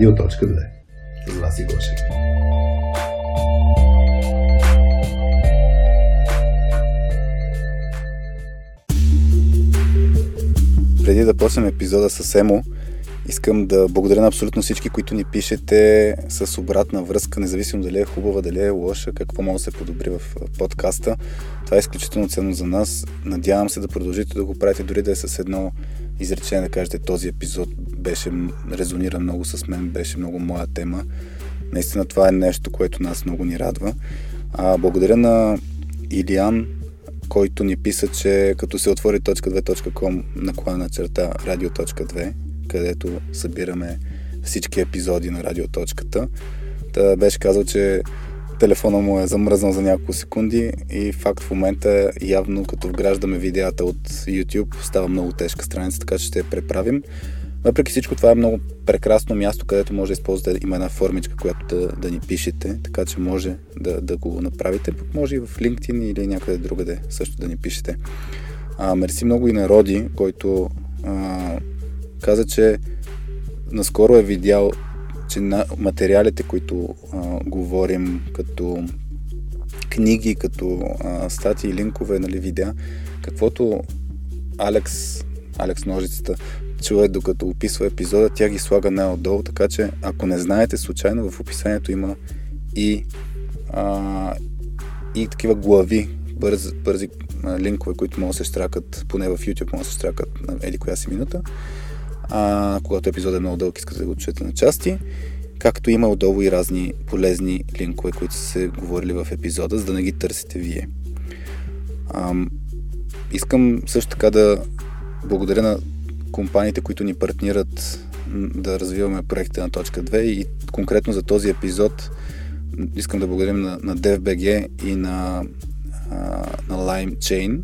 Радио.2 С Васи Гошев. Преди да почнем епизода с Емо, Искам да благодаря на абсолютно всички, които ни пишете с обратна връзка, независимо дали е хубава, дали е лоша, какво може да се подобри в подкаста. Това е изключително ценно за нас. Надявам се да продължите да го правите, дори да е с едно изречение, да кажете този епизод беше резонира много с мен, беше много моя тема. Наистина това е нещо, което нас много ни радва. А, благодаря на Илиан, който ни писа, че като се отвори .2.com наклана черта радио.2 където събираме всички епизоди на Радиоточката. Та беше казал, че телефона му е замръзнал за няколко секунди и факт в момента явно като вграждаме видеята от YouTube става много тежка страница, така че ще я преправим. Въпреки всичко това е много прекрасно място, където може да използвате, има една формичка, която да, да ни пишете, така че може да, да го направите, пък може и в LinkedIn или някъде другаде също да ни пишете. А, мерси много и народи, който а, каза, че наскоро е видял, че на материалите, които а, говорим, като книги, като а, статии, линкове, нали, видеа, каквото Алекс, Алекс Ножицата чуе докато описва епизода, тя ги слага най-отдолу, така че ако не знаете случайно, в описанието има и, а, и такива глави, бързи, бързи линкове, които могат да се штракат, поне в YouTube могат да се штракат на еди коя си минута а, когато епизодът е много дълъг, искате да го чуете на части. Както има отдолу и разни полезни линкове, които са се говорили в епизода, за да не ги търсите вие. А, искам също така да благодаря на компаниите, които ни партнират да развиваме проекта на точка 2 и конкретно за този епизод искам да благодарим на, на DevBG и на, а, на LimeChain.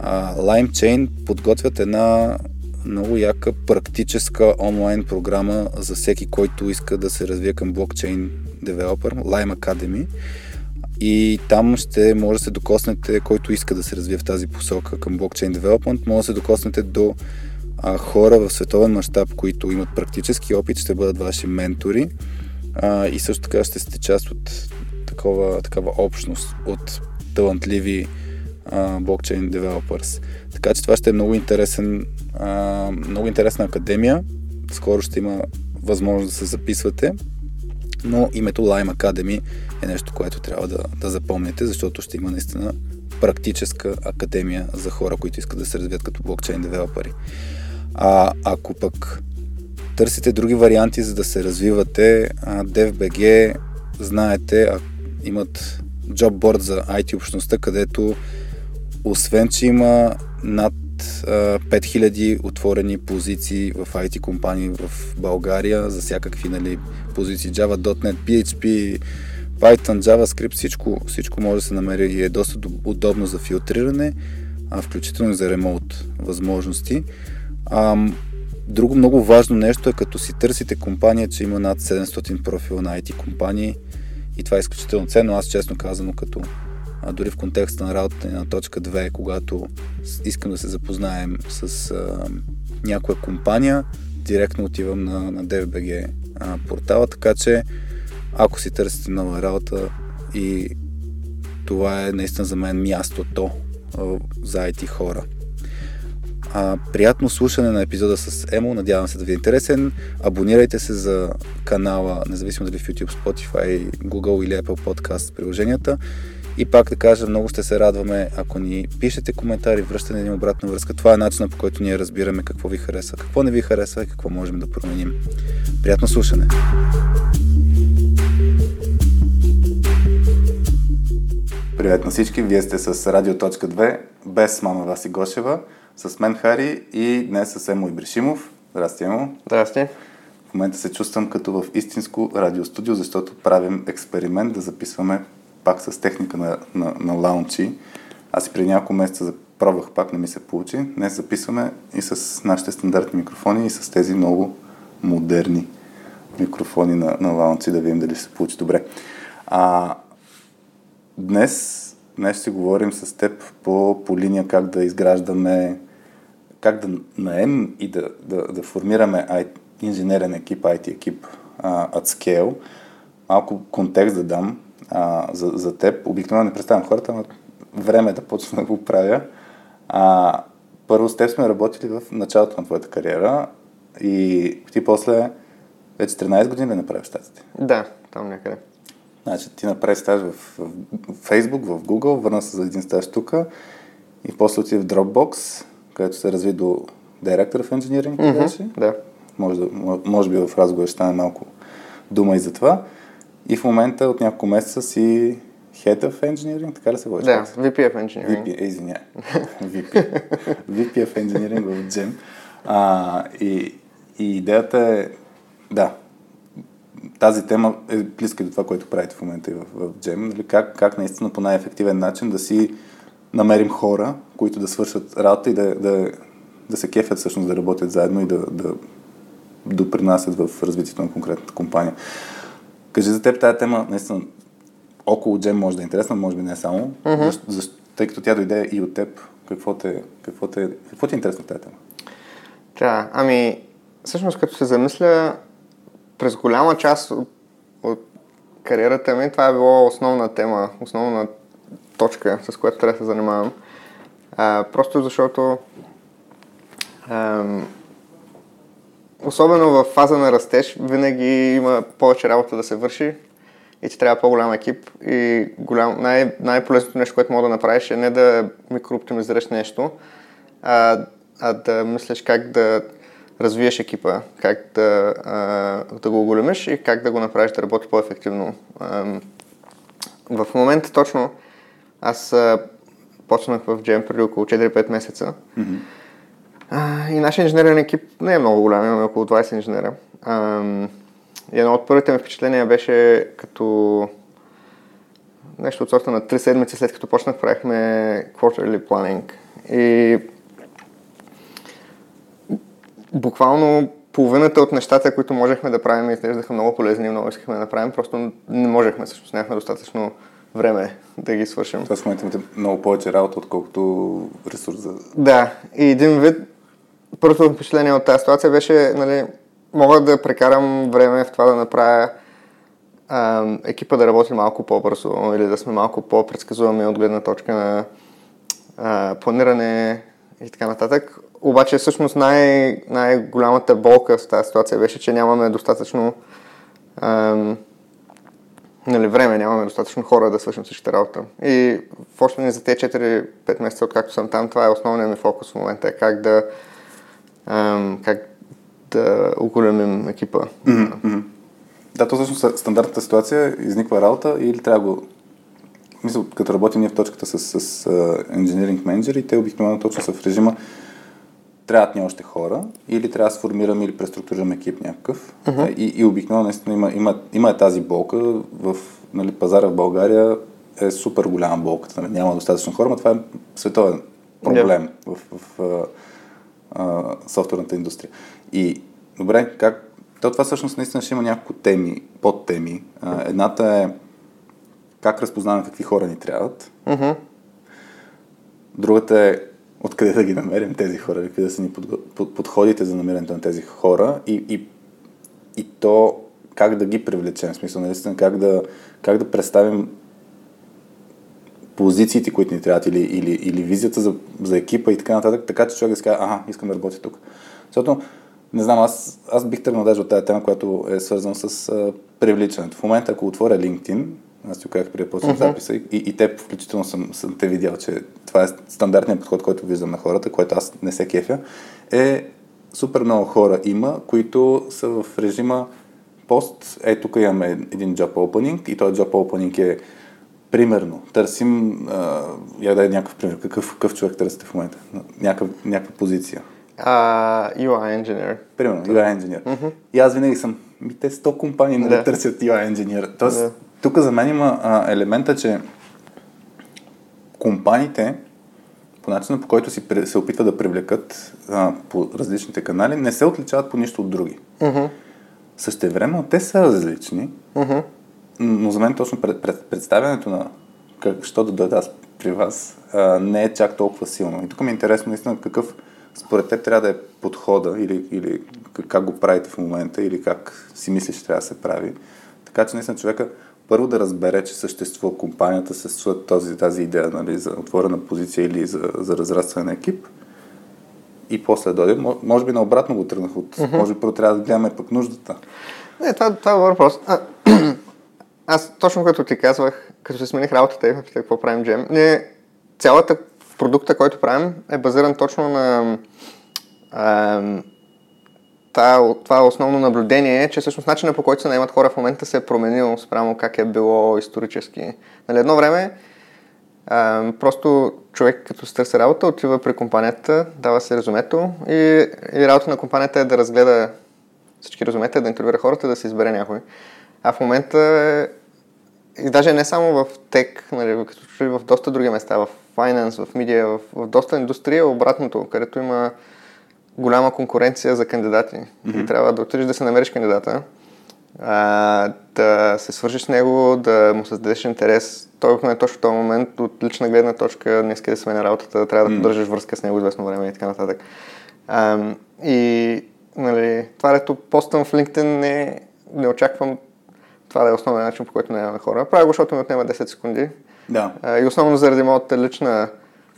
А, LimeChain подготвят една много яка практическа онлайн програма за всеки, който иска да се развие към блокчейн девелопер, Lime Academy. И там ще може да се докоснете, който иска да се развие в тази посока към блокчейн девелопмент, може да се докоснете до а, хора в световен мащаб, които имат практически опит, ще бъдат ваши ментори а, и също така ще сте част от такова, такава общност от талантливи блокчейн девелопърс. Така че това ще е много интересен, а, много интересна академия. Скоро ще има възможност да се записвате, но името Lime Academy е нещо, което трябва да, да запомните, защото ще има наистина практическа академия за хора, които искат да се развият като блокчейн девелопери. А ако пък търсите други варианти за да се развивате, DevBG, знаете, имат джобборд за IT общността, където освен, че има над 5000 отворени позиции в IT компании в България за всякакви нали, позиции Java, .NET, PHP, Python, JavaScript, всичко, всичко може да се намери и е доста удобно за филтриране, а включително за ремонт възможности. А, друго много важно нещо е като си търсите компания, че има над 700 профила на IT компании и това е изключително ценно. Аз честно казано като а, дори в контекста на работата на точка 2, когато искам да се запознаем с а, някоя компания, директно отивам на, на DFBG а, портала, така че ако си търсите нова работа и това е наистина за мен мястото за IT хора. А, приятно слушане на епизода с Емо, надявам се да ви е интересен. Абонирайте се за канала, независимо дали в YouTube, Spotify, Google или Apple Podcast приложенията и пак да кажа, много ще се радваме, ако ни пишете коментари, връщане ни обратна връзка. Това е начинът по който ние разбираме какво ви харесва, какво не ви харесва и какво можем да променим. Приятно слушане! Привет на всички! Вие сте с Радио.2 без мама Васи Гошева, с мен Хари и днес с Емо Ибришимов. Здрасти, Емо! Здрасти! В момента се чувствам като в истинско радиостудио, защото правим експеримент да записваме пак с техника на, на, на лаунчи. Аз и преди няколко месеца пробвах, пак не ми се получи. Днес записваме и с нашите стандартни микрофони и с тези много модерни микрофони на, на лаунчи, да видим дали ще се получи добре. А, днес, днес ще говорим с теб по, по линия как да изграждаме, как да наем и да, да, да формираме IT, инженерен екип, IT екип а, at scale. Малко контекст да дам а, за, за теб. Обикновено не представям хората, но време е да почна да го правя. А, първо с теб сме работили в началото на твоята кариера и ти после вече 13 години ли направиш статите? Да, там някъде. Значи ти направи стаж в, в Facebook, в Google, върна се за един стаж тук и после отиде в Dropbox, където се разви до Director of Engineering, mm-hmm? Да. Може, може би в разговор ще стане малко дума и за това. И в момента от няколко месеца си Head of Engineering, така ли се води? Да, VP of Engineering. VP, извиня. VP. VP of Engineering в Gem. А, и, и идеята е, да, тази тема е близка до това, което правите в момента и в, в Gem. Нали? Как, как наистина по най-ефективен начин да си намерим хора, които да свършат работа и да, да, да се кефят всъщност да работят заедно и да, да допринасят в развитието на конкретната компания. Кажи за теб тази тема, наистина, около Джем може да е интересна, може би не само, mm-hmm. защо, защо, тъй като тя дойде и от теб, какво те, какво те, какво ти е интересно в тази тема? Да, ами, всъщност като се замисля, през голяма част от, от кариерата ми това е било основна тема, основна точка, с която трябва да се занимавам. А, просто защото ам, особено в фаза на растеж винаги има повече работа да се върши и ти трябва по-голям екип и голям, най- най-полезното нещо, което мога да направиш е не да микрооптимизираш нещо, а, а да мислиш как да развиеш екипа, как да, а, да го оголемиш и как да го направиш да работи по-ефективно. А, в момента точно аз а, почнах в GM преди около 4-5 месеца. Mm-hmm. А, и нашия инженерен екип не е много голям, имаме около 20 инженера. А, и едно от първите ми впечатления беше като нещо от сорта на 3 седмици след като почнах правихме quarterly planning. И буквално половината от нещата, които можехме да правим, изглеждаха много полезни и много искахме да направим, просто не можехме, всъщност нямахме достатъчно време да ги свършим. Това в момента имате много повече работа, отколкото ресурс за... Да, и един вид, първото впечатление от тази ситуация беше, нали, мога да прекарам време в това да направя а, екипа да работи малко по-бързо или да сме малко по-предсказуеми от гледна точка на а, планиране и така нататък. Обаче всъщност най- най-голямата болка в тази ситуация беше, че нямаме достатъчно ам, нали, време, нямаме достатъчно хора да свършим всичките работа. И в не за тези 4-5 месеца, откакто съм там, това е основният ми фокус в момента, е как да, ам, как да оголемим екипа. Mm-hmm. Да, то всъщност стандартната ситуация изниква работа или трябва го мисля, като работим ние в точката с, с, с engineering менеджери, те обикновено точно са в режима трябват ни още хора или трябва да сформираме или преструктурираме екип някакъв. Uh-huh. И, и обикновено наистина има, има, има тази болка в нали, пазара в България е супер голяма болката. Нали, няма достатъчно хора, но това е световен проблем yeah. в, в, в а, софтуерната индустрия. И добре, как... То това всъщност наистина ще има няколко теми, подтеми. А, едната е как разпознаваме какви хора ни трябват. Uh-huh. Другата е откъде да ги намерим тези хора, какви да са ни подходите за намирането на тези хора и, и, и то как да ги привлечем, в смисъл наистина как да, как да представим позициите, които ни трябват или, или, или визията за, за екипа и така нататък, така че човек да си каже, ага, искам да работя тук. Защото, не знам, аз, аз бих тръгнал даже от тази тема, която е свързана с а, привличането. В момента, ако отворя LinkedIn, аз ти казах преди почнах uh-huh. записа и, и те включително съм, съм те видял, че това е стандартният подход, който виждам на хората, който аз не се кефя, е супер много хора има, които са в режима пост, е тук имаме един job opening и този job opening е примерно, търсим, а, я дай някакъв пример, какъв, какъв човек търсите в момента, някакъв, някаква позиция. Uh, UI engineer. Примерно, UI engineer. Uh-huh. И аз винаги съм, ми те 100 компании не да. търсят UI engineer. Тоест, да тук за мен има а, елемента, че компаниите по начина по който си се опитват да привлекат а, по различните канали, не се отличават по нищо от други. Uh-huh. Същевременно те са различни, uh-huh. но за мен точно пред, пред, представянето на как, що да дойда аз при вас а, не е чак толкова силно. И тук ми е интересно наистина какъв според теб трябва да е подхода или, или как го правите в момента или как си мислиш, че трябва да се прави. Така че наистина човека първо да разбере, че съществува компанията, съществува този, тази идея нали, за отворена позиция или за, за разрастване на екип. И после дойде, може би наобратно го тръгнах от, mm-hmm. може би първо трябва да гледаме пък нуждата. Не, това, това е въпрос. А, аз точно като ти казвах, като се смених работата и питах какво правим джем, не, цялата продукта, който правим е базиран точно на а, това основно наблюдение е, че всъщност начинът по който се наемат хора в момента се е променил спрямо как е било исторически. Нали, едно време а, просто човек като се търси работа отива при компанията, дава се резюмето и, и работа на компанията е да разгледа всички резюмета, да интервюира хората, да се избере някой. А в момента е, и даже не само в тек, нали, като в доста други места, в finance, в медиа, в, в доста индустрия, обратното, където има голяма конкуренция за кандидати. Mm-hmm. И трябва да отидеш да се намериш кандидата, а, да се свържиш с него, да му създадеш интерес. Той е точно в този момент, от лична гледна точка, не иска да сменя работата, трябва да поддържаш връзка с него известно време и така нататък. А, и нали, това, дето постъм в LinkedIn, не, не очаквам това да е основен начин, по който нямаме хора. Правя го, защото ми отнема 10 секунди. Да. А, и основно заради моята лична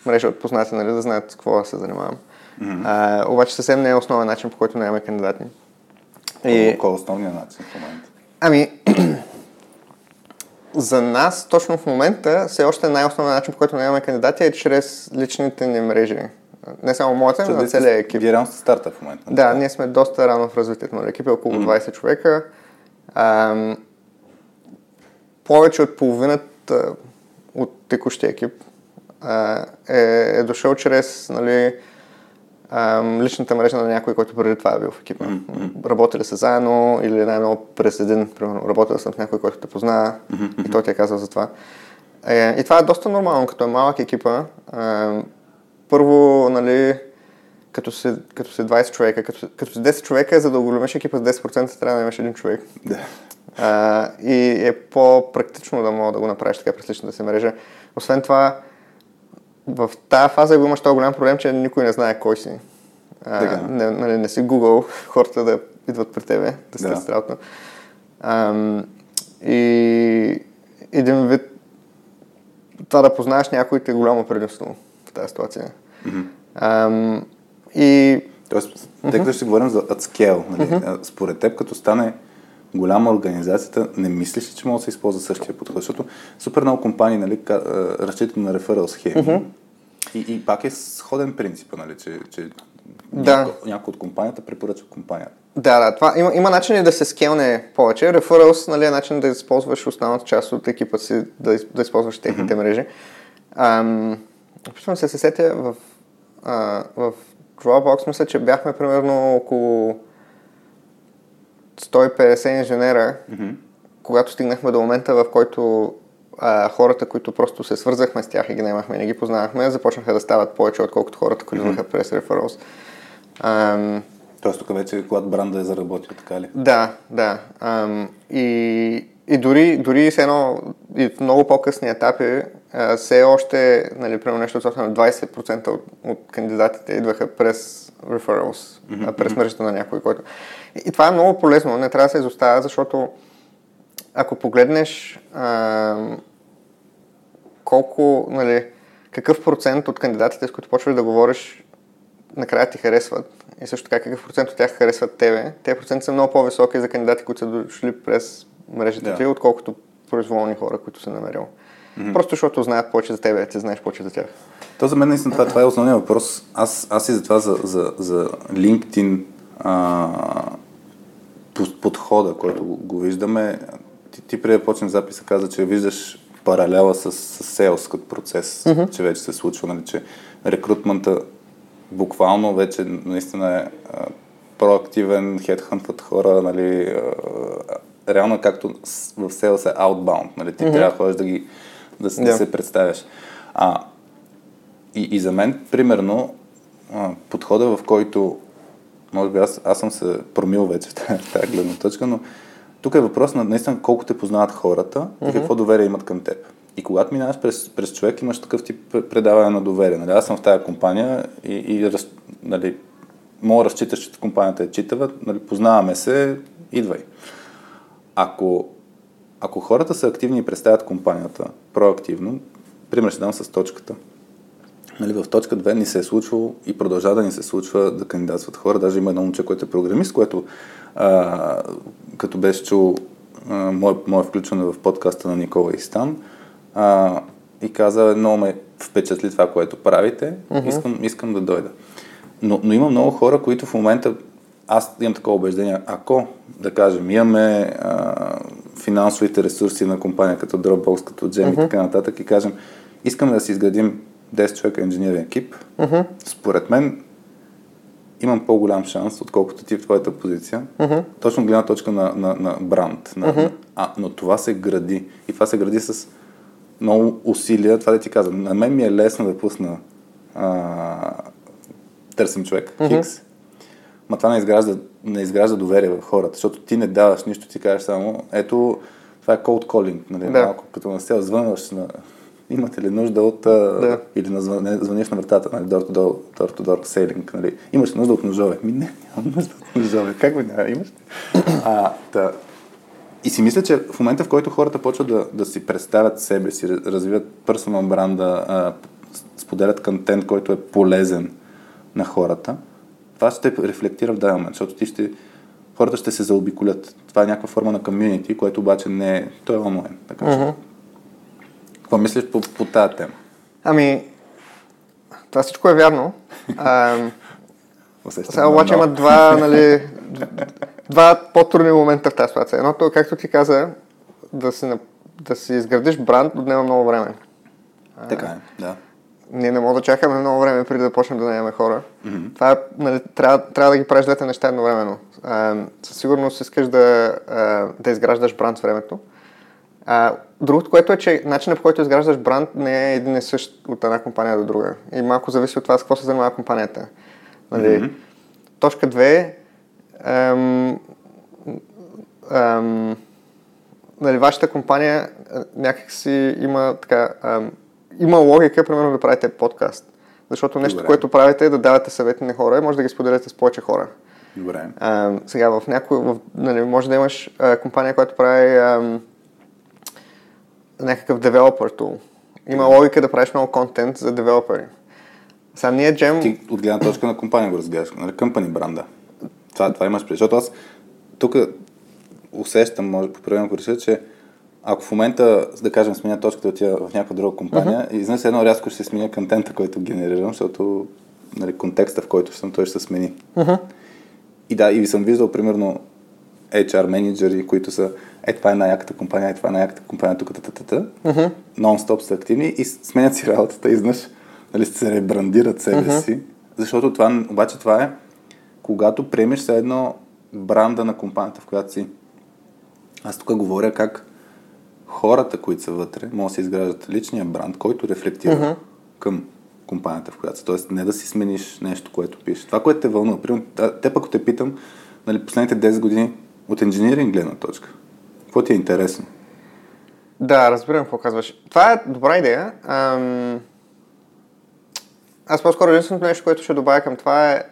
мрежа от познати, нали, да знаят с какво да се занимавам. Mm-hmm. А, обаче съвсем не е основен начин, по който нямаме кандидати. И... Кой е основният начин в момента? Ами, за нас точно в момента все още най-основният начин, по който нямаме кандидати е чрез личните ни мрежи. Не само моята, но на целия екип. Вие реално сте старта в момента. Да, ние сме доста рано в развитието на екипа, около mm-hmm. 20 човека. Ам, повече от половината от текущия екип а, е, е дошъл чрез нали, ам, личната мрежа на някой, който преди това е бил в екипа. Mm-hmm. Работили са заедно или най-много през един, примерно, работил съм с някой, който те познава mm-hmm. и той ти е казал за това. Е, и това е доста нормално, като е малък екипа. Е, първо, нали, като се, като се 20 човека, като, като се 10 човека, за да големеш екипа с 10% трябва да имаш един човек. Да. А, и е по-практично да мога да го направиш така през личната си мрежа. Освен това, в тази фаза го имаш този голям проблем, че никой не знае кой си. А, не, нали, не си Google хората да идват при тебе, да се да. работа. и един вид това да познаеш някой е голямо предимство в тази ситуация. Mm-hmm. Ам, и... Тоест, тъй като ще говорим за at scale, нали? mm-hmm. според теб, като стане голяма организацията, не мислиш ли, че може да се използва същия подход? Защото супер много компании нали, разчитат на реферал схеми. Mm-hmm. И, и пак е сходен принцип, нали, че, че да. някой, от компанията препоръчва компанията. Да, да. Това, има, има начини да се скелне повече. Referrals нали, е начин да използваш останалата част от екипа си, да, да използваш техните mm-hmm. мрежи. Ам, опитвам се се сетя в, а, в Dropbox, мисля, че бяхме примерно около 150 инженера, mm-hmm. когато стигнахме до момента, в който а, хората, които просто се свързахме с тях и ги наймахме и не ги познавахме, започнаха да стават повече, отколкото хората, които mm-hmm. през рефералс. Ам... Тоест тук вече когато бранда е заработил, така ли? Да, да. Ам, и, и дори, дори с едно, и в много по-късни етапи, а, все още, нали, примерно нещо от на 20% от, от кандидатите идваха през referrals, mm-hmm. през мрежата на някой, който... И това е много полезно, не трябва да се изоставя, защото ако погледнеш а, колко, нали, какъв процент от кандидатите, с които почваш да говориш, накрая ти харесват и също така какъв процент от тях харесват тебе, тези проценти са много по-високи за кандидати, които са дошли през мрежата ти, отколкото произволни хора, които са намерил. Mm-hmm. Просто защото знаят повече за тебе, ти знаеш повече за тях. То за мен наистина това, това е основният въпрос. Аз, аз и за това за, за, за LinkedIn а, подхода, който го виждаме, ти, ти преди да почнем записа каза, че виждаш паралела с, с sales като процес, mm-hmm. че вече се случва, нали, че рекрутмента буквално вече наистина е а, проактивен, хедхънтват хора, нали, а, реално както в sales е outbound, нали, ти mm-hmm. трябва да ходиш да ги да, yeah. да се представяш. А, и, и за мен, примерно, подхода, в който може би аз, аз съм се промил вече в тази гледна точка, но тук е въпрос на наистина колко те познават хората и mm-hmm. какво доверие имат към теб. И когато минаваш през, през човек, имаш такъв тип предаване на доверие. Нали? Аз съм в тази компания и, и раз, нали, мога да разчиташ, че компанията е читава, нали, познаваме се, идвай. Ако, ако хората са активни и представят компанията проактивно, пример ще дам с точката. Нали, в точка 2 ни се е случвало и продължава да ни се случва да кандидатстват хора. Даже има едно момче, което е програмист, което а, като беше чул мое, мое включване в подкаста на Никола Истан а, и каза, много ме впечатли това, което правите, искам, искам да дойда. Но, но има много хора, които в момента, аз имам такова убеждение, ако, да кажем, имаме а, финансовите ресурси на компания като Dropbox, като Gem uh-huh. и така нататък и кажем, искаме да си изградим 10 човека инженерен екип, uh-huh. според мен имам по-голям шанс, отколкото ти в твоята позиция. Uh-huh. Точно гледна точка на, на, на бранд. На, uh-huh. а, но това се гради. И това се гради с много усилия. Това да ти казвам. На мен ми е лесно да пусна а, търсим човек, uh-huh. Хикс. Ма това не изгражда, не изгражда доверие в хората, защото ти не даваш нищо, ти кажеш само, ето, това е cold calling, нали, да. малко като на сел звънваш на имате ли нужда от... Да. Или на звъниш на вратата, нали, door to door, selling, нали. Имаш ли нужда от ножове? Ми не, нямам нужда от ножове. Как го няма? Имаш? А, та, и си мисля, че в момента, в който хората почват да, да си представят себе си, развиват персонал бранда, а, споделят контент, който е полезен на хората, това ще рефлектира в даден момент, защото ти ще, хората ще се заобиколят. Това е някаква форма на комьюнити, което обаче не е, то е онлайн, да кажем. Uh-huh. Какво мислиш по, по тази тема? Ами, това всичко е вярно. А, сега обаче има два, нали, два по-трудни момента в тази ситуация. Едното, е, както ти каза, да си, да си изградиш бранд отнема много време. Така е, да. Ние не можем да чакаме много време преди да почнем да наемаме хора. Mm-hmm. Това е, нали, трябва, трябва да ги правиш двете неща едновременно. А, със сигурност искаш да, а, да изграждаш бранд с времето. А, другото, което е, че начинът по който изграждаш бранд не е един и същ от една компания до друга. И малко зависи от това с какво се занимава компанията. Нали? Mm-hmm. Точка 2 ам, ам, нали, вашата компания някакси има така ам, има логика, примерно, да правите подкаст. Защото нещо, Добре. което правите е да давате съвети на хора и може да ги споделяте с повече хора. Добре. А, сега в някой, в, нали, може да имаш а, компания, която прави ам, някакъв девелопер tool. Има логика да правиш много контент за девелопери. Сега ние Gem... Ти от гледна точка на компания го разгледаш, нали? Company бранда. Това, това имаш преди. Защото аз тук усещам, може по правилно реша, че ако в момента, да кажем, сменя точката тя в някаква друга компания, uh-huh. изнесе едно рязко ще се сменя контента, който генерирам, защото нали, контекста, в който съм, той ще се смени. Uh-huh. И да, и съм виждал, примерно, HR менеджери, които са е, това е най-яката компания, е, това е най-яката компания, тук, тата, uh-huh. нон-стоп са активни и сменят си работата изнъж, нали, се ребрандират себе uh-huh. си. Защото това, обаче това е, когато приемеш се едно бранда на компанията, в която си. Аз тук говоря как хората, които са вътре, могат да се изграждат личния бранд, който рефлектира uh-huh. към компанията, в която си. Тоест не да си смениш нещо, което пише. Това, което те вълнува. Примерно, те пък те питам, нали, последните 10 години от инженеринг гледна точка. Какво ти е интересно? Да, разбирам какво казваш. Това е добра идея. Ам... Аз по-скоро единственото нещо, което ще добавя към това е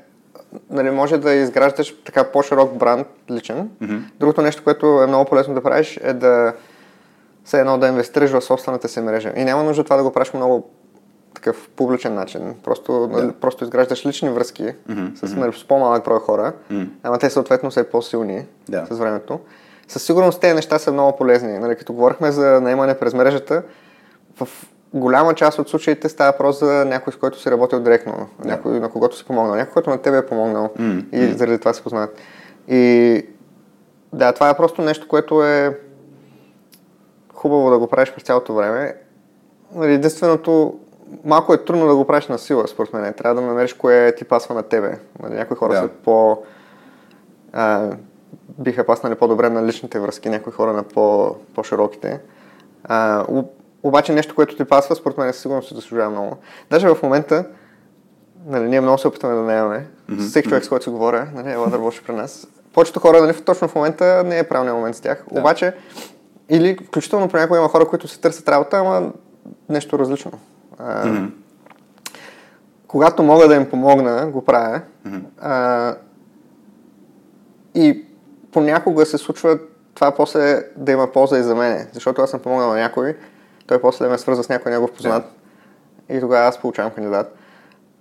нали, може да изграждаш така по-широк бранд личен. Mm-hmm. Другото нещо, което е много полезно да правиш е да все едно да инвестираш в собствената си мрежа. И няма нужда това да го правиш много такъв публичен начин. Просто, yeah. нали, просто изграждаш лични връзки mm-hmm. с, нали, с по-малък брой хора, mm-hmm. ама те съответно са по-силни yeah. с времето. Със сигурност тези неща са много полезни. Нали, като говорихме за наемане през мрежата, в голяма част от случаите става въпрос за някой, с който си работил директно, yeah. някой, на когото си помогнал, някой, който на тебе е помогнал mm-hmm. и заради това се познават. И да, това е просто нещо, което е хубаво да го правиш през цялото време. Нали, единственото, малко е трудно да го правиш на сила, според мен. Трябва да намериш кое ти пасва на тебе. Нали, някои хора yeah. са по... А, биха паснали по-добре на личните връзки, някои хора на по, по-широките. А, обаче нещо, което ти пасва, според мен сигурно се заслужава много. Даже в момента, нали, ние много се опитваме да наемаме. Mm-hmm. Всеки човек, с който си говоря, нали, ела да работи при нас. Повечето хора, нали, точно в момента не е правилният момент с тях. Да. Обаче, или включително понякога има хора, които се търсят работа, ама нещо различно. А, mm-hmm. когато мога да им помогна, го правя. Мгм. А, и понякога се случва това после да има полза и за мене. Защото аз съм помогнал на някой, той после да ме свърза с някой негов познат. И тогава аз получавам кандидат.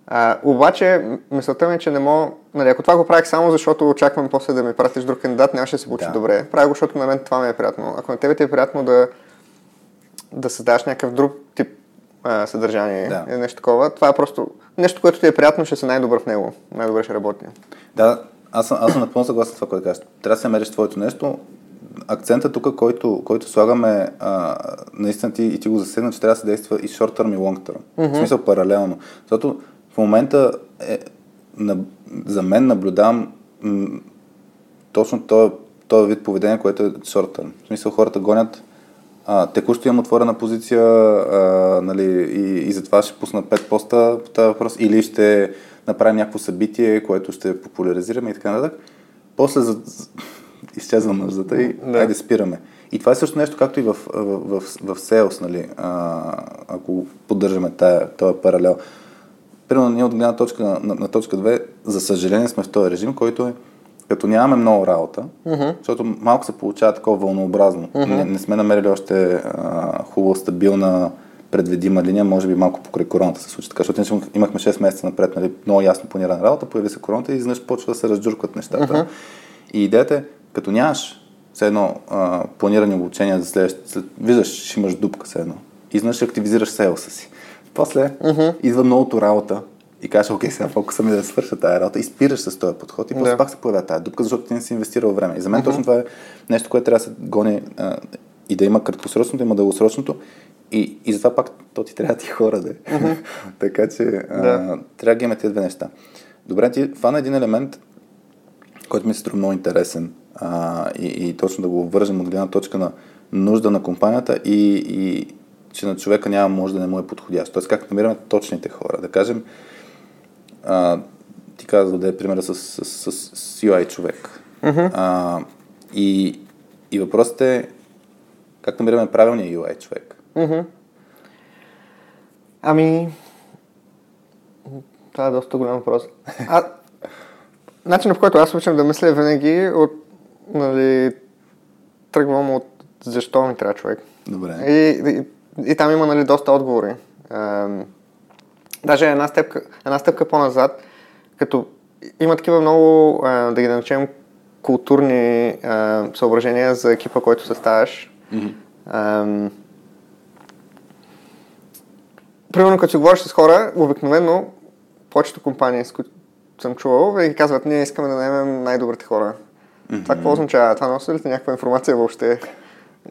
А, обаче, мисълта ми е, че не мога... Нали, ако това го правих само защото очаквам после да ми пратиш друг кандидат, нямаше да се получи Да. добре. Правя го, защото на мен това ми е приятно. Ако на тебе ти е приятно да, да създаваш някакъв друг тип а, съдържание Да. или нещо такова, това е просто нещо, което ти е приятно, ще си най-добър в него. Най-добре ще работи. Да, аз съм, аз съм напълно съгласен с това, което кажеш. Трябва да се мериш твоето нещо. Акцента тук, който, който слагаме, а, наистина ти, и ти го засегна, че трябва да се действа и short term и long term. Mm-hmm. В смисъл паралелно. Защото в момента е, на, за мен наблюдавам м, точно този, този вид поведение, което е short term. В смисъл хората гонят а, текущо имам отворена позиция а, нали, и, и затова ще пусна 5 поста по този въпрос или ще направим някакво събитие, което ще популяризираме и така нататък. После за, изчезва нуждата и Да. да. айде спираме. И това е също нещо, както и в, в, в, в sales, нали, а, ако поддържаме тая, този паралел. Примерно ние от гледна точка на, на, на точка 2, за съжаление сме в този режим, който е като нямаме много работа, uh-huh. защото малко се получава такова вълнообразно. Uh-huh. Не, не сме намерили още а, хубава, стабилна, предвидима линия, може би малко покрай короната се случи така, защото имахме 6 месеца напред, нали, много ясно планирана работа, появи се короната и изведнъж почва да се разджуркват нещата. Uh-huh. И идеята е, като нямаш все едно а, планирани обучения за следващите, след, виждаш, ще имаш дупка все едно. И ще активизираш селса си. После uh-huh. идва многото работа и кажеш, окей, сега фокуса ми е да свърша тази работа и спираш с този подход и после Да. пак се появява тази дупка, защото ти не си инвестирал време. И за мен uh-huh. точно това е нещо, което трябва да се гони а, и да има краткосрочното, има дългосрочното и, и затова пак то ти трябва ти хора да е. Така че а, Да. трябва да ги има тези две неща. Добре, ти фана един елемент, който ми се струва много интересен а, и, и точно да го вържем от гледна точка на нужда на компанията и, и че на човека няма може да не му е подходящ. Тоест как намираме точните хора. Да кажем, а, ти каза да даде примера с, с, с, с UI човек. Uh-huh. А, и, и въпросът е как намираме правилния UI човек. Мгм. Ами, това е доста голям въпрос. А, начинът, по който аз обичам да мисля е винаги от, нали, тръгвам от защо ми трябва човек. Добре. И, и, и там има нали, доста отговори. Ам, даже една стъпка, една стъпка по-назад, като има такива много, а, да ги наречем, културни а, съображения за екипа, който съставяш. Mm-hmm. Ам, примерно, като си говориш с хора, обикновено повечето компании, с които съм чувал, винаги казват, ние искаме да наемем най-добрите хора. Mm-hmm. Това какво означава? Това носи ли някаква информация въобще?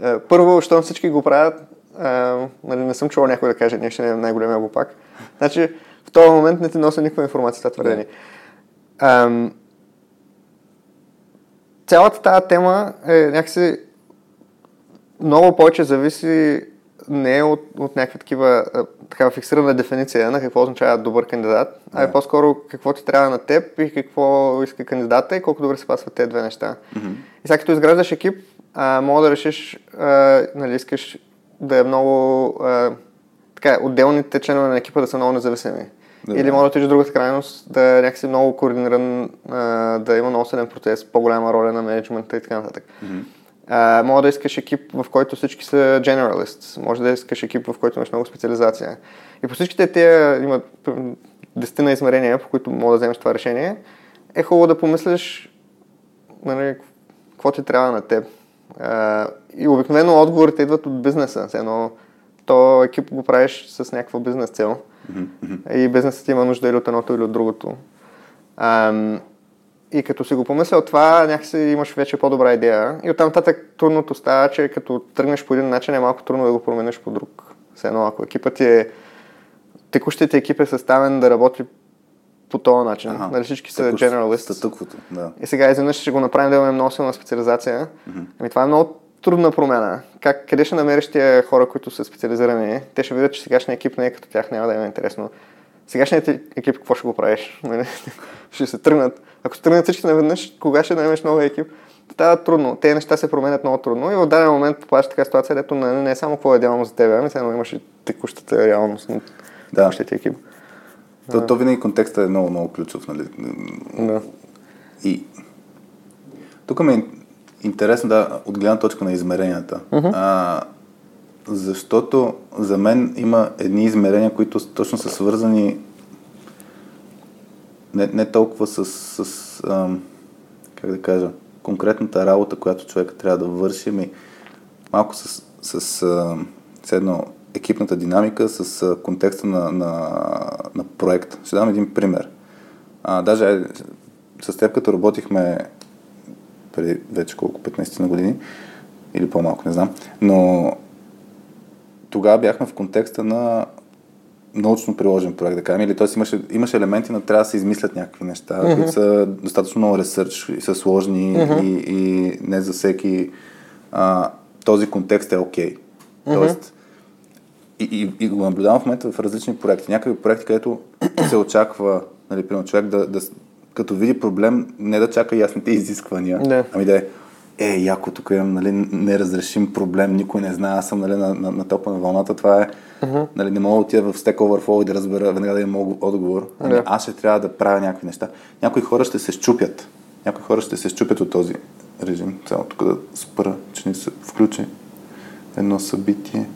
Е, Първо, щом всички го правят, а, нали, не съм чувал някой да каже, ние ще наемем най-големия глупак. Значи, в този момент не ти носи никаква информация това твърдение. Ам, цялата тази тема е някакси много повече зависи не от, от някаква такива такава фиксирана дефиниция на какво означава добър кандидат, а е Да. по-скоро какво ти трябва на теб и какво иска кандидата и колко добре се пасват тези две неща. Mm-hmm. И сега като изграждаш екип, а, мога да решиш, а, нали, искаш да е много а, така, отделните членове на екипа да са много независими. Добре. Или може да отидеш другата крайност, да е някакси много координиран, а, да има много силен процес, по-голяма роля на менеджмента и така нататък. Mm-hmm. А, може да искаш екип, в който всички са generalists. Може да искаш екип, в който имаш много специализация. И по всичките тия има п- десетина измерения, по които мога да вземеш това решение. Е хубаво да помислиш нали, какво ти трябва на теб. А, и обикновено отговорите идват от бизнеса. Все едно, то екип го правиш с някаква бизнес цел. Mm-hmm. И бизнесът има нужда или от едното, или от другото. Ам, и като си го помислял това, някакси имаш вече по-добра идея. И оттам нататък трудното става, че като тръгнеш по един начин е малко трудно да го промениш по друг. Все едно, ако екипът ти е... Текущият екип е съставен да работи по този начин. Ага. Нали всички са. Статуквото, да. И сега изведнъж ще го направим да имаме много силна специализация. Ами това е много трудна промяна. Как, къде ще намериш тия хора, които са специализирани? Те ще видят, че сегашният екип не е като тях, няма да им е интересно. Сегашният екип какво ще го правиш? Нали? ще се тръгнат. Ако се тръгнат всички наведнъж, кога ще наемеш нова екип? Става трудно. Те неща се променят много трудно и в даден момент попадаш така ситуация, дето не, не е само какво е идеално за теб, ами сега имаш и текущата реалност на Да. текущия ти екип. То, то винаги контекстът е много, много ключов, нали? Да. И тук ми е интересно, да, от гледна точка на измеренията. Uh-huh. А, защото за мен има едни измерения, които точно са свързани не, не толкова с, с ам, как да кажа, конкретната работа, която човека трябва да върши, ми малко с, с, с едно екипната динамика, с контекста на, на, на проект. Ще дам един пример. А, даже с теб, като работихме преди вече колко, 15 на години, или по-малко, не знам, но тогава бяхме в контекста на научно приложен проект, да кажем, или т.е. Имаше, имаше елементи, но трябва да се измислят някакви неща, mm-hmm. които са достатъчно много ресърч и са сложни mm-hmm. и, и не за всеки а, този контекст е окей. Okay. Mm-hmm. Тоест, и, и, и го наблюдавам в момента в различни проекти. Някакви проекти, където се очаква, нали, примерно, човек да, да, като види проблем, не да чака ясните изисквания, не. ами да е, е, яко, тук имам нали, неразрешим проблем, никой не знае, аз съм нали, на, на, на топа на вълната, това е, uh-huh. нали, не мога да отида в Stack Overflow и да разбера, веднага да имам отговор. Ами, yeah. Аз ще трябва да правя някакви неща. Някои хора ще се щупят. Някои хора ще се щупят от този режим. Само тук да спра, че не се включи едно събитие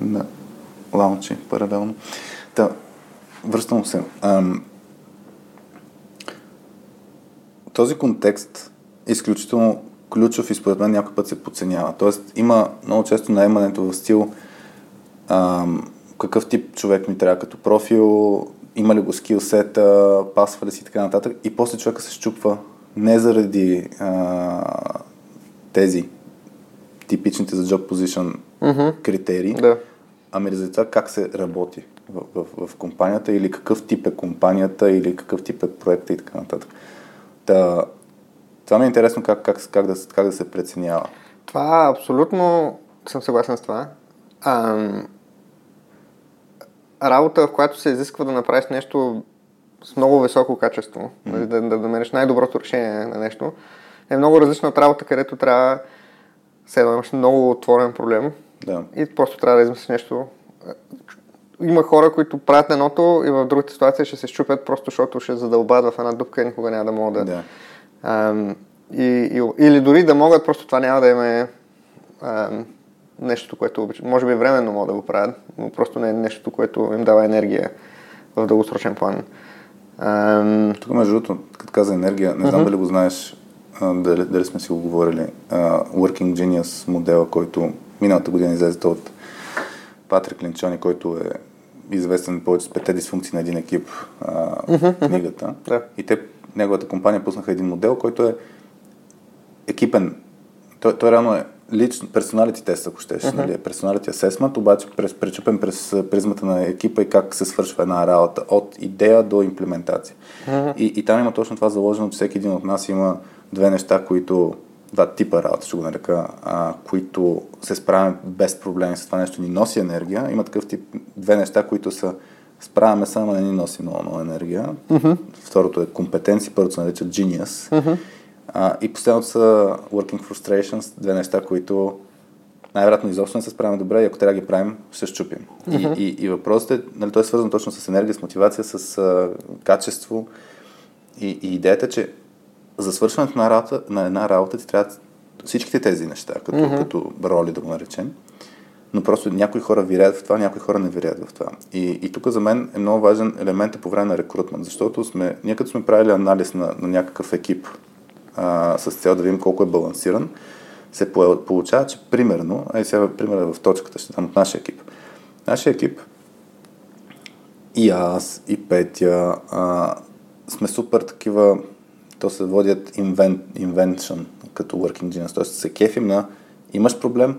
на лаунчи паралелно. Та, връщам се. Ам, този контекст е изключително ключов и според мен някой път се подценява. Тоест има много често наемането в стил ам, какъв тип човек ми трябва като профил, има ли го скилсета, пасва ли си и така нататък. И после човека се щупва не заради а, тези типичните за job position mm-hmm. критерии, да. ами за това как се работи в, в, в компанията или какъв тип е компанията или какъв тип е проекта и така нататък. Та, това ми е интересно как, как, как, да, как да се преценява. Това абсолютно съм съгласен с това. Ам, работа, в която се изисква да направиш нещо с много високо качество, mm-hmm. да, да намериш най-доброто решение на нещо, е много различна от работа, където трябва все едно имаш много отворен проблем да. и просто трябва да измислиш нещо. Има хора, които правят едното и в другата ситуация ще се щупят, просто защото ще задълбат в една дупка и никога няма да могат да... да. Ам, и, и, или дори да могат, просто това няма да им е ам, нещо, което обичат. Може би временно могат да го правят, но просто не е нещо, което им дава енергия в дългосрочен план. Ам... Тук, между другото, като каза енергия, не знам uh-huh. дали го знаеш, дали, дали сме си го говорили, uh, Working Genius модела, който миналата година излезе от Патрик Линчони, който е известен повече с петте дисфункции на един екип, uh, uh-huh. книгата. Да. И те, неговата компания пуснаха един модел, който е екипен. Той, той реално е лично персоналити тест, ако щеш, uh-huh. нали, персоналити асесмент, обаче през, пречупен през призмата на екипа и как се свършва една работа, от идея до имплементация. Uh-huh. И, и там има точно това заложено, че всеки един от нас има две неща, които, два типа работа, ще го нарека, а, които се справяме без проблеми с това нещо, ни носи енергия. Има такъв тип, две неща, които са справяме само, не ни носи много, много енергия. Uh-huh. Второто е компетенции, първото се нарича genius. Uh-huh а, и последното са working frustrations, две неща, които най-вероятно изобщо не се справяме добре и ако трябва да ги правим, ще щупим. Mm-hmm. И, и, и въпросът е, нали, той е свързан точно с енергия, с мотивация, с а, качество. И, и идеята е, че за свършването на, работа, на една работа ти трябва всичките тези неща, като, mm-hmm. като роли да го наречем. Но просто някои хора вирят в това, някои хора не вирят в това. И, и тук за мен е много важен елемент по време на рекрутмент, защото сме, ние като сме правили анализ на, на някакъв екип, а, с цел да видим колко е балансиран, се получава, че примерно, ай сега примера в точката ще дам от нашия екип. Нашия екип и аз, и Петя а, сме супер такива, то се водят invent, invention като working genius, т.е. се кефим на имаш проблем,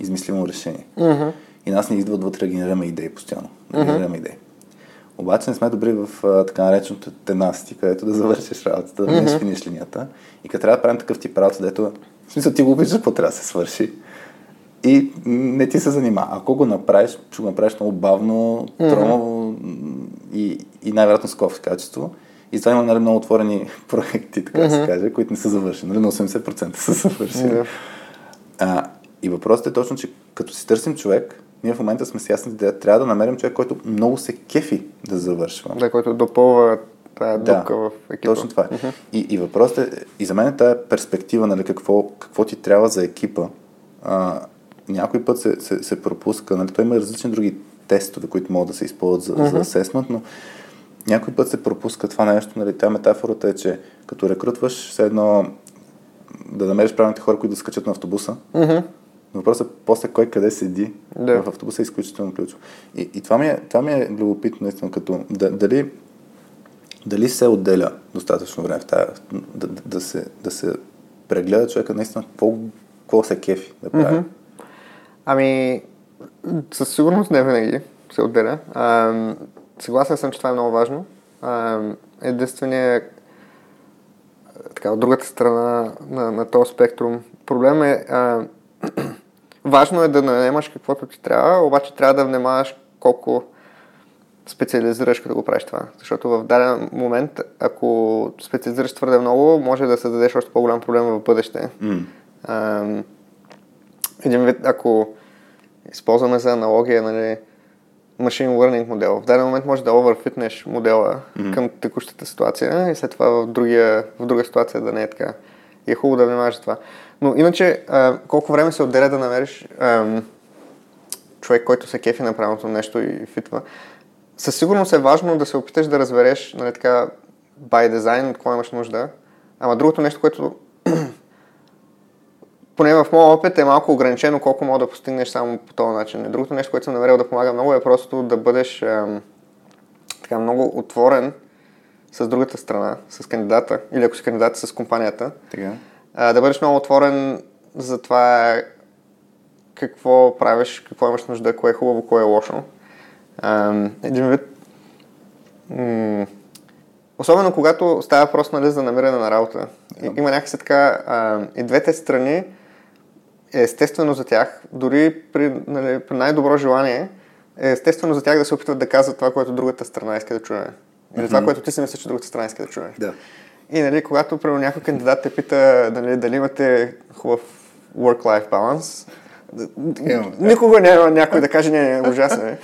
измислимо решение. Mm-hmm. И нас не идват вътре да генерираме идеи постоянно. Да генерираме mm-hmm. идеи. Обаче не сме добри в а, така нареченото тенасти, където да завършиш работата, да mm-hmm. финиш линията. И като трябва да правим такъв тип работа, дето в смисъл ти го обичаш, какво трябва да се свърши. И не ти се занима. Ако го направиш, ще го направиш много бавно, тромаво mm-hmm. и, и най-вероятно с кофе качество. И това има нали, много отворени проекти, така mm-hmm. се каже, които не са завършени. Нали, на 80% са завършени. Mm-hmm. А, и въпросът е точно, че като си търсим човек, ние в момента сме с ясната идея, трябва да намерим човек, който много се кефи да завършва. Да, който допълва тая дупка да, в екипа. Точно това. Uh-huh. И, и въпросът е, и за мен е тая перспектива, нали, какво, какво ти трябва за екипа. А, някой път се, се, се пропуска, нали, той има различни други тестове, които могат да се използват за, uh-huh. за асесмент, но някой път се пропуска това нещо, нали, тя метафората е, че като рекрутваш, все едно да намериш правилните хора, които да скачат на автобуса. Mm-hmm. Въпросът е после кой къде седи Да. в автобуса е изключително ключово. И, и това, ми е, това ми е любопитно, наистина, като да, дали, дали се отделя достатъчно време в тая, да, да, да, се, да се прегледа човека наистина какво, какво се кефи да прави. Мгм. Ами, със сигурност не винаги се отделя. Ам, съгласен съм, че това е много важно. Единственият така, от другата страна на, на този спектрум. Проблем е, а, важно е да наемаш каквото ти трябва, обаче трябва да внимаваш колко специализираш, като го правиш това. Защото в даден момент, ако специализираш твърде много, може да създадеш още по-голям проблем в бъдеще. М. Ам, един вид, ако използваме за аналогия, нали, machine learning модел. В даден момент може да overfitнеш модела mm-hmm. към текущата ситуация и след това в, другия, в друга ситуация да не е така. И е хубаво да внимаваш за това. Но иначе, а, колко време се отделя да намериш ам, човек, който се кефи на правилното нещо и фитва. Със сигурност е важно да се опиташ да разбереш, нали така, by design, от какво имаш нужда. Ама другото нещо, което поне в моя опит е малко ограничено колко мога да постигнеш само по този начин. Другото нещо, което съм намерил да помага много е просто да бъдеш ам, така много отворен с другата страна, с кандидата, или ако си кандидат с компанията, Така. Да бъдеш много отворен за това какво правиш, какво имаш нужда, кое е хубаво, кое е лошо. Един вид, особено когато става въпрос нали, за намиране на работа. И, има някакси така, и двете страни, е естествено за тях, дори при, нали, при най-добро желание, е естествено за тях да се опитват да казват това, което другата страна иска да чуе. Или това, което ти си мислиш, че другата страна иска да чуе. Да. И нали, когато примерно някой кандидат те пита нали, дали имате хубав work-life balance, Имам. никога няма някой да каже, не, не, ужасен е.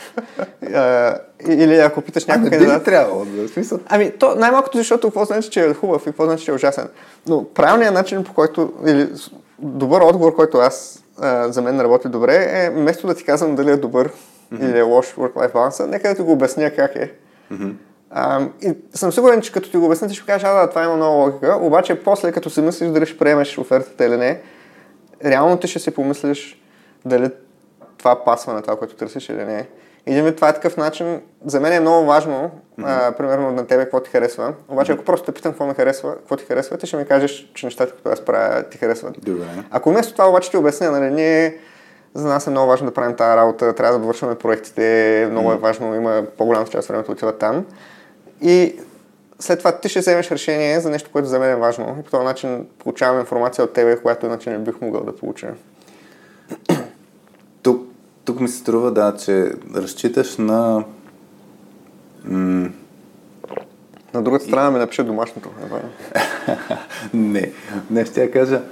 А, или ако питаш някой Ами, би кандидат... ли трябвало, да, смисъл? Ами, то най-малкото, защото какво значи, че е хубав и какво значи, че е ужасен. Но правилният начин, по който, или добър отговор, който аз а, за мен работи добре, е вместо да ти казвам дали е добър mm-hmm. или е лош work-life balance, нека да ти го обясня как е. Мгм. А, и съм сигурен, че като ти го обясня, ти ще кажеш, а да, това има много логика, обаче после като си мислиш дали ще приемеш офертата или не, реално ти ще си помислиш дали това пасва на това, което търсиш или не. Един вид, това е такъв начин, за мен е много важно, а, примерно на тебе какво ти харесва, обаче ако просто те питам какво ми харесва, какво ти харесва, ти ще ми кажеш, че нещата, които аз правя, ти харесват. Добре. Ако вместо това обаче ти обясня, нали, ние за нас е много важно да правим тази работа, трябва да довършваме проектите, много е важно, има по-голямата част от времето отива там. И след това ти ще вземеш решение за нещо, което за мен е важно. И по този начин получавам информация от тебе, която иначе не бих могъл да получа. Тук, тук ми се струва, да, че разчиташ на... М- На другата страна ми напише домашното. е не, не ще я кажа,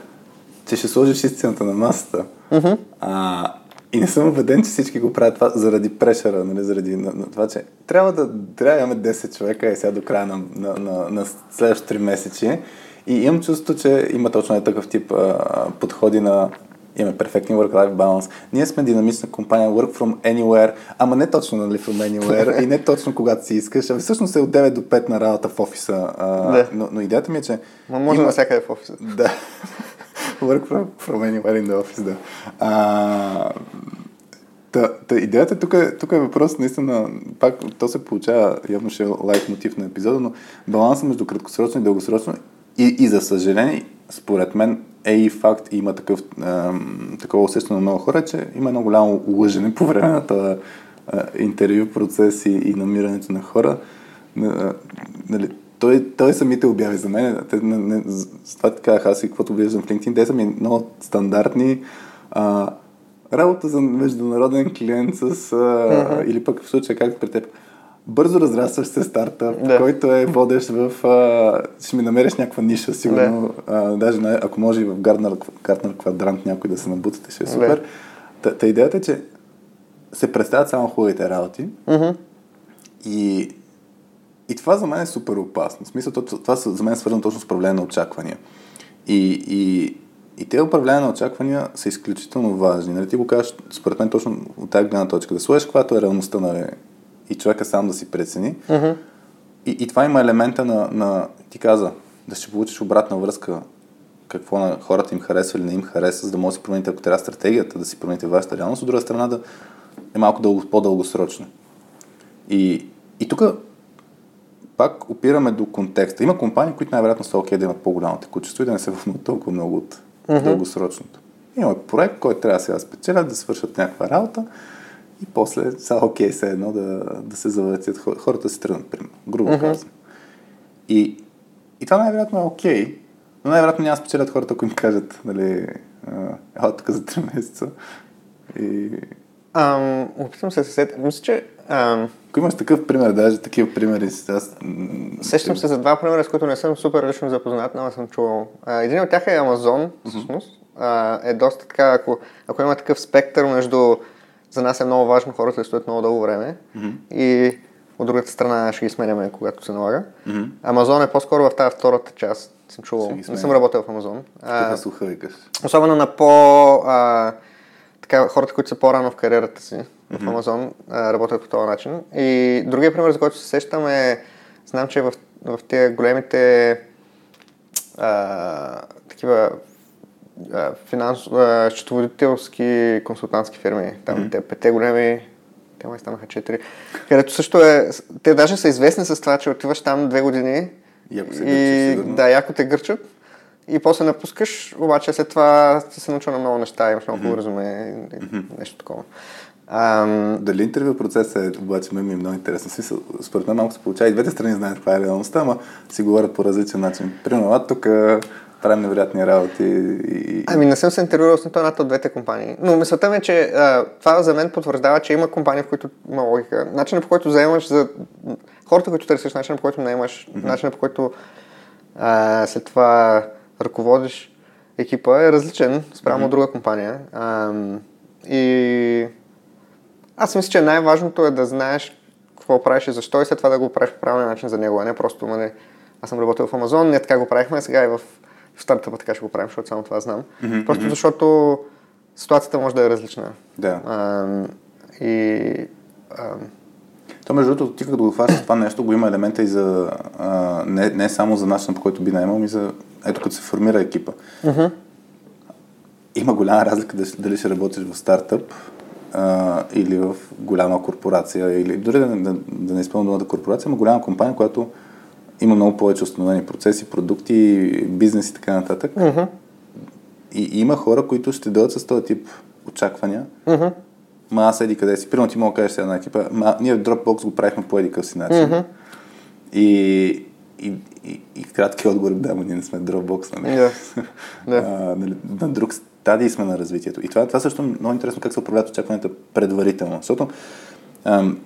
че ще сложиш истината на масата. Мгм. А, и не съм убеден, че всички го правят това заради прешера, нали, заради на, на това, че трябва да, трябва да имаме 10 човека и сега до края на, на, на, на следващото 3 месечи. И имам чувство, че има точно е такъв тип а, подходи на имаме перфектни work-life balance. Ние сме динамична компания, work from anywhere, ама не точно нали, from anywhere и не точно когато си искаш, а всъщност е от 9 до 5 на работа в офиса. А, Да. но, но идеята ми е, че Ма може има- навсякъде в офиса. да. Work from, from anywhere in the office, да. А, та, та, идеята тук е, тук е въпрос, наистина, пак то се получава, явно ще е лайт мотив на епизода, но баланса между краткосрочно и дългосрочно и, и за съжаление, според мен е и факт, има такъв, ам, такова усещане на много хора, че има едно голямо лъжене по време на този а, интервю процес и, и намирането на хора. А, нали, той, той самите обяви за мен. Те, не, не, с това така аз и каквото виждам в LinkedIn, те са ми много стандартни. А, работа за международен клиент с, а, mm-hmm. или пък в случая както при теб, бързо разрастващ се стартъп, Да. който е водещ в... А, ще ми намериш някаква ниша, сигурно. Да. А, даже ако може и в Гартнер, Гартнер квадрант някой да се набутате, ще е супер. Да. Та, та идеята е, че се представят само хубавите работи. Mm-hmm. И, и това за мен е супер опасно. В смисъл, това за мен е свързано точно с управление на очаквания. И, и, и те управления на очаквания са изключително важни. Нали, ти го кажеш, според мен, точно от тази гледна точка. Да сложиш каквато е реалността, нали, и човека сам да си прецени. Mm-hmm. И, и това има елемента на, на, ти каза, да ще получиш обратна връзка какво на хората им харесва или не им харесва, за да може да си промените, ако трябва стратегията, да си промените вашата реалност, от друга страна да е малко дълго, по-дългосрочно. И, и тук пак опираме до контекста. Има компании, които най-вероятно са окей да имат по-голямо текучество и да не се вълнуват толкова много от mm-hmm. дългосрочното. Има проект, който трябва да сега спечелят, да свършат някаква работа и после са окей все едно да, да се завъртят. Хората се тръгнат, примерно, грубо mm-hmm. казвам. И, и това най-вероятно е окей, но най-вероятно няма спечелят хората, ако им кажат, нали, а, тук за 3 месеца. И... Ам, опитвам се да се сетя. Мисля, че... Ам... Ако имаш такъв пример, даже такива примери си, аз... Сещам се за два примера, с които не съм супер лично запознат, но съм чувал. Един от тях е Амазон, всъщност. Е доста така, ако, ако има такъв спектър между... За нас е много важно хората да стоят много дълго време. Mm-hmm. И от другата страна ще ги сменяме, когато се налага. Mm-hmm. Амазон е по-скоро в тази втората част. Съм чувал. Не съм работил в Амазон. А, слуха викаш. Особено на по... А, така, хората, които са по-рано в кариерата си в Мгм. Амазон, работят по този начин. И другия пример, за който се сещам е, знам, че в, в тези големите а, такива а, финанс, а, счетоводителски консултантски фирми, там Мгм. те пете големи, те май станаха четири, където също е, те даже са известни с това, че отиваш там две години И ако се и сигурно. да, яко те гърчат и после напускаш, обаче след това си се научил на много неща, имаш много резюме и нещо такова. Ам, Дали интервю процесът е, обаче мен ми е много интересно. В Смисъл, според мен малко се получава и двете страни знаят каква е реалността, ама си говорят по различен начин. Примерно, а тук правим невероятни работи и... Ами не съм се интервюирал с нито едната от двете компании. Но мисълта ми е, че а, това за мен потвърждава, че има компании, в които има логика. Начинът по който заемаш за хората, които търсиш, начинът по който наемаш, mm-hmm. начинът по който а, след това ръководиш екипа е различен спрямо mm-hmm. друга компания. А, и аз мисля, че най-важното е да знаеш какво правиш и защо и след това да го правиш по правилния начин за него, а не просто, нали, аз съм работил в Амазон, ние така го правихме, сега и в, в стартъпа така ще го правим, защото само това знам. Мгм, Просто защото ситуацията може да е различна. Да. Ам, и ам, То, между другото, ти като го хващаш това нещо, го има елемента и за... А, не, не само за начина, по който би наемал, и за... Ето, като се формира екипа. мгм, Има голяма разлика дали, ще работиш в стартъп а, или в голяма корпорация, или дори да, да, да не изпълня думата корпорация, но голяма компания, която има много повече установени процеси, продукти, бизнес и така нататък. мгм, И, и има хора, които ще дойдат с този тип очаквания. мгм, Ма аз еди къде си. Примерно ти мога да кажеш сега на екипа, ма, ние в Dropbox го правихме по еди си начин. мгм. И, и, и, и кратки отговор, да, но ние не сме Dropbox, нали? Да. Да. А, нали, на друг стадий сме на развитието. И това, това също е много интересно как се управляват очакванията предварително. Защото ам,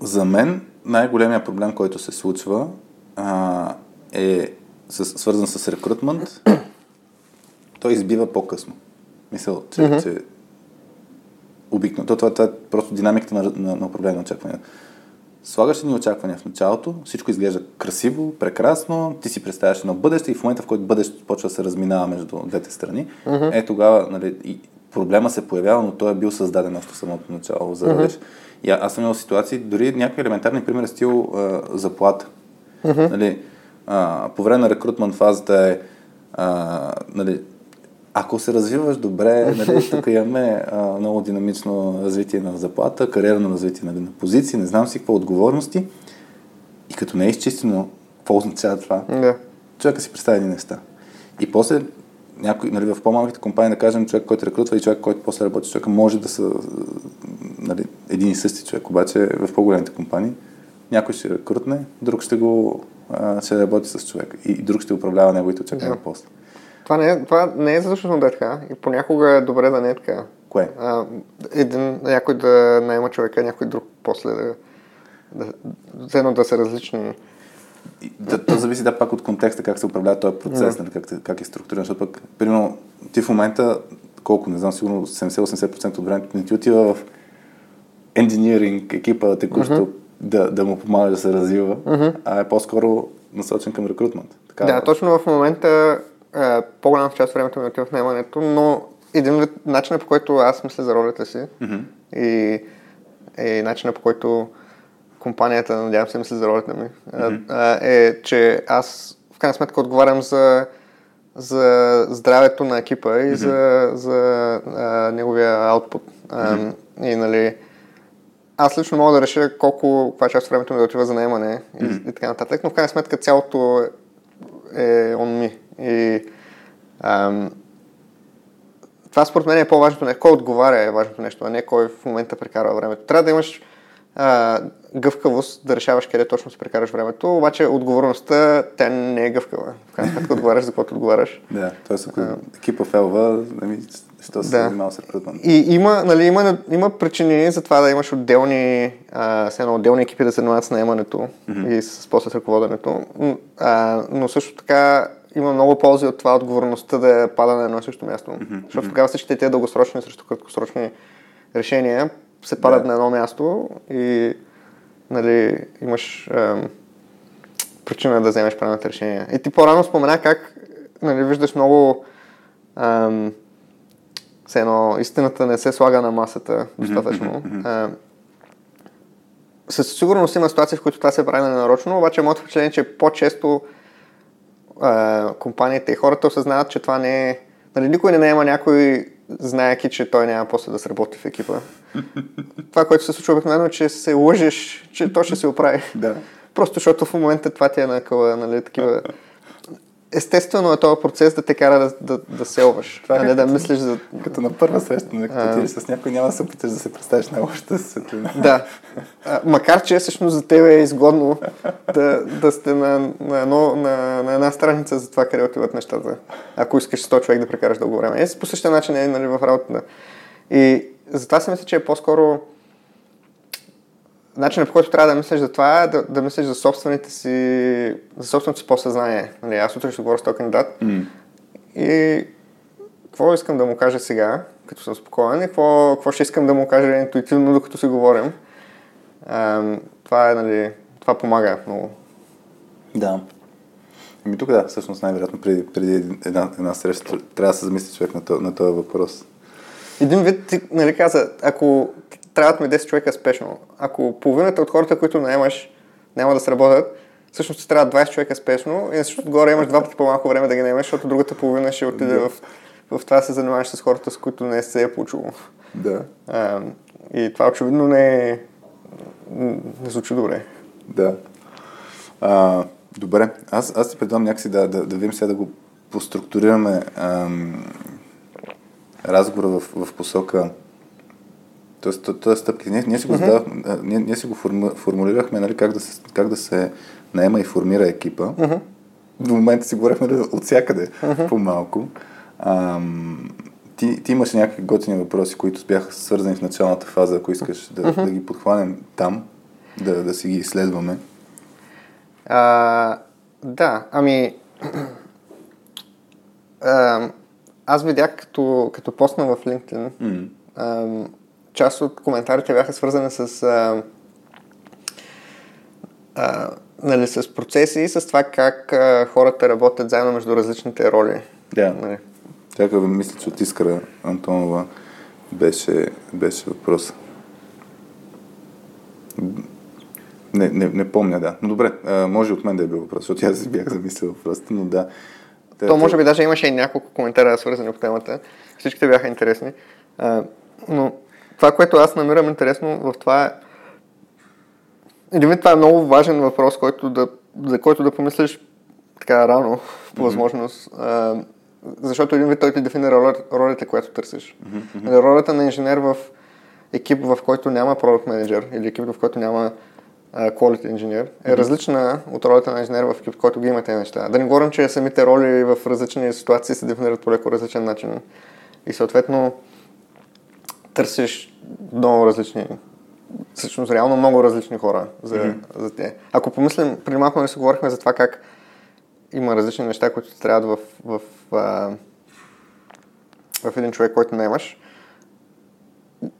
за мен най-големия проблем, който се случва а, е с, свързан с рекрутмент. Той избива по-късно. Мисъл, че, Мгм. че обикновено. То, това, това е просто динамиката на, на, на управление на очакванията. Слагаш ни очаквания в началото, всичко изглежда красиво, прекрасно, ти си представяш едно бъдеще и в момента, в който бъдещето почва да се разминава между двете страни, Мгм. е тогава нали, и проблема се появява, но той е бил създаден още самото начало за растеж. И а- аз съм имал ситуации, дори някакви елементарни примери, стил а, заплата. Нали, а, по време на рекрутмент фазата е а, нали, ако се развиваш добре, нали, тук имаме а, много динамично развитие на заплата, кариерно развитие нали, на позиции, не знам си какво отговорности. И като не е изчистено, какво означава това? Да. човека си представя едни неща. И после някой, нали, в по-малките компании, да кажем, човек, който рекрутва и човек, който после работи с човека, може да са нали, един и същи човек. Обаче в по-големите компании някой ще рекрутне, друг ще го а, ще работи с човек и, и друг ще управлява неговите очаквания Да. после. Това не, е, това не е задължително да е така и понякога е добре да не е така. Кое? А, един, някой да найема човека, някой друг после да, да, да, да са различни. И, да, то зависи да пак от контекста, как се управлява този процес, нали, как, как е структуриран, защото пък, примерно, ти в момента колко, не знам, сигурно 70-80% от времето не ти отива в engineering екипа текущо mm-hmm. да, да му помага да се развива, mm-hmm. а е по-скоро насочен към рекрутмент. Така, да, точно в момента е, по-голямата част от времето ми отива в наемането, но един вид начинът по който аз мисля за ролята си mm-hmm. и, и начинът по който компанията, надявам се, мисля за ролята ми, mm-hmm. е, че аз в крайна сметка отговарям за, за здравето на екипа и mm-hmm. за, за а, неговия аутпут. Mm-hmm. И нали, аз лично мога да реша колко, каква част от времето ми да отива за наемане mm-hmm. и, и така нататък, но в крайна сметка цялото е on me. И ам, това според мен е по-важното нещо. Кой отговаря е важното нещо, а не кой в момента прекарва времето. Трябва да имаш а, гъвкавост да решаваш къде точно се прекараш времето, обаче отговорността тя не е гъвкава. В крайна сметка отговаряш за каквото отговаряш. Да, т.е. ако екипа фелва, нали, що се да. занимава с рекрутмент? И има, нали, има, има причини за това да имаш отделни, а, едно, отделни екипи да се занимават с наемането mm-hmm. и с после с ръководенето. А, но също така има много ползи от това отговорността да пада на едно и също място. Mm-hmm. Защото тогава всичките тези дългосрочни срещу краткосрочни решения се падат да. на едно място и нали, имаш ем, причина да вземеш правилните решения. И ти по-рано спомена как нали, виждаш много ем, все едно, истината не се слага на масата достатъчно. Mm-hmm. със сигурност има ситуации, в които това се прави ненарочно, обаче моето впечатление е, че по-често е, компаниите и хората осъзнават, че това не е... Нали, никой не наема някой знаеки, че той няма после да сработи в екипа. Това, което се случва обикновено, е, че се лъжиш, че то ще се оправи. Да. Просто защото в момента това ти е накъла, нали, такива естествено е този процес да те кара да, да, да селваш, това а не да мислиш за... Като на първа среща, нали, като отидеш с някой, няма да се опиташ да се представиш на лошата светлина. Да. А, макар, че всъщност за теб е изгодно да, да сте на, на, едно, на, на една страница за това къде отиват нещата, ако искаш 100 човек да прекараш дълго време. Е, по същия начин е нали, в работата. И затова си мисля, че е по-скоро начинът по който трябва да мислиш за това е да, да мислиш за собствените си, за собственото си по-съзнание. Нали, аз утре ще говоря с този кандидат mm. и какво искам да му кажа сега, като съм спокоен и какво, какво ще искам да му кажа интуитивно, докато си говорим. А, това е, нали, това помага много. Да. Ами тук да, всъщност най-вероятно преди, преди една, една среща трябва да се замисли човек на, този, на този въпрос. Един вид, ти, нали каза, ако трябват ми 10 човека спешно. Ако половината от хората, които наемаш, няма да сработят, всъщност ти трябва 20 човека спешно и на същото отгоре имаш два пъти по-малко време да ги наемаш, защото другата половина ще отиде да. в, в това да се занимаваш с хората, с които не се е получило. Да. А, и това очевидно не е... не звучи добре. Да. А, добре, аз, аз ти предлагам някакси да, да, да видим сега да го поструктурираме ам, разговора в, в посока Тоест, този стъпки. Ние, ние си го, задав, ние, ние си го форму, формулирахме, нали, как да се, как да се наема и формира екипа. Uh-huh. В момента си говорихме нали, от всякъде по-малко. Ам, ти, ти имаш някакви готини въпроси, които бяха свързани в началната фаза, ако искаш да, да ги подхванем там, да, да си ги изследваме. А, да, ами... а, аз видях като, като постна в LinkedIn, mm. Част от коментарите бяха свързани с, а, а, нали, с процеси и с това как а, хората работят заедно между различните роли. Да. Нали. Тяка мисля, че от Искра Антонова беше, беше въпрос. Не, не, не помня, да. Но добре, а, може от мен да е бил въпрос, защото аз бях замислил въпроса, но да. То може би даже имаше и няколко коментара свързани по темата. Всичките бяха интересни. А, но това, което аз намирам интересно в това е... Един това е много важен въпрос, който да, за който да помислиш така рано, по възможност. Mm-hmm. защото един вид той ти дефинира ролята, ролята която търсиш. Mm-hmm. Ролята на инженер в екип, в който няма продукт менеджер или екип, в който няма uh, quality инженер, е mm-hmm. различна от ролята на инженер в екип, в който ги има тези неща. Да не говорим, че самите роли в различни ситуации се дефинират по леко различен начин. И съответно, търсиш много различни, всъщност реално много различни хора за, mm-hmm. за те. Ако помислим, преди малко не си говорихме за това как има различни неща, които ти трябват в, в, в, в един човек, който не имаш.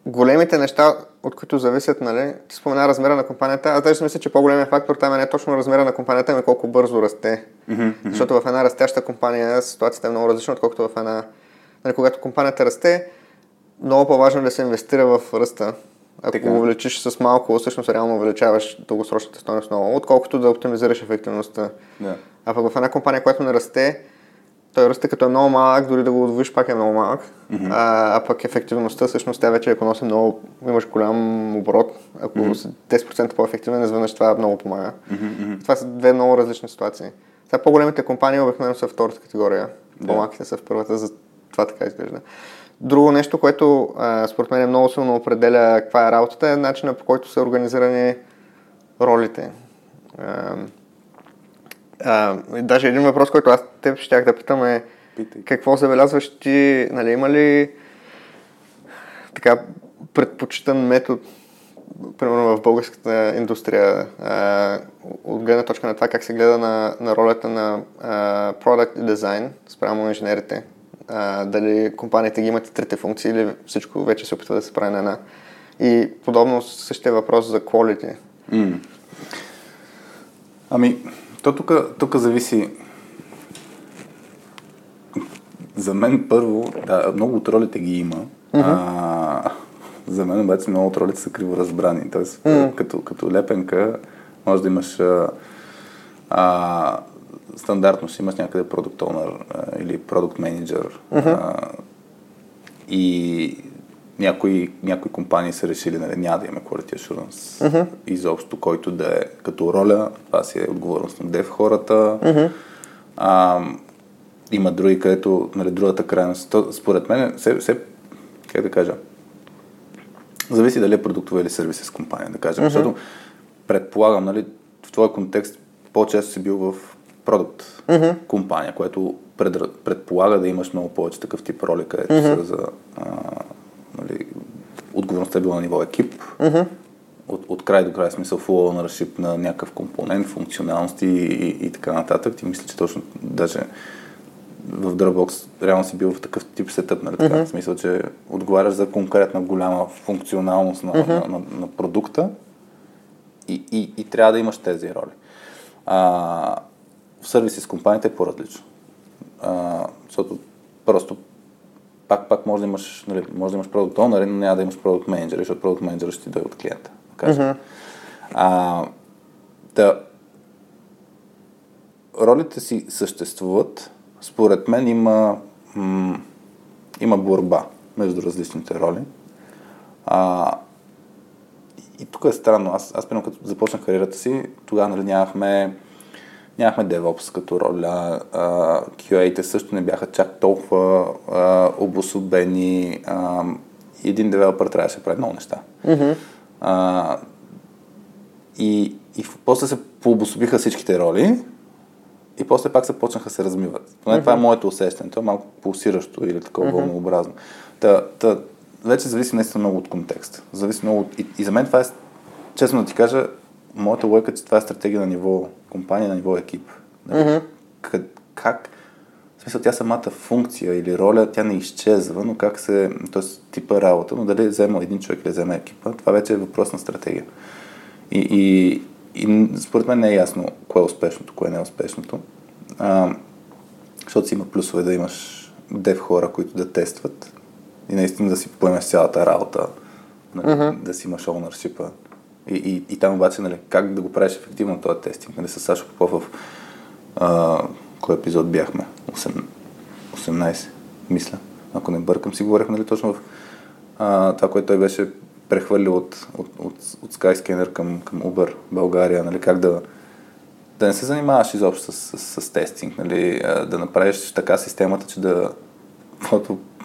Големите неща, от които зависят, нали, ти спомена размера на компанията, аз даже мисля, че по-големият фактор там е не точно размера на компанията, ами колко бързо расте. Mm-hmm. Защото в една растяща компания ситуацията е много различна, отколкото в една... Нали, когато компанията расте, много по-важно е да се инвестира в ръста. Ако Така. увеличиш с малко, всъщност реално увеличаваш дългосрочната стойност много, отколкото да оптимизираш ефективността. Да. А пък в една компания, която не расте, той расте като е много малък, дори да го удвоиш пак е много малък. Mm-hmm. А, а пък ефективността, всъщност тя вече ако носи много, имаш голям оборот, ако mm-hmm. си 10% по-ефективен, изведнъж това много помага. Mm-hmm. Това са две много различни ситуации. Сега по-големите компании обикновено са втората категория, по-малките са в първата, за това така изглежда. Друго нещо, което а, според мен е много силно определя каква е работата, е начинът по който са организирани ролите. А, а, даже един въпрос, който аз теб щях да питам е Питай. какво забелязваш ти, нали, има ли така предпочитан метод, примерно в българската индустрия, а, от гледна точка на това как се гледа на, на ролята на а, product дизайн спрямо инженерите. А, дали компаниите ги имат и трите функции или всичко вече се опитва да се прави на една. И подобно същия въпрос за quality. М. Ами, то тук, зависи. За мен първо, да, много от ролите ги има. А, за мен обаче много от ролите са криво разбрани. Тоест, като, като лепенка може да имаш а, стандартно си имаш някъде product owner или product manager а, и някои, някои компании са решили, нали, няма да имаме quality assurance uh-huh. изобщо, който да е като роля. Това си е отговорност на дев хората. Uh-huh. А, има други, където, нали, другата крайност. То, според мен, се, се, как да кажа, зависи дали е продуктова или сервис компания, да кажем. Uh-huh. Защото предполагам, нали, в твой контекст по-често си бил в продукт uh-huh. компания, което пред, предполага да имаш много повече такъв тип роли, където uh-huh. са за а, нали, отговорността е била на ниво екип, uh-huh. от, от край до край смисъл full ownership на някакъв компонент, функционалности и, и, и така нататък. Ти мисля, че точно даже в Dropbox реално си бил в такъв тип сетъп, нали, така, uh-huh. в смисъл, че отговаряш за конкретна голяма функционалност на, uh-huh. на, на, на продукта и, и, и трябва да имаш тези роли. А, в сервиси с компанията е по-различно. А, защото просто пак, пак може да имаш, нали, може да имаш продукт owner, но няма да имаш продукт менеджер, защото продукт менеджер ще ти дойде от клиента. Uh-huh. А, да, ролите си съществуват. Според мен има, м- има борба между различните роли. А, и тук е странно. Аз, аз примерно, като започнах кариерата си, тогава нали, нямахме, нямахме DevOps като роля. QA-те също не бяха чак толкова обособени. Един девелопър трябваше да прави много неща. Mm-hmm. А, и, и после се пообособиха всичките роли и после пак се почнаха да се размиват. Поне mm-hmm. това е моето усещане. Това е малко пулсиращо или такова Мгм. вълнообразно. Та, та, вече зависи наистина много от контекст. Зависи много от... И, и за мен това е, честно да ти кажа, моята логика, е, че това е стратегия на ниво компания, на ниво екип. Нали? Мгм. Как, как в смисъл, тя самата функция или роля, тя не изчезва, но как се, т.е. типа работа, но дали взема един човек или взема екипа, това вече е въпрос на стратегия. И, и, и според мен не е ясно кое е успешното, кое не е успешното. А, защото си има плюсове да имаш дев хора, които да тестват и наистина да си поемеш цялата работа, нали, Мгм. да си имаш ownership и, и, и там обаче, нали, как да го правиш ефективно този тестинг. Нали, с Сашо Попов в а, кой епизод бяхме? 8, 18, мисля. Ако не бъркам, си говорихме нали, точно в а, това, което той беше прехвърлил от, от, от, от Skyscanner към, към Uber България, нали, как да, да не се занимаваш изобщо с, с, с тестинг, нали, да направиш така системата, че да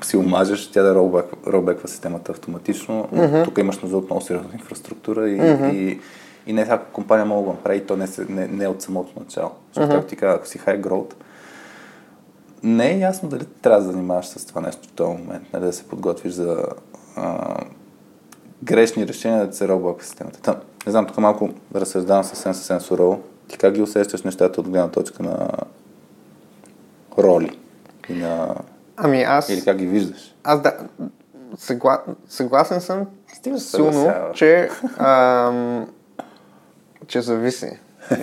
си омажеш, тя да ролбеква, ролбеква системата автоматично. Мгм. Тук имаш нужда от много сериозна инфраструктура и, Мгм. и, и не всяка компания може да го направи, и то не, не, не от самото начало. Защото, Мгм. както ти казах, ако си high growth, не е ясно дали трябва да занимаваш с това нещо в този момент, нали, да се подготвиш за а, грешни решения да се ролбеква системата. Та, не знам, тук малко разсъждавам съвсем съвсем сурово. Ти как ги усещаш нещата от гледна точка на роли и на Ами аз... Или как ги виждаш? Аз да... Съгла... Съгласен съм Стига се силно, съгласяваш. че... Ам... че зависи.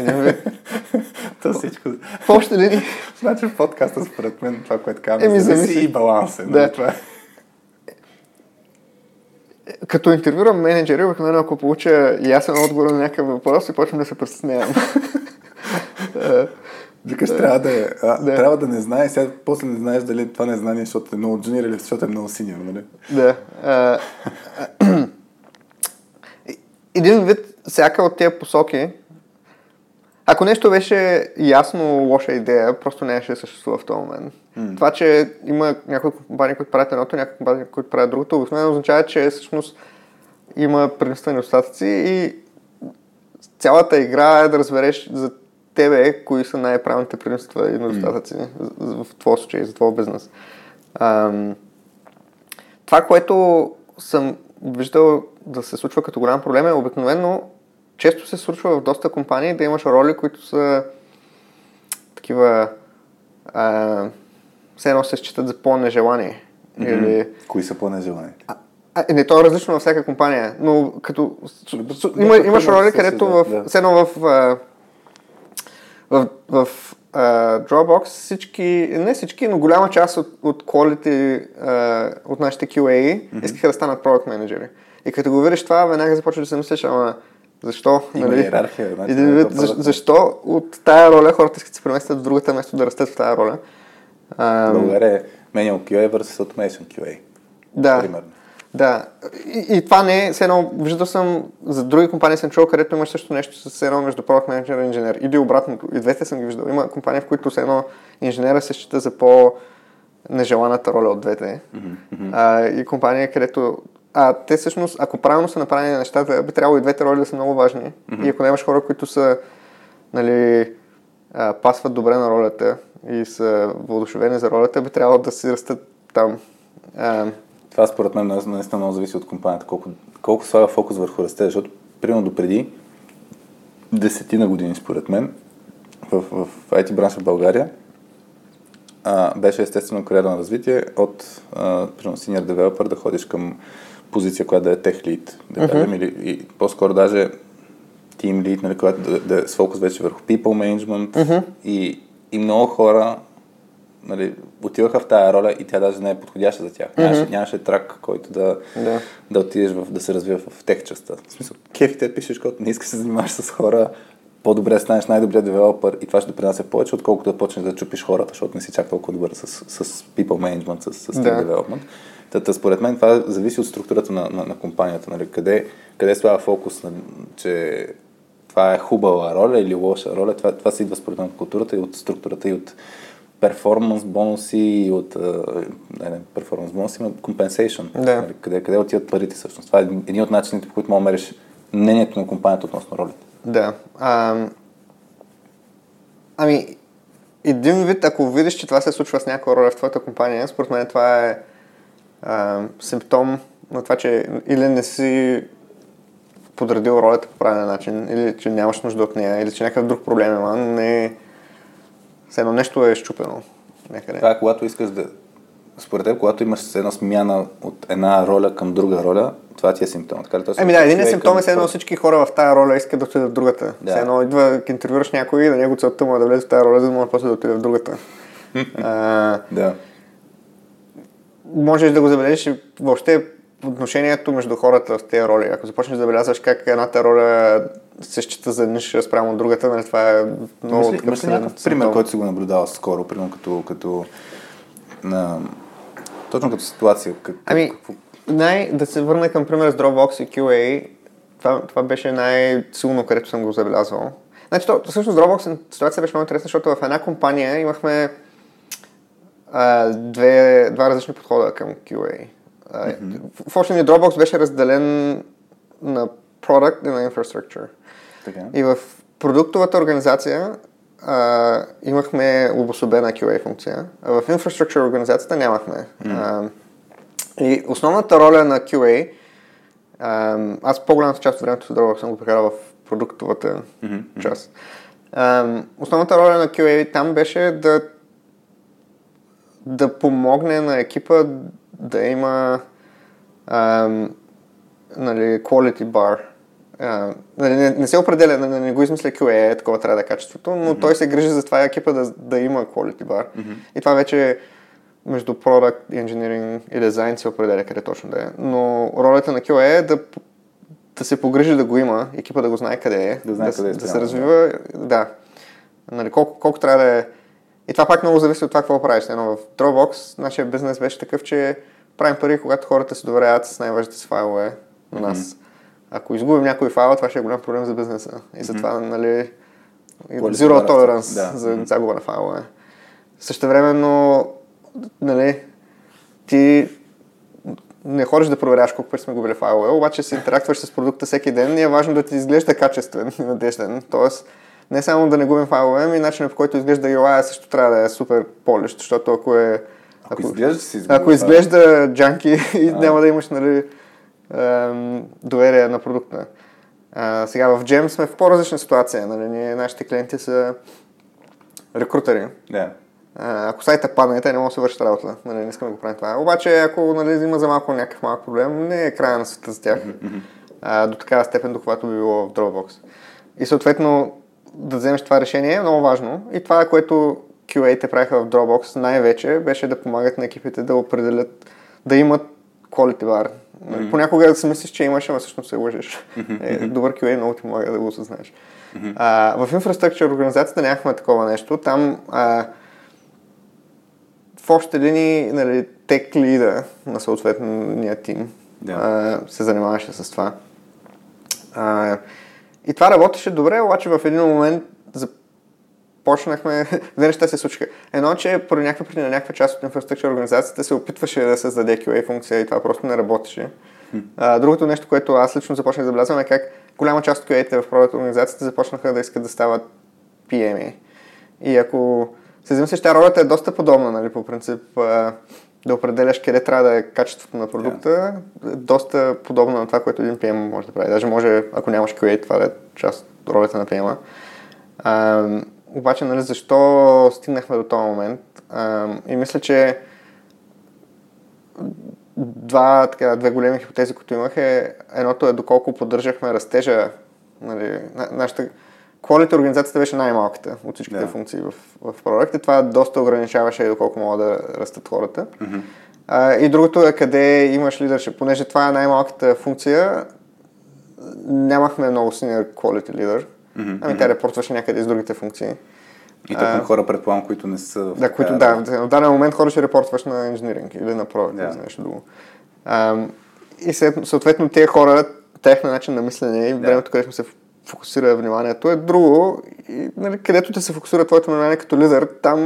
То всичко. В общи линии. Значи в подкаста според мен това, което казвам, Еми, зависи зависи. и баланс е. Да. Това. Като интервюрам менеджери, обикновено ако получа ясен отговор на някакъв въпрос и почвам да се притеснявам. Викаш, трябва да, е, а, Да. трябва да не знаеш, сега после не знаеш дали това незнание, защото е много джуниор или защото е много синьор, нали? Да. А, един вид, всяка от тези посоки, ако нещо беше ясно лоша идея, просто нямаше да съществува в този момент. Mm. Това, че има някои компании, които правят едното, някои компании, които правят другото, обикновено означава, че всъщност има предимства и недостатъци и цялата игра е да разбереш за тебе, кои са най-правилните предимства и недостатъци mm. в твоя случай, за твоя бизнес. Ам, това, което съм виждал да се случва като голям проблем е обикновено често се случва в доста компании да имаш роли, които са такива а, все едно се считат за по-нежелани. Или... Кои са по-нежелани? А, а, не, то е различно във всяка компания, но като... Да, има, да, имаш роли, където да, в, да. едно в, а, в, в а, Dropbox всички, не всички, но голяма част от, от quality, а, от нашите QA искаха да станат product менеджери. И като го видиш това, веднага започваш да се мислиш, ама защо? Има иерархия, значи, е вид, то защо, от тая роля хората искат да се преместят в другата, вместо да растат в тая роля? А, България е manual QA versus automation QA. да. Примерно. Да. И, и това не е, все едно, виждал съм, за други компании съм чувал, където имаш също нещо с едно между product manager и инженер. Или обратното. И двете съм ги виждал. Има компании, в които все едно инженера се счита за по нежеланата роля от двете. А, и компания, където а те всъщност, ако правилно са направени нещата, би трябвало и двете роли да са много важни. И ако нямаш хора, които са, нали, а, пасват добре на ролята и са въодушевени за ролята, би трябвало да си растат там. А, Това според мен наистина много зависи от компанията, колко, колко слага фокус върху растеж, защото примерно допреди десетина години според мен в, в IT бранша в България а, беше естествено кариерно развитие от а, примерно senior developer да ходиш към позиция, която да е tech lead, да кажем, или и по-скоро даже team lead, нали, която да, да е с фокус вече върху people management и, и много хора нали, отиваха в тая роля и тя даже не е подходяща за тях. Нямаше, нямаше трак, който да, Да. да отидеш в, да се развива в тех частта. В смисъл, кефи те пишеш, когато не искаш да се занимаваш с хора, по-добре станеш най-добрият девелопър и това ще допринася повече, отколкото да почнеш да чупиш хората, защото не си чак толкова добър с, с people management, с, с Да. development. Та, та, според мен това зависи от структурата на, на, на компанията. Нали? Къде, къде слага фокус, на, че това е хубава роля или лоша роля. Това, това се идва според мен от културата и от структурата и от перформанс бонуси и от не, не, перформанс бонуси, но compensation. Да. Нали, къде, къде отиват парите всъщност. Това е един от начините, по които мога да мериш мнението на компанията относно ролите. Да. А, ами, един вид, ако видиш, че това се случва с някаква роля в твоята компания, според мен това е а, симптом на това, че или не си подредил ролята по правилен начин, или че нямаш нужда от нея, или че някакъв друг проблем има, но не. Все едно нещо е щупено някъде. Това е когато искаш да... Според теб, когато имаш една смяна от една роля към друга роля, това ти е симптом. Така ли? Тоест, Ами да, един е симптом е едно всички хора в тая роля искат да отидат в другата. Да. Все едно идва, интервюраш някой и на него целта му е да влезе в тая роля, за да може после да отиде в другата. а, Да. можеш да го забележиш въобще отношението между хората в тези роли. Ако започнеш да забелязваш как едната роля се счита за ниша спрямо другата, нали, това е много Имаш ли, такъв имаш ли силен някакъв пример, който си го наблюдавал скоро, примерно като, като на, точно като ситуация? Как, Ами, какво, най- да се върна към пример с Dropbox и QA, това, това беше най-силно, където съм го забелязвал. Значи, то, всъщност Dropbox ситуация беше много интересна, защото в една компания имахме а, две, два различни подхода към QA. Mm-hmm. В, общи линии Dropbox беше разделен на product и на infrastructure. така? И в продуктовата организация а, имахме обособена QA функция, а в infrastructure организацията нямахме. А, и основната роля на QA, а, аз по-голямата част от времето в Dropbox съм го прекарал в продуктовата част. А, основната роля на QA там беше да да помогне на екипа да има ам, нали, quality bar. А, нали, не, не се определя, не, не го измисля QA, е такова трябва да е качеството, но mm-hmm. той се грижи за това екипа да, да има quality bar. Mm-hmm. И това вече между product, engineering и дизайн се определя къде точно да е. Но ролята на QA е да, да се погрижи да го има, екипа да го знае къде е, да, знае да, къде е да се развива, да. да. Нали, колко, колко трябва да е. И това пак много зависи от това какво правиш. Но в Dropbox нашия бизнес беше такъв, че правим пари, когато хората се доверяват с най-важните си файлове на нас. Mm-hmm. Ако изгубим някой файл, това ще е голям проблем за бизнеса. И затова, mm-hmm. нали, zero tolerance да. за mm-hmm. загуба на файлове. Същевременно, нали, ти не ходиш да проверяваш колко пъти сме губили файлове, обаче се интерактваш с продукта всеки ден и е важно да ти изглежда качествен и надежден. Тоест, не само да не губим файлове, ами начинът по който изглежда UI също трябва да е супер полещ, защото ако е ако, ако изглежда, си ако изглежда джанки, и няма да имаш нали, доверие на продукта. А, сега в Gem сме в по-различна ситуация. Нали? Ние, нашите клиенти са рекрутери. Yeah. А, ако сайта падне, те не могат да се вършат работа. Нали? Не искаме да го правим това. Обаче, ако нали, има за малко някакъв малък проблем, не е края на света за тях. Mm-hmm. А, до такава степен, до която би било в Dropbox. И съответно, да вземеш това решение е много важно. И това което QA-те правиха в Dropbox най-вече, беше да помагат на екипите да определят, да имат quality bar. Mm-hmm. Понякога да си мислиш, че имаш, ама всъщност се лъжеш. Mm-hmm. Е, добър QA много ти помага да го осъзнаеш. Mm-hmm. А, в инфраструктура организацията нямахме такова нещо. Там а, в общи линии нали, тек лида на съответния тим yeah. а, се занимаваше с това. А, и това работеше добре, обаче в един момент започнахме, две неща се случиха. Едно, че по някаква причина някаква част от инфраструктура организацията се опитваше да създаде QA функция и това просто не работеше. А, другото нещо, което аз лично започнах да забелязвам е как голяма част от QA-те в продукт организацията започнаха да искат да стават PM. И ако се замислиш, тази ролята е доста подобна, нали, по принцип да определяш къде трябва да е качеството на продукта, yeah. доста подобно на това, което един PM може да прави. Даже може, ако нямаш QA, това да е част от ролята на PM. А, обаче, нали, защо стигнахме до този момент? А, и мисля, че два, така, две големи хипотези, които имах е, едното е доколко поддържахме растежа, нали, на, нашата Quality организацията беше най-малката от всичките yeah. функции в, в проекта. Това доста ограничаваше доколко могат да растат хората. Mm-hmm. А, и другото е къде имаш лидершип. Понеже това е най-малката функция, нямахме много senior quality leader. Mm-hmm. Ами тя репортваше някъде с другите функции. И тук на хора, предполагам, които не са в Да, които, да, в даден момент хора ще репортваш на инженеринг или на продукт yeah. или нещо друго. А, и съответно тези хора, техния начин на мислене и времето, където сме се фокусира вниманието е друго. И, нали, където те се фокусира твоето внимание като лидер, там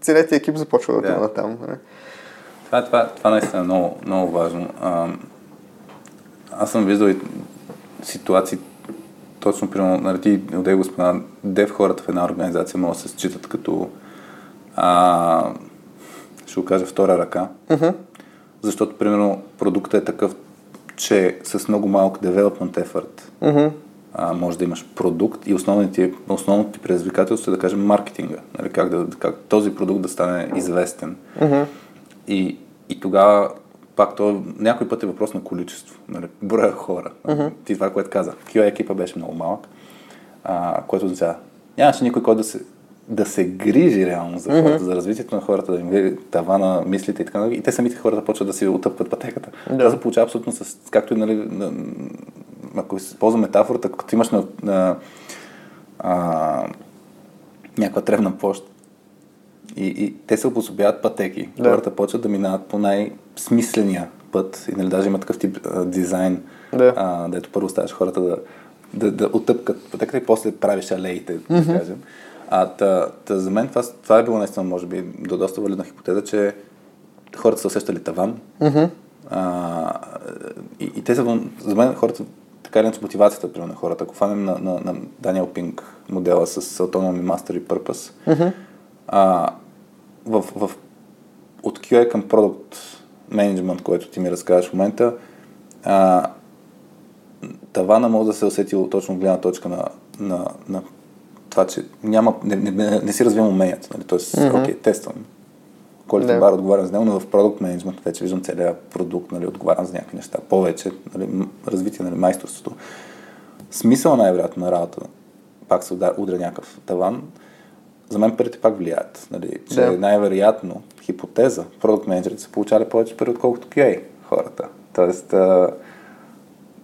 целият ти екип започва да отива yeah. там. Нали. Това, това, това наистина е много, много важно. А, аз съм виждал и ситуации, точно примерно, нали, ти отдей го спомена, дев хората в една организация могат да се считат като а, ще го кажа втора ръка. Uh-huh. Защото, примерно, продуктът е такъв, че с много малък development effort uh-huh а, може да имаш продукт и основното ти, основното ти предизвикателство е да кажем маркетинга. Нали, как, да, как този продукт да стане известен. Uh-huh. И, и тогава пак то някой път е въпрос на количество, нали, броя хора. Uh-huh. Ти това, което каза. QA екипа беше много малък, а, което означава нямаше никой, който да се, да се грижи реално за хората, uh-huh. за развитието на хората, да им види тавана, мислите и така. И те самите хората почват да си отъпват пътеката. Да. Това се получава абсолютно с, както и нали, ако използвам метафората, като имаш на, на а, някаква тревна площ и, и те се обособяват пътеки. Да. Хората почват да минават по най-смисления път и нали, даже има такъв тип а, дизайн, да. а, дето първо ставаш хората да, да, да отъпкат пътеката и после правиш алеите, mm-hmm. да кажем. А та, та за мен това, това е било наистина, може би, до доста валидна хипотеза, че хората са усещали таван. Mm-hmm. А, и, и те са, за мен хората така или мотивацията примерно, на хората. Ако фанем на, на, на Даниел Пинг модела с Autonomy Master и Purpose, mm-hmm. а, в, в, от QA към Product Management, което ти ми разказваш в момента, а, тавана може да се усети точно от гледна точка на, на, на това, че няма, не, не, не, не си развивам уменията. Нали? Тоест, mm-hmm. окей, тествам. Да. Bar отговарям за него, но в Product Management вече виждам целият продукт, нали, отговарям за някакви неща. Повече, нали, развитие на нали, майсторството. Смисъл най-вероятно на работа, пак се удар, удря някакъв таван, за мен парите пак влияят. Нали, че Да. най-вероятно, хипотеза, продукт менеджерите са получали повече пари, отколкото QA хората. Тоест,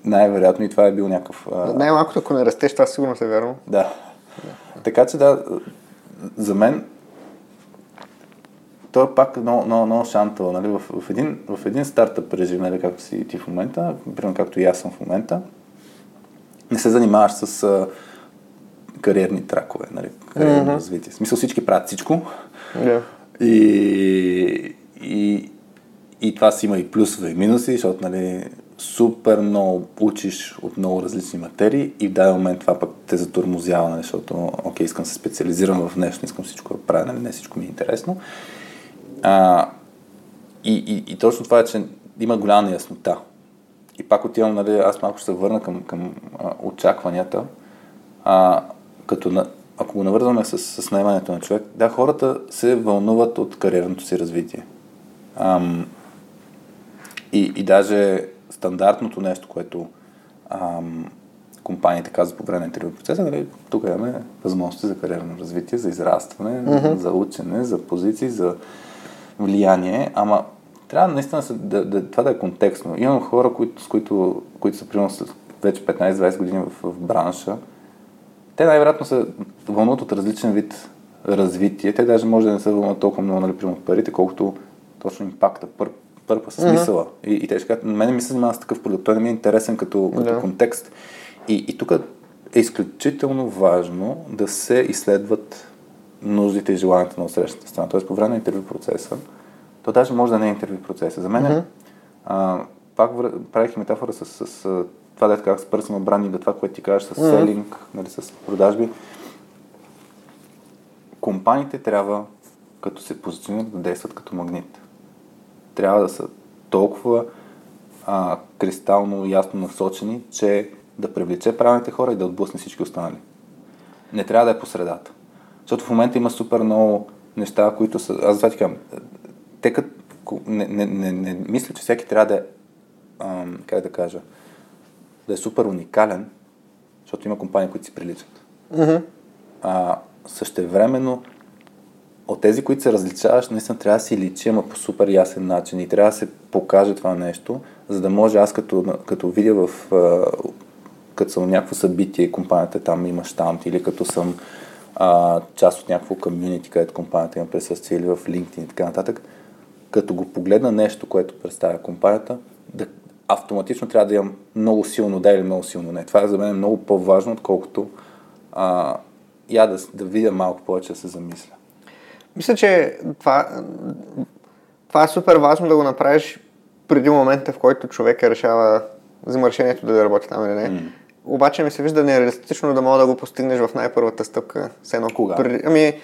най-вероятно и това е бил някакъв... а, Най-малкото, ако не растеш, това сигурно се вярно. да. Така че да, за мен той е пак много, много, много шантъл. Нали? В, в, един, в един стартъп режим, нали, както си ти в момента, примерно както и аз съм в момента, не се занимаваш с а, кариерни тракове, нали? кариерно Мгм. развитие. В смисъл всички правят всичко Да. и, и, и това си има и плюсове и минуси, защото нали, супер много учиш от много различни материи и в даден момент това пък те затормозява, нали, защото окей, искам да се специализирам в нещо, не искам всичко да правя, нали, не всичко ми е интересно. А, и, и, и точно това е, че има голяма неяснота. И пак отивам, нали, аз малко ще се върна към, към а, очакванията. А, като на, ако го навързваме с, с наемането на човек, да, хората се вълнуват от кариерното си развитие. Ам, и, и даже стандартното нещо, което ам, компаниите казват по време на интервю процеса, нали, тук имаме възможности за кариерно развитие, за израстване, mm-hmm. за учене, за позиции, за влияние, ама трябва наистина да, да, това да е контекстно. Имам хора, които, с които, които са примерно вече 15-20 години в, в бранша, те най-вероятно се вълнуват от различен вид развитие. Те даже може да не се вълнуват толкова много, нали, примерно парите, колкото точно импакта, пър, пърпа, смисъла. И, и те ще кажат, на мен не ми се занимава с такъв продукт, той не ми е интересен като, като Да. контекст. И, и тук е изключително важно да се изследват нуждите и желанията на отсрещната страна. Тоест по време на интервю процеса, то даже може да не е интервю процеса. За мен, mm-hmm. а, пак правих метафора с, с, с това, дето как с personal branding, това, което ти кажеш, с селинг, нали, с продажби. Компаниите трябва, като се позиционират, да действат като магнит. Трябва да са толкова а, кристално ясно насочени, че да привлече правилните хора и да отблъсне всички останали. Не трябва да е по средата. Защото в момента има супер много неща, които са... Аз затова ти казвам, те като... Не, не, не, не, мисля, че всеки трябва да е... Ам, как да кажа? Да е супер уникален, защото има компании, които си приличат. Мгм. А, същевременно от тези, които се различаваш, наистина трябва да си личи, ама по супер ясен начин и трябва да се покаже това нещо, за да може аз като, като видя в като съм някакво събитие компанията там има штамп или като съм а, част от някакво комьюнити, където компанията има присъствие или в LinkedIn и така нататък, като го погледна нещо, което представя компанията, да, автоматично трябва да имам много силно да или много силно не. Това е за мен много по-важно, отколкото а, я да, да видя малко повече да се замисля. Мисля, че това, това е супер важно да го направиш преди момента, в който човек решава, взима решението да работи там или не. М. Обаче ми се вижда нереалистично да мога да го постигнеш в най-първата стъпка. Все едно, Кога? Преди, ами,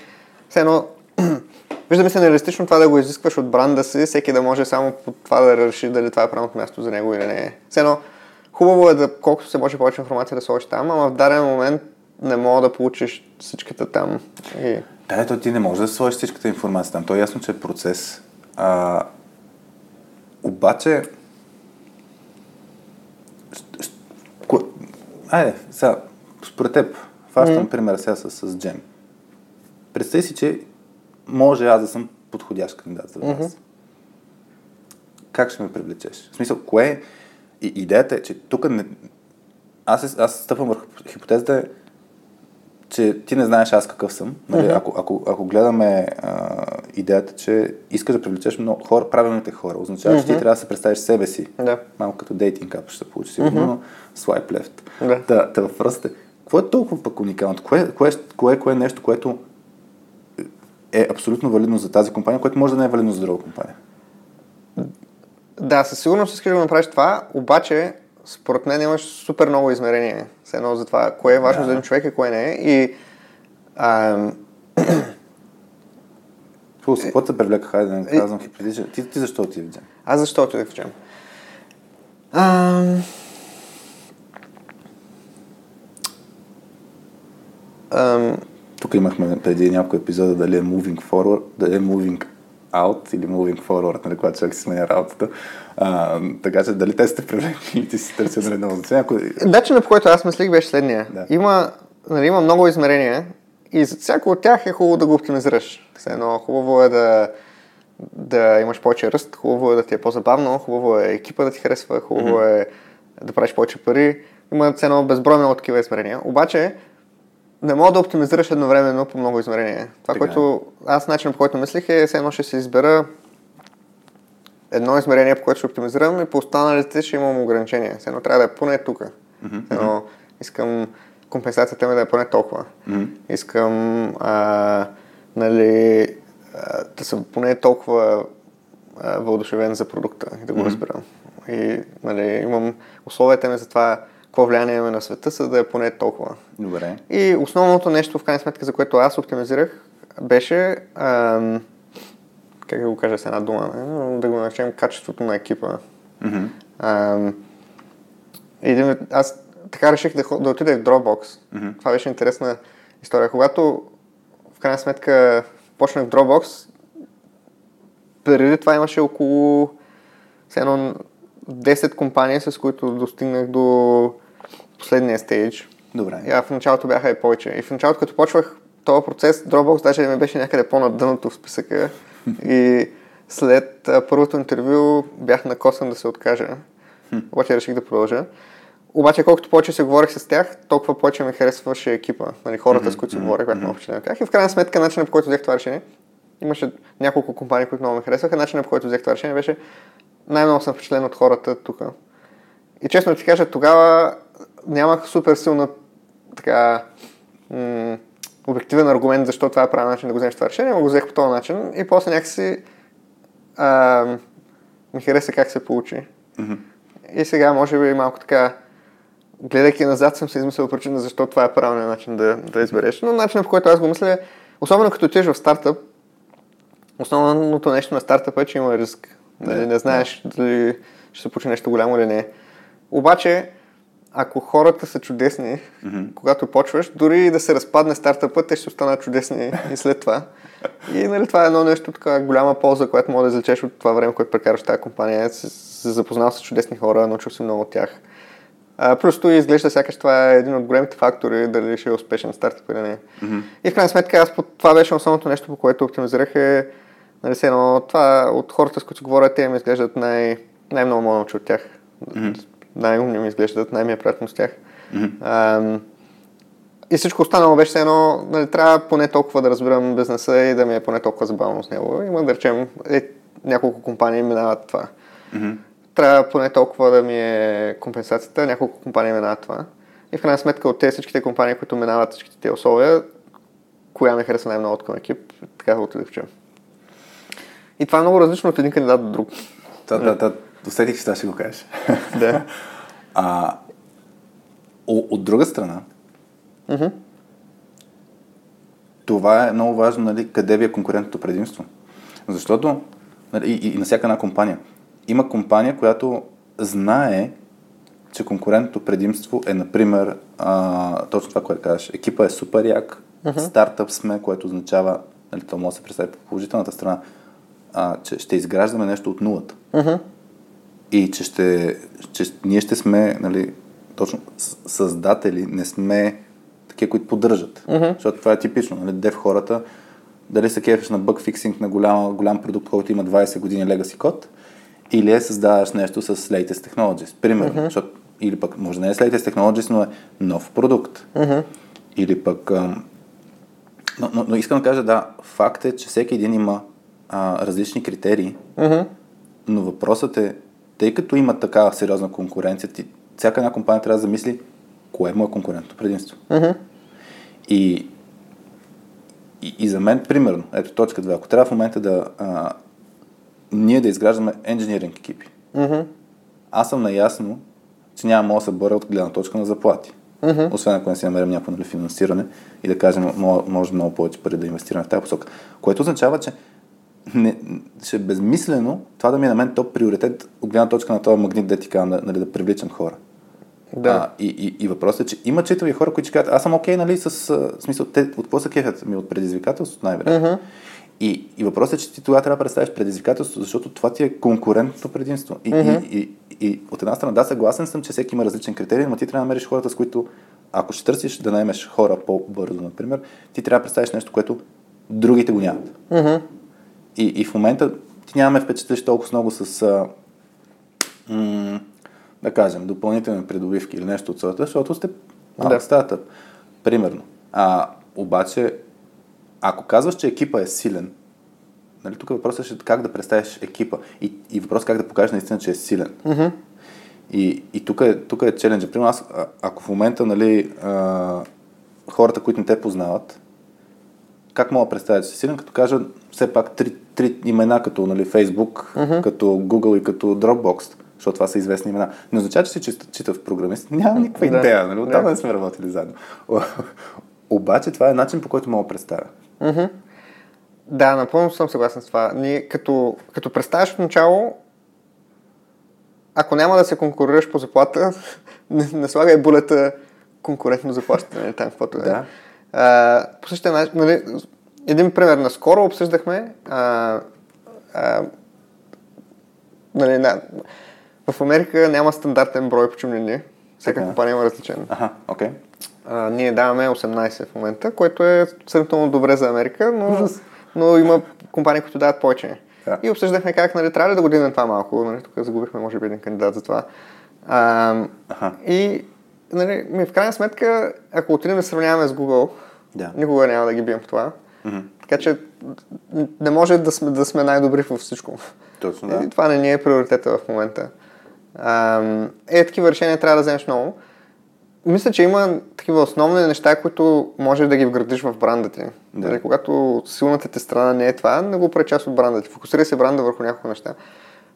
все едно, вижда ми се нереалистично това да го изискваш от бранда си, всеки да може само по това да реши дали това е правилното място за него или не е. Едно, хубаво е да колкото се може повече информация да сложиш там, ама в даден момент не мога да получиш всичката там. И... Да, ето ти не можеш да сложиш всичката информация там. То е ясно, че е процес. А, обаче, айде, сега, според теб, фащам пример сега с, с Джем. Представи си, че може аз да съм подходящ кандидат за вас. Как ще ме привлечеш? В смисъл, кое е? И, идеята е, че тук не... Аз, аз стъпвам върху хипотезата, че ти не знаеш аз какъв съм. Нали? Ако, ако, ако гледаме а, идеята, че искаш да привлечеш много хора, правилните хора, означава, че ти трябва да се представиш себе си. Да. Малко като дейтинг ап ще се получи сигурно, но слайп лефт. Да. Та, та въпросът е, какво е толкова пък уникалното? Кое, кое, кое, кое е нещо, което е абсолютно валидно за тази компания, което може да не е валидно за друга компания? Да, със сигурност искаш да направиш това, обаче според мен имаш супер много измерения. С едно за това, кое е важно Да. за един човек и кое не е. И ам, се какво те привлека? Хайде да не казвам хипотетично. Ти, ти защо ти видя? аз защо отидох в джем? Ам, ам, Тук имахме преди няколко епизода дали е moving forward, дали е moving out или moving forward, нали, когато човек си сменя работата. А, така че дали те сте привлекли или ти си търсил нали, ново значение? Ако... Начинът по който аз мислих беше следния. Да. Има, нали, има много измерения и за всяко от тях е хубаво да го оптимизираш. Все едно хубаво е да, да имаш повече ръст, хубаво е да ти е по-забавно, хубаво е екипа да ти харесва, хубаво mm-hmm. е да правиш повече пари. Има цено безбройно от такива измерения. Обаче, не мога да оптимизираш едновременно по много измерения. Това, Така е. което аз начинът по който мислих е, все едно ще се избера едно измерение, по което ще оптимизирам и по останалите ще имам ограничения. Все едно трябва да е поне тук. Едно, искам компенсацията ми да е поне толкова. Мгм. Искам а, нали, а, да съм поне толкова а, въодушевен за продукта и да го Мгм. разбирам. И нали, имам условията ми за това какво влияние има на света, за да е поне толкова. Добре. И основното нещо, в крайна сметка, за което аз оптимизирах, беше, ам, как да го кажа с една дума, не? да го наречем качеството на екипа. Мгм. Ам, един, аз така реших да, да отида в Dropbox. Мгм. Това беше интересна история. Когато в крайна сметка почнах в Dropbox, преди това имаше около едно 10 компании, с които достигнах до последния стейдж. Добре. А в началото бяха и повече. И в началото, като почвах този процес, Dropbox даже ми беше някъде по-надъното в списъка. и след а, първото интервю бях накосан да се откажа. Обаче реших да продължа. Обаче, колкото повече се говорих с тях, толкова повече ми харесваше екипа. Нали, хората, с които си говорих, бях много впечатлен от тях. И в крайна сметка, начинът по който взех това решение, имаше няколко компании, които много ме харесваха. Начинът по който взех това решение беше най-много съм впечатлен от хората тук. И честно ти кажа, тогава нямах супер силна така м- обективен аргумент защо това е правилен начин да го вземеш това решение, но го взех по този начин и после някакси а, ми хареса как се получи. Мгм. И сега, може би, малко така, гледайки назад, съм се измислил причина защо това е правилният начин да, да избереш. Но начинът, по който аз го мисля, особено като отидеш в стартъп, основното нещо на стартъпа е, че има риск. Да, Нали, не знаеш дали ще се получи нещо голямо или не. Обаче, ако хората са чудесни, Мгм. когато почваш, дори и да се разпадне стартъпът, те ще останат чудесни и след това. И нали, това е едно нещо, така голяма полза, която може да извлечеш от това време, което прекараш в тази компания. Се, се запознал с чудесни хора, научил си много от тях. А, просто изглежда сякаш това е един от големите фактори, дали ще е успешен стартъп или не. Мгм. И в крайна сметка, аз по, това беше основното нещо, по което оптимизирах е, нали, се едно, това от хората, с които говоря, те ми изглеждат най- най-много мога да науча от тях. Мгм. Най-умни ми изглеждат, най-ми е приятно с тях. Мгм. Ам, и всичко останало беше едно, нали, трябва поне толкова да разбирам бизнеса и да ми е поне толкова забавно с него. Има да речем, е, няколко компании минават това. Мгм. Трябва поне толкова да ми е компенсацията, няколко компании минават това. И в крайна сметка от тези всичките компании, които минават всичките тези условия, коя ми харесва най-много от към екип, така да отидох че. И това е много различно от един кандидат до друг. Та, та, та, усетих, че ще го кажеш. Да. А, о- от друга страна, Мгм. това е много важно, нали, къде ви е конкурентното предимство. Защото, нали, и, и на всяка една компания, има компания, която знае, че конкурентното предимство е, например, а, точно това, което казваш. Екипа е супер як, стартъп сме, което означава, нали, то може да се представи по положителната страна, а, че ще изграждаме нещо от нулата. Мгм. И че, ще, че ние ще сме, нали, точно създатели, не сме такива, които поддържат. Мгм. Защото това е типично. Нали, дев хората, дали се кефиш на бъг фиксинг на голям, голям продукт, който има 20 години legacy код, или е създаваш нещо с latest technologies. Примерно, защото, или пък, може да не е с latest technologies, но е нов продукт. Мгм. Или пък... ам, Но, но, но искам да кажа, да, факт е, че всеки един има а, различни критерии, Мгм. но въпросът е, тъй като има такава сериозна конкуренция, ти, всяка една компания трябва да замисли кое е конкурентното предимство. Мгм. И, и, и за мен, примерно, ето точка 2, ако трябва в момента да а, ние да изграждаме engineering екипи, Мгм. аз съм наясно, че няма да се боря от гледна точка на заплати. Мгм. Освен ако не си намерим някакво нали, финансиране и да кажем, мо- може много повече пари да инвестираме в тази посока. Което означава, че не, ще е безмислено това да ми е на мен топ приоритет от гледна точка на този магнит, да ти да, нали, да привличам хора. Да. А, и, и, и въпросът е, че има четири хора, които ще кажат, аз съм окей, нали, с в смисъл, те от какво се кефят? Ми от предизвикателството най-вероятно. Мгм. И, и въпросът е, че ти тогава трябва да представиш предизвикателство, защото това ти е конкурентно предимство. И, mm-hmm. и, и, и от една страна, да, съгласен съм, че всеки има различен критерий, но ти трябва да намериш хората, с които, ако ще търсиш да наймеш хора по-бързо, например, ти трябва да представиш нещо, което другите го нямат. Mm-hmm. И, и в момента ти нямаме впечатлиш толкова много с, а, м- да кажем, допълнителни придобивки или нещо от сорта, защото сте малък да. стартъп. Примерно. А, обаче, ако казваш, че екипа е силен, нали, тук въпросът е как да представиш екипа и, и въпрос как да покажеш наистина, че е силен. Mm-hmm. И, и тук е, тук е челенджа. Примерно аз, а, ако в момента, нали, а, хората, които не те познават, как мога да представя, че си силен, като кажа все пак три, три имена, като нали, Facebook, mm-hmm. като Google и като Dropbox, защото това са известни имена. Не означава, че си чист, читав програмист. Няма никаква Да. идея, нали? Отдавна Да. не сме работили заедно. Обаче това е начин, по който мога да представя. Mm-hmm. Да, напълно съм съгласен с това. Ние като, като представяш от начало, ако няма да се конкурираш по заплата, не, не слагай булета конкурентно заплащане там, каквото е. Да. А, по същия начин, нали, един пример, наскоро обсъждахме а, а, нали, на, в Америка няма стандартен брой почивни Всяка компания има различен. Аха, окей. А, ние даваме 18 в момента, което е сравнително добре за Америка, но, но има компании, които дават повече. Да. И обсъждахме как, нали, трябва ли да го дигнем това малко, нали, тук загубихме, може би, един кандидат за това. А, Аха. и, нали, ми, в крайна сметка, ако отидем да сравняваме с Google, Да. никога няма да ги бием в това. Мгм. Така че не може да сме, да сме най-добри във всичко. Точно, И да. това не ни е приоритета в момента. Ам, е, такива решения трябва да вземеш много. Мисля, че има такива основни неща, които можеш да ги вградиш в бранда ти. Да. Нали, когато силната ти страна не е това, не го прави част от бранда ти. Фокусирай се бранда върху няколко неща.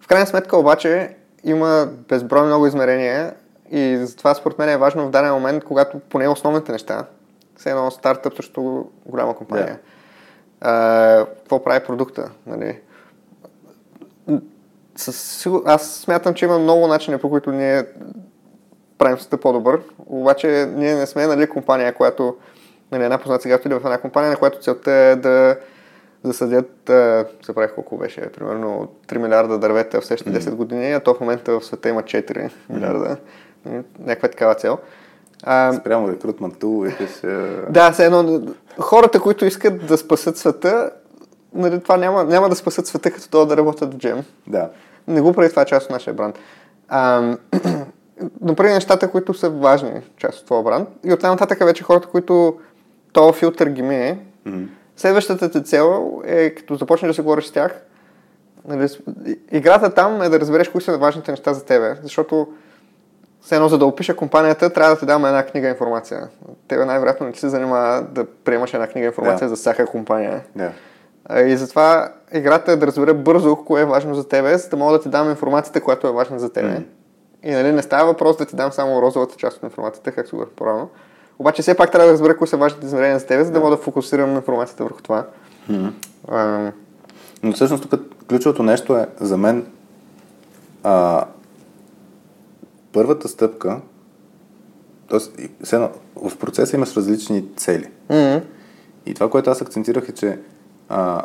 В крайна сметка обаче има безброй много измерения и затова според мен е важно в даден момент, когато поне основните неща, все едно стартъп срещу голяма компания. А, какво прави продукта? Нали? Със сигур... Аз смятам, че има много начини, по които ние правим света по-добър, обаче ние не сме нали, компания, която нали, една познат сега отиде в една компания, на която целта е да засадят, а, забравих колко беше, примерно 3 милиарда дървета в следващите 10 години, а то в момента в света има 4 милиарда. Някаква такава цел. А, Спрямо рекрутман тул, викаш... е, да, все едно, хората, които искат да спасат света, нали, това няма, няма да спасат света, като това да работят в джем. Да. Не го прави това част от нашия бранд. А, но прави нещата, които са важни част от твоя бранд. И оттам нататък вече хората, които този филтър ги мине, Мгм. следващата ти цел е, като започнеш да се говориш с тях, нали, играта там е да разбереш кои са важните неща за тебе, защото все едно, за да опиша компанията, трябва да ти дам една книга информация. Тебе най-вероятно не ти се занимава да приемаш една книга информация Да. за всяка компания. А, И затова играта е да разбера бързо кое е важно за тебе, за да мога да ти дам информацията, която е важна за тебе. Мгм. И нали, не става въпрос да ти дам само розовата част от информацията, както говорих по-рано. Обаче все пак трябва да разбера кои са важните измерения за тебе, за да мога да фокусирам информацията върху това. А, Но всъщност тук ключовото нещо е за мен а, първата стъпка, т.е. в процеса имаш различни цели. м, И това, което аз акцентирах е, че а,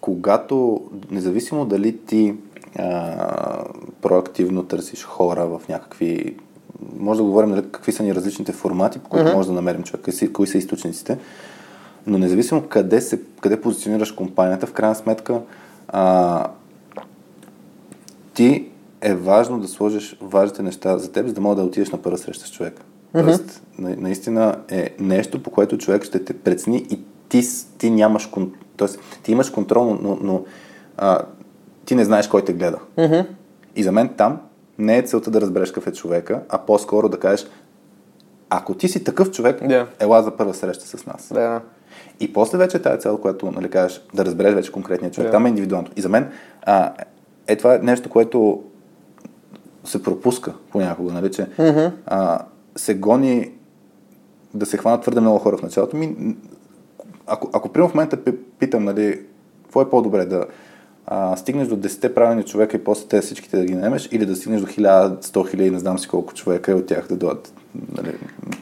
когато, независимо дали ти а, проактивно търсиш хора в някакви, може да говорим нали, какви са ни различните формати, по които Мгм. може да намерим човек, кои кои са източниците, но независимо къде, се, къде позиционираш компанията, в крайна сметка а, ти е важно да сложиш важните неща за теб, за да мога да отидеш на първа среща с човека. Тоест, на, наистина е нещо, по което човек ще те прецени и ти, ти нямаш. Тоест, ти имаш контрол, но, но, а, ти не знаеш кой те гледа. мгм, И за мен там не е целта да разбереш какъв е човека, а по-скоро да кажеш, ако ти си такъв човек, Да. ела за първа среща с нас. да. И после вече тази цел, която нали, кажеш, да разбереш вече конкретния човек, Да. там е индивидуалното. И за мен а, е това нещо, което се пропуска понякога, нали, че Мгм. а, се гони да се хванат твърде много хора в началото. Ми, ако, ако примерно в момента пи- питам, нали, какво е по-добре да а, стигнеш до 10 правилни човека и после те всичките да ги наемеш или да стигнеш до 1000, 100 хиляди, не знам си колко човека и от тях да дойдат нали,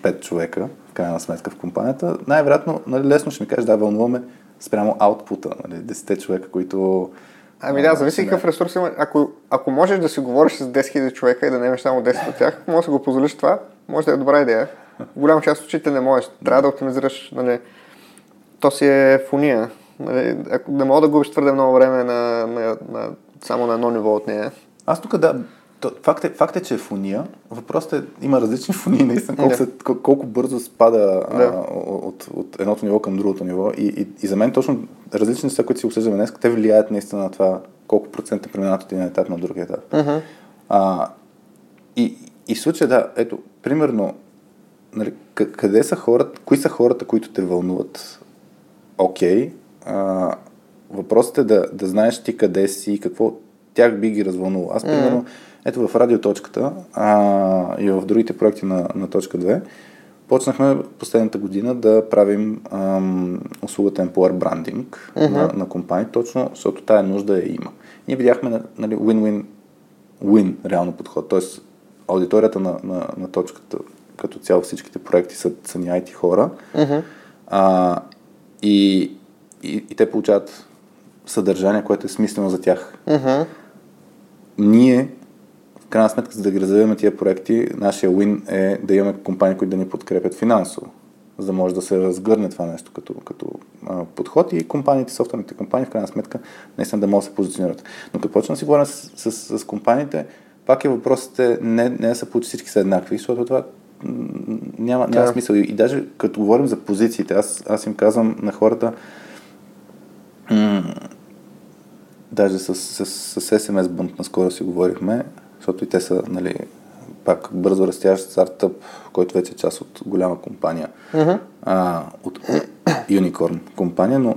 5 човека в крайна сметка в компанията, най-вероятно нали, лесно ще ми кажеш, да, вълнуваме спрямо аутпута, нали, 10 човека, които... Ами да, зависи какъв ресурс има. Ако, ако можеш да си говориш с 10 000 човека и да немеш само 10 от тях, може да го позволиш това, може да е добра идея. В голяма част от случаите не можеш. Трябва да оптимизираш, нали, то си е фуния. Нали, ако не мога да губиш твърде много време на, на, на, само на едно ниво от нея. Аз тук да, то, факт, е, факт е, че е фуния. Въпросът е, има различни фунии, наистина, колко, се, кол, колко бързо спада yeah. а, от, от едното ниво към другото ниво. И, и, и за мен точно различни неща, които си обсъждаме днес, те влияят наистина на това колко процента преминат от един етап на другия етап. Uh-huh. А, и, и в случая, да, ето, примерно, нали, къде са хората, кои са хората, които те вълнуват? Окей. Okay. въпросът е да, да знаеш ти къде си и какво тях би ги развълнувало. Аз, примерно, mm-hmm ето в радиоточката а, и в другите проекти на, на точка 2 почнахме последната година да правим ам, услугата Employer Branding mm-hmm. на, на компании, точно защото тая нужда я има. Ние видяхме нали, win-win win реално подход, т.е. аудиторията на, на, на точката като цяло всичките проекти са, са ни IT хора mm-hmm. а, и, и, и те получават съдържание, което е смислено за тях. Mm-hmm. Ние крайна сметка, за да ги развиваме тия проекти, нашия win е да имаме компании, които да ни подкрепят финансово, за да може да се разгърне това нещо като, като а, подход и компаниите, софтуерните компании, в крайна сметка, наистина да могат да се позиционират. Но като почна да си говоря с, с, с, с компаниите, пак е въпросът е не, не да са получи всички са еднакви, защото това няма, няма да. смисъл. И, и даже като говорим за позициите, аз, аз им казвам на хората, м- даже с, с, с, с SMS бънт наскоро си говорихме, защото и те са, нали, пак бързо растящ стартъп, който вече е част от голяма компания, uh-huh. а, от Unicorn компания, но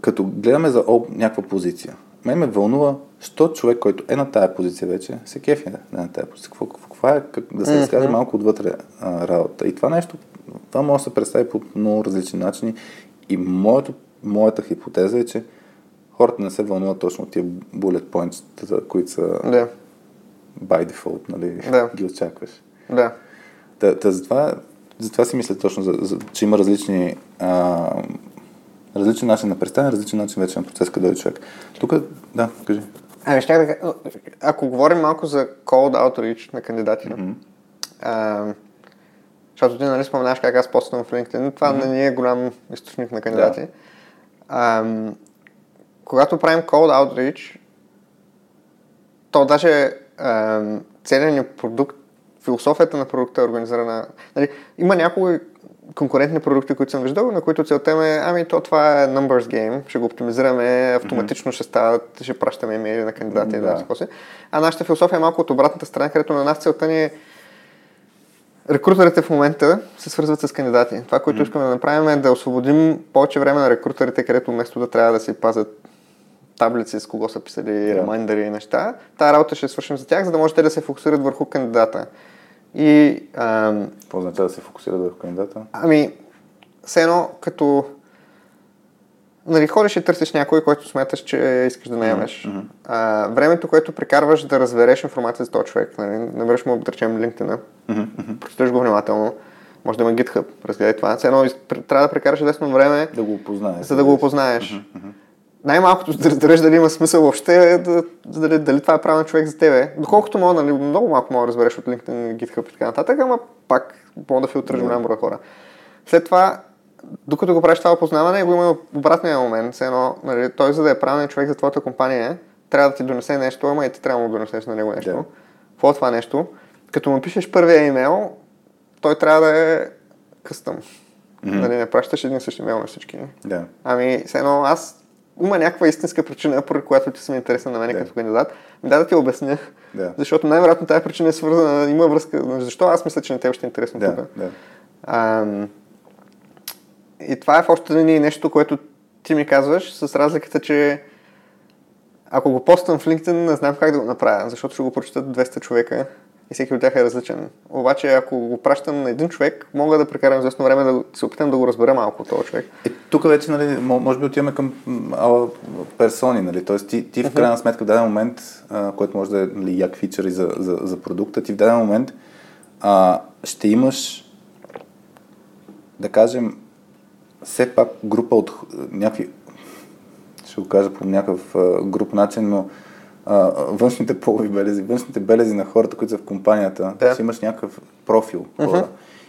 като гледаме за об, някаква позиция, мен ме вълнува, що човек, който е на тая позиция вече, се кефи да е на тая позиция. Какво, какво е, как, да се разкаже uh-huh. малко отвътре а, работа. И това нещо, това може да се представи по много различни начини. И моето, моята хипотеза е, че хората не се вълнуват точно от тия bullet points, които са да. By default, нали, да. ги очакваш. Да. Та, та затова, затова си мисля точно, за, за, че има различни а, различен начин на представяне, различен начин вече на процес, къде е човек. Тук, да, кажи. Ами, ще да ако говорим малко за cold outreach на кандидатите, mm-hmm. а, защото ти нали споменаш как аз поствам в LinkedIn, това mm-hmm. не е голям източник на кандидати. Да. А, когато правим cold outreach, то даже целият ни продукт, философията на продукта е организирана. Нали, има някои конкурентни продукти, които съм виждал, на които целта е, ами то това е numbers game, ще го оптимизираме, автоматично mm-hmm. ще стават, ще пращаме имейли на кандидати mm-hmm. да, да А нашата философия е малко от обратната страна, където на нас целта ни е Рекрутерите в момента се свързват с кандидати. Това, което mm-hmm. искаме да направим е да освободим повече време на рекрутерите, където вместо да трябва да си пазят таблици с кого са писали yeah. ремайндъри и неща. Тая работа ще свършим за тях, за да може те да се фокусират върху кандидата. И... Ам... Какво означава да се фокусират върху кандидата? Ами, все едно като нали, ходиш и търсиш някой, който смяташ, че искаш да наемеш. Mm-hmm. А, времето, което прекарваш да разбереш информация за този човек, нали, намериш му, да речем, LinkedIn, mm-hmm. прочетеш го внимателно, може да има GitHub, разгледай това. Едно трябва да прекараш лесно време, да го опознаеш, за да го опознаеш. Mm-hmm най-малкото да разбереш дали има смисъл въобще, е да, дали, дали това е правилен човек за тебе. Доколкото мога, нали, много малко мога да разбереш от LinkedIn, GitHub и така нататък, ама пак мога да филтрираш голям брой хора. След това, докато го правиш това опознаване, го има обратния момент. Все едно, нали, той за да е правилен човек за твоята компания, трябва да ти донесе нещо, ама и ти трябва да му донесеш на него нещо. Какво yeah. е това нещо? Като му пишеш първия имейл, той трябва да е къстъм. Mm-hmm. Нали, не пращаш един същи имейл на всички. Yeah. Ами, все едно аз има някаква истинска причина, поради която ти съм интересен на мен yeah. като кандидат, да да ти обясня. Yeah. Защото най-вероятно тази причина е свързана, има връзка. Защо аз мисля, че не те ще е интересно yeah. тук? Yeah. А, и това е в общи линии нещо, което ти ми казваш, с разликата, че ако го постам в LinkedIn, не знам как да го направя, защото ще го прочитат 200 човека и всеки от тях е различен. Обаче, ако го пращам на един човек, мога да прекарам известно време да се опитам да го разбера малко този човек. Е, тук вече, нали, може би отиваме към а, персони, нали? Тоест ти, ти в крайна сметка в даден момент, а, което може да е нали, як фичър и за, за, за продукта, ти в даден момент а, ще имаш, да кажем, все пак група от някакви, ще го кажа по някакъв груп начин, но а, външните полови белези, външните белези на хората, които са в компанията, да. си имаш някакъв профил. Uh-huh.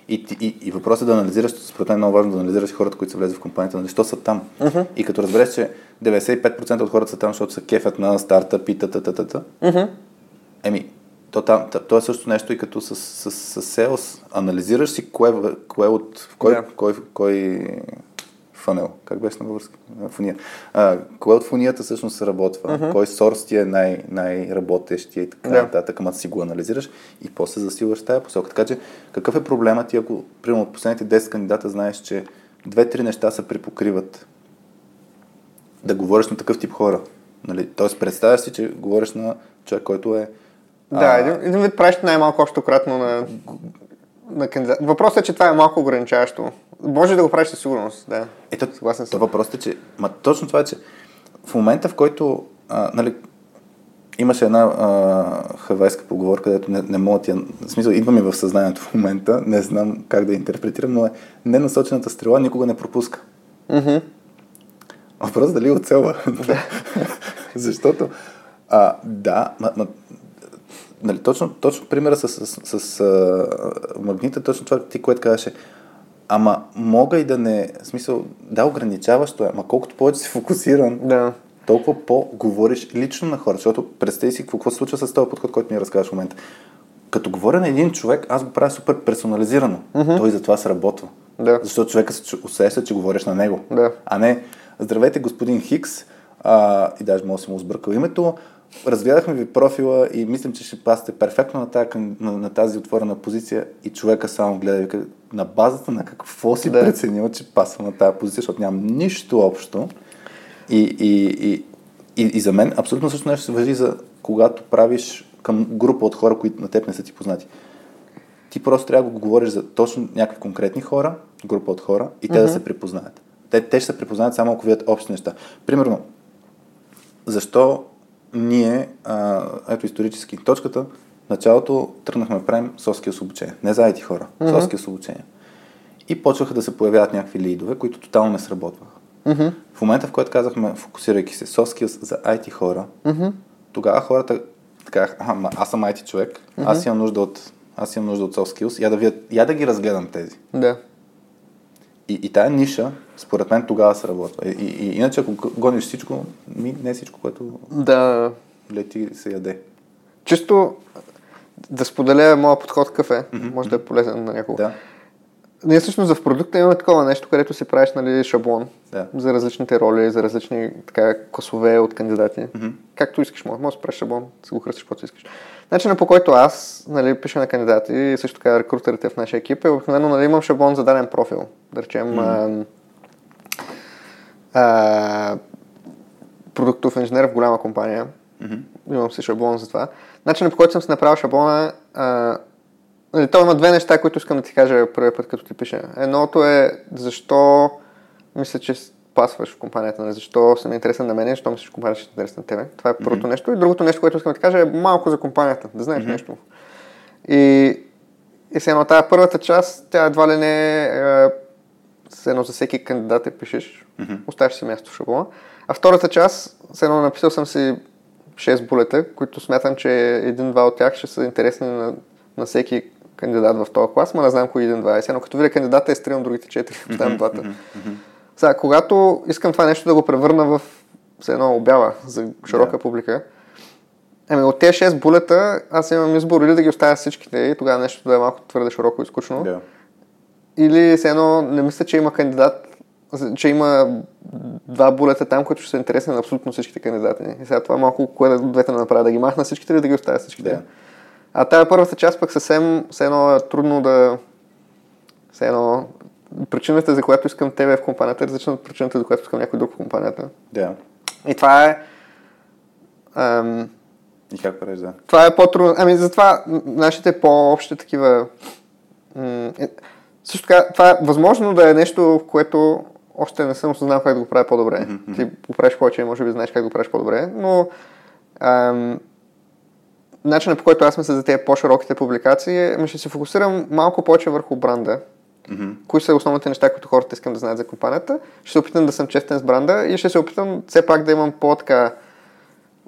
И, и, и въпросът е да анализираш, според мен е много важно да анализираш хората, които са влезли в компанията, нали, защо са там. Uh-huh. И като разбереш, че 95% от хората са там, защото са кефят на стартъп и т.т. Uh-huh. Еми, то, там, то е също нещо и като с, с, с, с sales. Анализираш си кое, кое от, кой, yeah. кой, кой, фанел. Как беше на български? Фуния. А, кое от фунията всъщност се работва? Uh-huh. Кой сорс ти е най- най-работещия и така yeah. нататък, ама си го анализираш и после засилваш тази посока. Така че, какъв е проблемът ти, ако, примерно, от последните 10 кандидата знаеш, че две-три неща се припокриват да говориш на такъв тип хора? Нали? Тоест, представяш си, че говориш на човек, който е да, а... един, един вид правиш най-малко още кратно на, на кандидат. Въпросът е, че това е малко ограничаващо. Може да го правиш със сигурност, да. Ето, Съгласен съм. Въпросът е, че... Ма, точно това е, че в момента, в който а, нали, имаше една а, хавайска поговорка, където не, не мога ти... В смисъл, идва ми в съзнанието в момента, не знам как да интерпретирам, но е ненасочената стрела никога не пропуска. Mm-hmm. Въпрос дали оцелва. Защото, а, да, ма, ма, нали, точно, точно примера с, с, с, с а, магнита, точно това ти, което казваше. Ама мога и да не, в смисъл, да, ограничаващо е, ама колкото повече си фокусиран, да. толкова по-говориш лично на хората, защото представи си какво се случва с този подход, който ми разказваш в момента. Като говоря на един човек, аз го правя супер персонализирано. Mm-hmm. Той затова сработва. Да. Защото човека се усеща, че говориш на него. Да. А не, здравейте господин Хикс, а, и даже може да си му сбъркал името, разгледахме ви профила и мислим, че ще пасте перфектно на тази, на, на тази отворена позиция и човека само гледа вика, на базата на какво си да. преценил, че пасва на тази позиция, защото нямам нищо общо. И, и, и, и, и за мен абсолютно също нещо се въжи за когато правиш към група от хора, които на теб не са ти познати. Ти просто трябва да го говориш за точно някакви конкретни хора, група от хора и те mm-hmm. да се припознаят. Те, те ще се припознаят само ако видят общи неща. Примерно, защо ние, а, ето исторически, точката, началото тръгнахме да правим соски обучение. Не за IT хора, mm-hmm. соски обучение. И почваха да се появяват някакви лидове, които тотално не сработваха. Mm-hmm. В момента, в който казахме, фокусирайки се соски за IT хора, mm-hmm. тогава хората така, аз съм IT човек, mm-hmm. аз имам нужда от аз имам нужда от soft skills, я да, я да ги разгледам тези. Да. И, и тая ниша, според мен, тогава се работва. И, и, иначе, ако гониш всичко, ми, не всичко, което да. лети, се яде. Чисто да споделя моя подход какъв е, mm-hmm. може да е полезен на някого. Да. Ние всъщност в продукта имаме такова нещо, където си правиш нали, шаблон да. за различните роли, за различни така, класове от кандидати. Mm-hmm. Както искаш, може, може да правиш шаблон, си го хръстиш, каквото искаш. Начинът по който аз нали, пиша на кандидати и също така рекрутерите в нашия екип е обикновено нали, имам шаблон за даден профил. Да речем mm-hmm. А, продуктов инженер в голяма компания. Mm-hmm. Имам си шаблон за това. Начинът по който съм си направил шаблона а, Нали, той има две неща, които искам да ти кажа първият път, като ти пиша. Едното е защо мисля, че пасваш в компанията, нали? защо съм интересен на мен, защо мислиш, че компанията ще е интересна на тебе. Това е първото mm-hmm. нещо. И другото нещо, което искам да ти кажа е малко за компанията, да знаеш mm-hmm. нещо. И, и се едно тази първата част, тя едва ли не е, едно за всеки кандидат е пишеш, mm-hmm. оставяш си място в шаблона. А втората част, се едно написал съм си 6 булета, които смятам, че един-два от тях ще са интересни на, на всеки кандидат в този клас, ма не знам кои един 20, но като видя кандидата е стрим другите 4, поставям двата. Сега, когато искам това нещо да го превърна в все едно обява за широка yeah. публика, Еми, от тези 6 булета аз имам избор или да ги оставя всичките и тогава нещо да е малко твърде широко и скучно. Yeah. Или все едно не мисля, че има кандидат, че има два булета там, които ще са интересни на абсолютно всичките кандидати. И сега това малко, кое да двете да направя, да ги махна всичките или да ги оставя всичките. Yeah. А тая първата част пък съвсем все едно е трудно да... Все едно... Причината, за която искам тебе в компанията е различна от причината, за която искам някой друг в компанията. Да. И това е... Ам... И как правиш, да? Това е по-трудно. Ами затова нашите по-общи такива... М- е... Също така, това е възможно да е нещо, в което още не съм осъзнал как да го правя по-добре. Mm-hmm. Ти го правиш повече може би знаеш как да го правиш по-добре, но ам, начинът по който аз мисля за тези по-широките публикации, ми ще се фокусирам малко повече върху бранда. Мгм. кои са основните неща, които хората искам да знаят за компанията. Ще се опитам да съм честен с бранда и ще се опитам все пак да имам по-така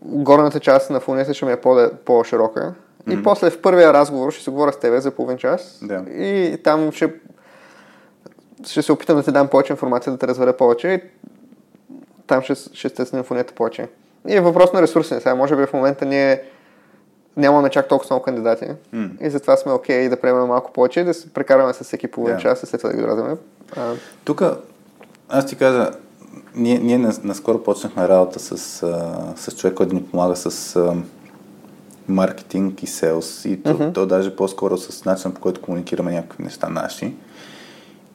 горната част на фунията ще ми е по- по-широка. И после в първия разговор ще се говоря с тебе за половин час. Да. И там ще, ще се опитам да ти дам повече информация, да те разбера повече. И там ще, ще стеснем фунията повече. И е въпрос на ресурси. Сега, може би в момента ние нямаме чак толкова много кандидати. М. И затова сме окей да приемем малко повече и да се прекараме с всеки половин Да. час и след това да ги доразяме. А, Тук, аз ти кажа, ние, ние нас- наскоро почнахме работа с, с човек, който ни помага с маркетинг и селс. И то, то даже по-скоро с начина по който комуникираме някакви неща наши.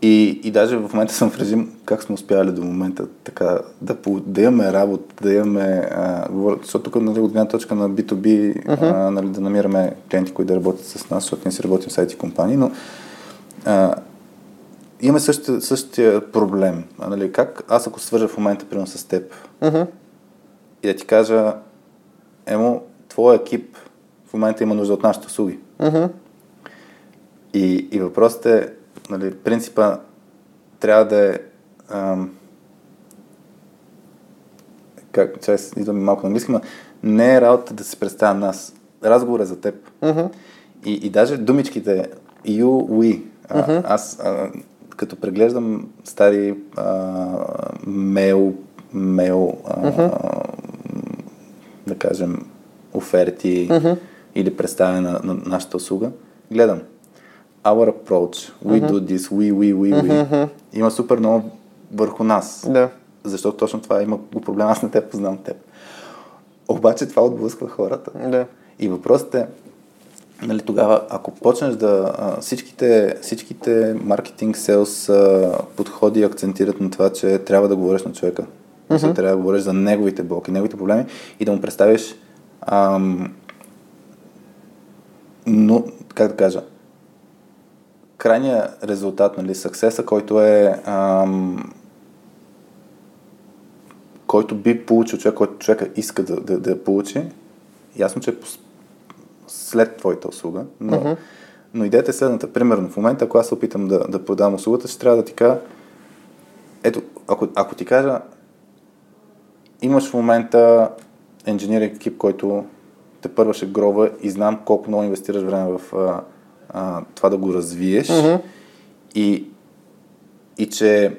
И, и даже в момента съм в режим как сме успявали до момента така да, по- да имаме работа, да имаме, а, защото тук нали, от гледна точка на B2B а, нали, да намираме клиенти, които да работят с нас, защото ние си работим с IT компании, но а, имаме същия, същия проблем. А, нали, как аз ако свържа в момента примерно с теб мгм. и да ти кажа, емо, твой екип момента има нужда от нашите услуги. Мгм. И, и въпросът е, нали, принципа трябва да е ам, как, чай, идвам малко на английски, но не е работа да се представя нас. Разговор е за теб. Мгм. И, и даже думичките you, we. А, Аз а, като преглеждам стари а, мейл, мейл а, да кажем, оферти или представяне на, на нашата услуга, гледам our approach, we do this, we, we, we, we. Има супер много върху нас. Да. Защото точно това има го проблем. Аз не те познавам теб. Обаче това отблъсква хората. Да. И въпросът е, нали, тогава, ако почнеш да... Всичките, всичките маркетинг, селс подходи акцентират на това, че трябва да говориш на човека. Mm-hmm. Трябва да говориш за неговите блоки, неговите проблеми и да му представиш ам, но, как да кажа, крайният резултат, нали, съксеса, който е ам, който би получил човек, който човека иска да, да, да получи, ясно, че е след твоята услуга, но, mm-hmm. но идеята е следната. Примерно, в момента, ако аз се опитам да, да продам услугата, ще трябва да ти кажа, ето, ако, ако ти кажа, имаш в момента инженеринг екип, който те първа ще грова и знам колко много инвестираш време в а, а, това да го развиеш Мгм. и, и че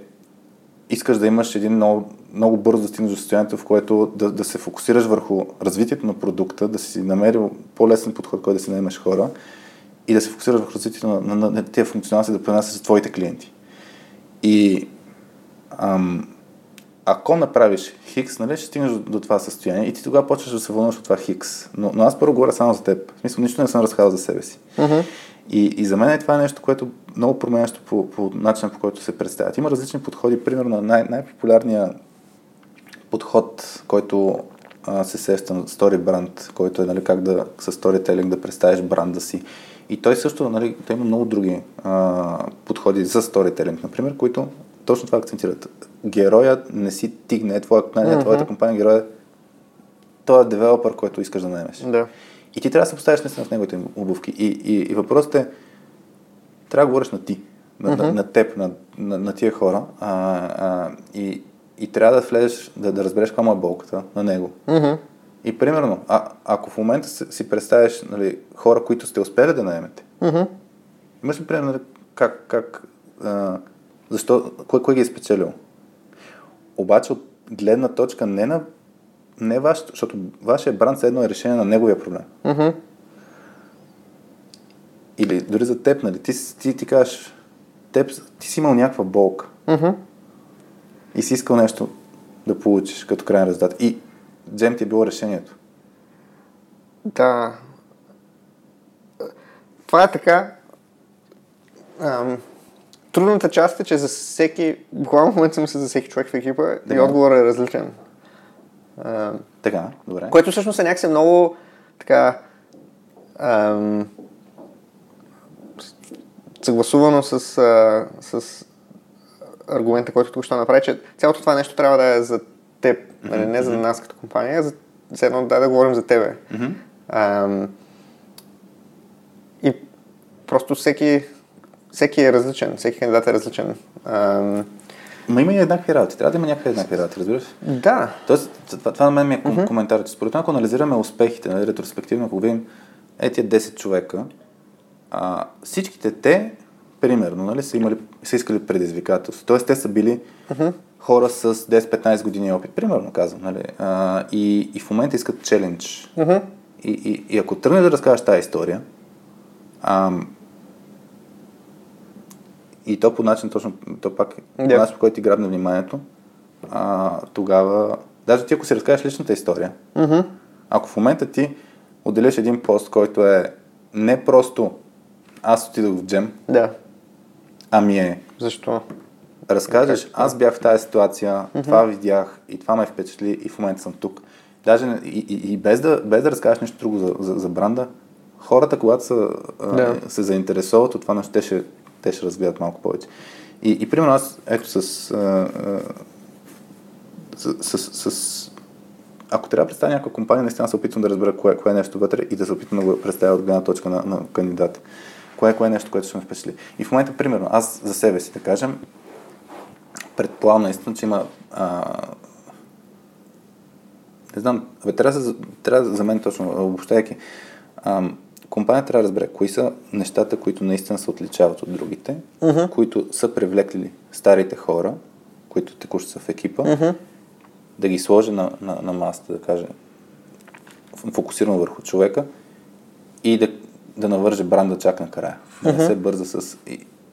искаш да имаш един много, много бързо да стигнеш до състоянието, в което да, да се фокусираш върху развитието на продукта, да си намерил по-лесен подход, който да си наемеш хора и да се фокусираш върху развитието на, на, на, на тия функционалности, да пренасяш за твоите клиенти. И ам, ако направиш хикс, нали, ще стигнеш до, до това състояние и ти тогава почваш да се вълнуваш от това хикс. Но, но аз първо говоря само за теб. В смисъл, нищо не съм разказал за себе си. Мгм. И, и за мен е това нещо, което много променящо по, по начина, по който се представят. Има различни подходи. Примерно най- най-популярният подход, който а, се сеща на Story Brand, който е нали, как да с storytelling да представиш бранда си. И той също, нали, той има много други а, подходи за storytelling, например, които точно това акцентират. Героят не си ти, не е твоя, не е твоята компания, героят е той е девелопър, който искаш да наемеш. Да. И ти трябва да се поставиш наистина в неговите обувки. И, и, и въпросът е, трябва да говориш на ти, на, на, на теб, на, на, на тия хора. А, а, и, и трябва да влезеш, да, да разбереш каква е болката на него. Мгм. И примерно, а, ако в момента си, представиш нали, хора, които сте успели да наемете, Мгм. имаш ли пример нали, как, как а, защо, кой, кой ги е спечелил? Обаче от гледна точка не на не ваш, защото вашия бранд едно е решение на неговия проблем. Мгм. Или дори за теб, нали? Ти, ти, ти кажеш, теб, ти си имал някаква болка Мгм. и си искал нещо да получиш като крайен резултат. И Джем ти е било решението. Да. Това е така. Ам, трудната част е, че за всеки, буквално в момента съм се за всеки човек в екипа и Да. отговорът е различен. Ам, Така, добре. което всъщност е някакси много така ам, съгласувано с, а, с аргумента, който тук ще направи, че цялото това нещо трябва да е за теб, нали, не за нас като компания, а за, за едно да, да говорим за тебе. Ам, и просто всеки, всеки е различен, всеки кандидат е различен. Ам, Ма има и еднакви работи. Трябва да има някакви еднакви работи, разбираш? да, Тоест, това, това на мен ми е mm-hmm. коментар, че според мен, ако анализираме успехите, нали, ретроспективно, ако видим е тия 10 човека, а, всичките те, примерно, нали, са, имали, са искали предизвикателство. Тоест, те са били mm-hmm. хора с 10-15 години опит, примерно казвам, нали, а, и, и в момента искат челендж. mm-hmm. И, и, и ако тръгнеш да разкажеш тази история, а, и то по начин точно, то пак по Да. начин, по който ти грабне вниманието, а, тогава, даже ти ако си разкажеш личната история, Mm-hmm. ако в момента ти отделиш един пост, който е не просто аз отидох в джем, да, ами е защо? разкажеш, аз бях в тази ситуация, това видях и това ме впечатли и в момента съм тук. Даже и, и, и без, да, без да разкажеш нещо друго за, за, за бранда, хората, когато са, Да. се заинтересуват от това нещо, те ще, те ще разгледат малко повече. И, и примерно аз, ето с, а, а, с, с, с ако трябва да представя някаква компания, наистина се опитвам да разбера кое, кое е нещо вътре и да се опитвам да го представя от гледна точка на, на кандидата. Кое, кое е нещо, което ще ме впечатли. И в момента, примерно, аз за себе си, да кажем, предполагам наистина, че има а, не знам, бе, трябва, се- трябва за мен точно, обобщайки, компанията трябва да разбере кои са нещата, които наистина се отличават от другите, Мгм. които са привлекли старите хора, които текущо са в екипа, Мгм. да ги сложи на, на, на масата, да каже, фокусирано върху човека и да, да навърже бранда чак накрая. Да не се бърза с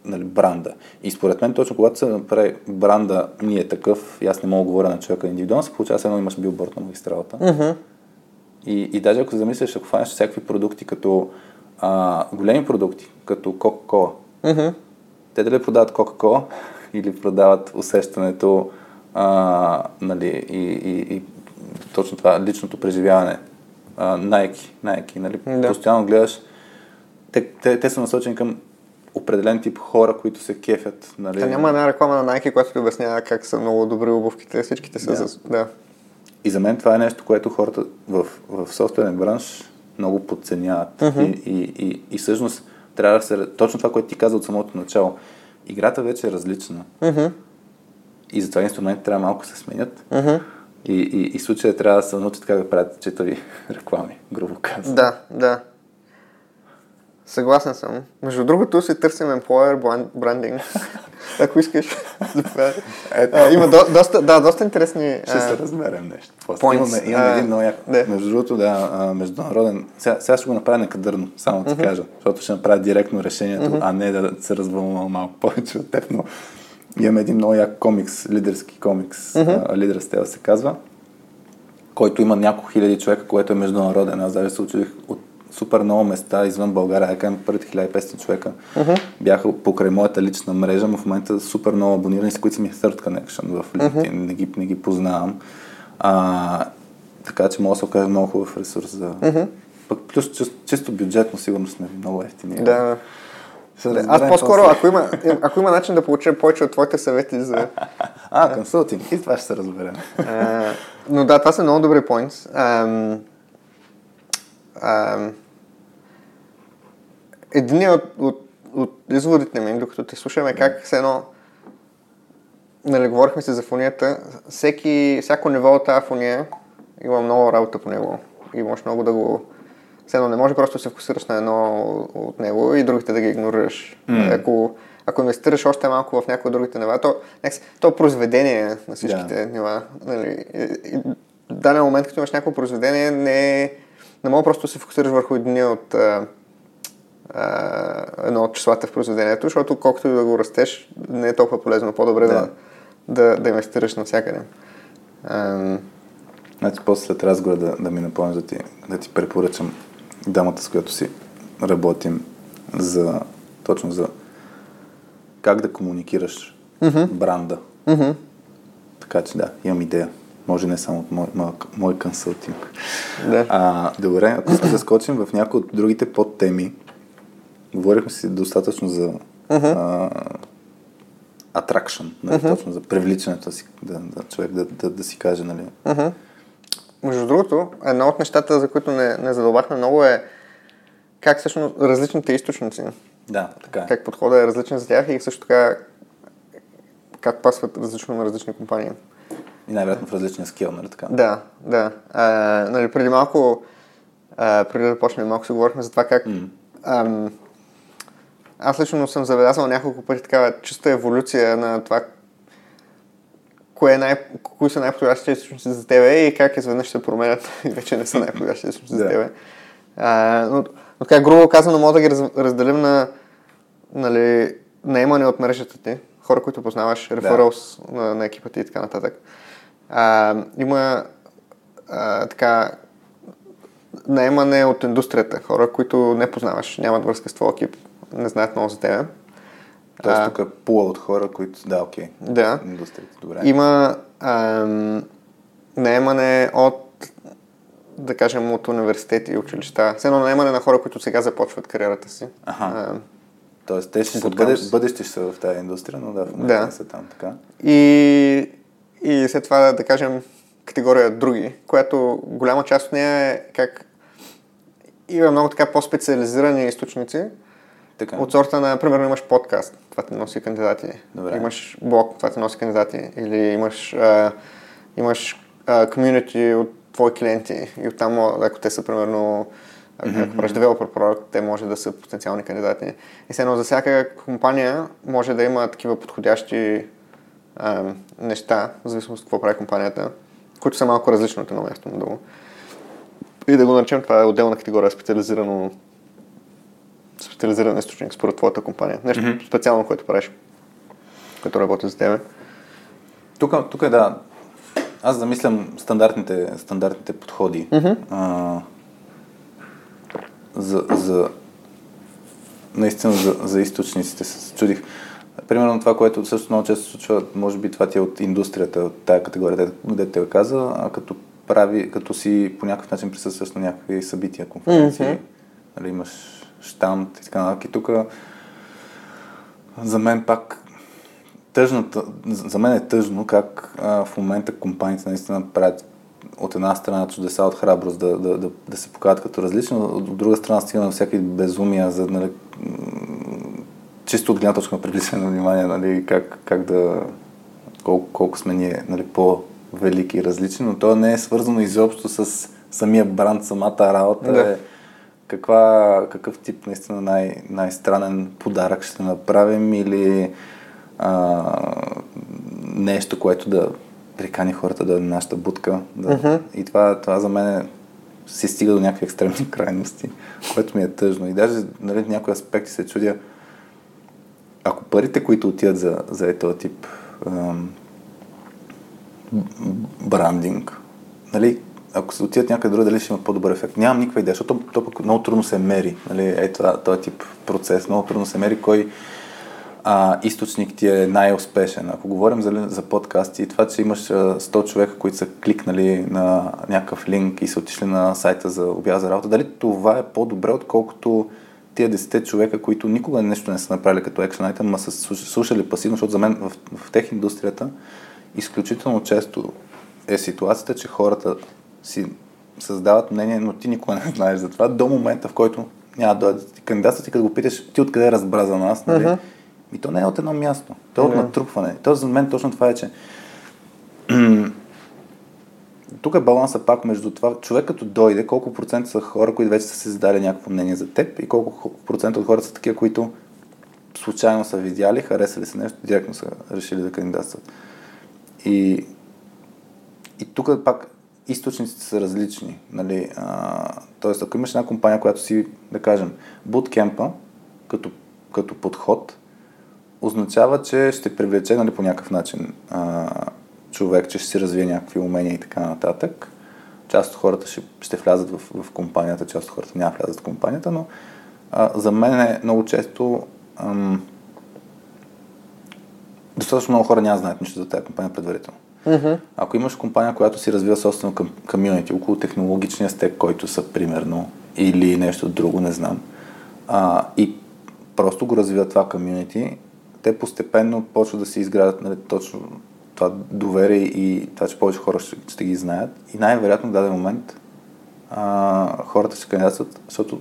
нали, бранда. И според мен, точно когато се направи бранда ни е такъв, и аз не мога да говоря на човека индивидуално, се получава се едно имаш билборд на магистралата. Мгм. И, и даже ако замислиш, ако фанеш всякакви продукти, като а, големи продукти, като Coca-Cola, те дали продават Кока-Кола или продават усещането а, нали, и, и, и точно това личното преживяване. А, Nike, Nike, нали? Да. Постоянно гледаш. Те, те, те са насочени към определен тип хора, които се кефят. Нали? Та няма една реклама на Nike, която ти обяснява как са много добри обувките. Всичките са Да. за... Да. И за мен това е нещо, което хората в, в софтуерен бранш много подценяват. Мгм. И, и, и, и всъщност трябва да се... Точно това, което ти каза от самото начало. Играта вече е различна. Мгм. И затова инструментите трябва малко се сменят. Мгм. И, и, и случая трябва да се научат как да правят читави реклами, грубо казано. Да, да. Съгласен съм. Между другото си търсим employer brand- branding. Ако искаш. Ето. А, има до, доста, да, доста интересни... Ще се разберем нещо. После имаме, имаме един много як... да. Между другото, да, а, международен... Сега, сега ще го направя некадърно, само да ти кажа, защото ще направя директно решението, а не да се развълнувам малко повече от теб, но имаме един много як комикс, лидерски комикс, а, Лидер Стел се казва, който има няколко хиляди човека, което е международен. Аз даже се учудих от супер много места извън България, да кажем първите 1500 човека бяха покрай моята лична мрежа, но в момента супер много абонирани, с които са ми Third Connection в LinkedIn, не, ги, не ги познавам. А, така че мога да се окаже много хубав ресурс за... Пък плюс чисто, чисто бюджетно сигурно сме много ефтини. Да. Разберем Аз по-скоро, ако има, ако има начин да получа повече от твоите съвети за... А, консултинг. И това ще се разберем. А, но да, това са много добри points. Ам, ам, Единият от, от, от изводите ми, докато те слушаме, е как все едно, нали, говорихме се за фонията, всеки, всяко ниво от тази фония има много работа по него и можеш много да го... Все едно не може просто да се фокусираш на едно от него и другите да ги игнорираш. М. Ако, ако инвестираш още малко в някои от другите нива, то, то произведение на всичките Да. нива. Нали? И, в даден момент, като имаш някакво произведение, не, не мога просто да се фокусираш върху един от а, едно от числата в произведението, защото колкото и да го растеш, не е толкова полезно. По-добре да, Да. да, да инвестираш навсякъде. Ам, Значи после след разговора да, да ми напомниш да ти, да ти препоръчам дамата, с която си работим за точно за как да комуникираш бранда. мгм. Така че да, имам идея. Може не само от мой, мой, мой консултинг. Да. А, добре, ако се заскочим в някои от другите подтеми, говорихме си достатъчно за а, attraction, нали, точно за привличането си, да, да, човек да, да, да си каже, нали, Мгм. Между другото, едно от нещата, за които не, не задълбахме много е как всъщност различните източници Да, така е. Как подходът е различен за тях и също така как пасват различно на различни компании. И най-вероятно в различния скил, нали така? Да, да. А, нали, преди малко, а, преди да почнем, малко си говорихме за това как М. ам, аз лично съм забелязал няколко пъти такава чиста еволюция на това кое е най, кои са най-подходящите източници за тебе и как изведнъж се променят и вече не са най-подходящите източници за Да. тебе. А, но, но така грубо казано, мога да ги раз, разделим на нали, наемане от мрежата ти, хора, които познаваш, рефералс на, на екипа ти и така нататък. А, има а, така наемане от индустрията, хора, които не познаваш, нямат връзка с твоя екип, не знаят много за тебе. Тоест А, тук е пула от хора, които... Да, окей. Да. Индустрията, добре. Има ам, наемане от, да кажем, от университети и училища. Все едно наемане на хора, които сега започват кариерата си. Аха. Ам, Тоест те ще са бъде, бъдеще ще са в тази индустрия, но да, в момента Да. не са там така. И, и след това, да кажем, категория други, която голяма част от нея е как има много така по-специализирани източници. Така. От сорта на, примерно, имаш подкаст, това ти носи кандидати. Добре. Имаш блог, това ти носи кандидати. Или имаш, а, имаш а, комьюнити от твои клиенти и оттам, ако те са, примерно, ако ако правиш developer product, те може да са потенциални кандидати. И все едно за всяка компания може да има такива подходящи а, неща, в зависимост от какво прави компанията, които са малко различни от едно място на друго. И да го наречем, това е отделна категория, специализирано специализиран източник според твоята компания. Нещо mm-hmm. специално, което правиш, което работи за тебе. Тук, тук е да. Аз замислям стандартните, стандартните подходи. Мгм. А, за, за, наистина за, за източниците се чудих. Примерно това, което също много често се случва, може би това ти е от индустрията, от тая категория, където- те каза, а като прави, като си по някакъв начин присъстваш на някакви събития, конференции, Мгм. нали, имаш штамп и така нататък. И тук за мен пак тъжната, за мен е тъжно как а, в момента компаниите наистина правят от една страна чудеса от храброст да, да, да, да се покажат като различни, но от друга страна стига на всякакви безумия за нали, чисто от гледна точка на привличане на внимание, нали, как, как да колко, колко сме ние нали, по-велики и различни, но то не е свързано изобщо с самия бранд, самата работа. Да. Е, каква, какъв тип наистина най- най-странен подарък ще направим или а, нещо, което да прикани хората да е на нашата будка. Да. Мгм. И това, това за мен е, се стига до някакви екстремни крайности, което ми е тъжно. И даже нали, в някои аспекти се чудя, ако парите, които отиват за, за е този тип ам, брандинг, нали, ако се отидат някъде друга, дали ще имат по-добър ефект. Нямам никаква идея, защото то пък много трудно се мери. Нали, е това, този тип процес. Много трудно се мери кой а, източник ти е най-успешен. Ако говорим за, за подкасти, това, че имаш а, 100 човека, които са кликнали на някакъв линк и са отишли на сайта за обява за работа, дали това е по-добре, отколкото тия 10 човека, които никога нещо не са направили като action item, ма са слуш- слушали пасивно, защото за мен в, в тех индустрията изключително често е ситуацията, че хората си създават мнение, но ти никога не знаеш за това, до момента, в който няма да дойде кандидатът и като го питаш, ти откъде разбра за нас, нали? Мгм. И то не е от едно място, то е от Да. натрупване. То за мен точно това е, че тук е баланса пак между това, човек като дойде, колко процента са хора, които вече са си задали някакво мнение за теб и колко процента от хората са такива, които случайно са видяли, харесали са нещо, директно са решили да кандидатстват. И, и тук пак източниците са различни. Нали? А, тоест, ако имаш една компания, която си, да кажем, буткемпа, като, като подход, означава, че ще привлече нали, по някакъв начин а, човек, че ще си развие някакви умения и така нататък. Част от хората ще, ще влязат в, в компанията, част от хората няма влязат в компанията, но а, за мен е много често ам, достатъчно много хора няма знаят нищо за тази компания предварително. Мгм. Ако имаш компания, която си развива собствено към комьюнити, около технологичния стек, който са примерно, или нещо друго, не знам, а, и просто го развиват това комьюнити, те постепенно почват да се изградят нали, точно това доверие и това, че повече хора ще, ще ги знаят. И най-вероятно в даден момент а, хората ще кандидатстват, защото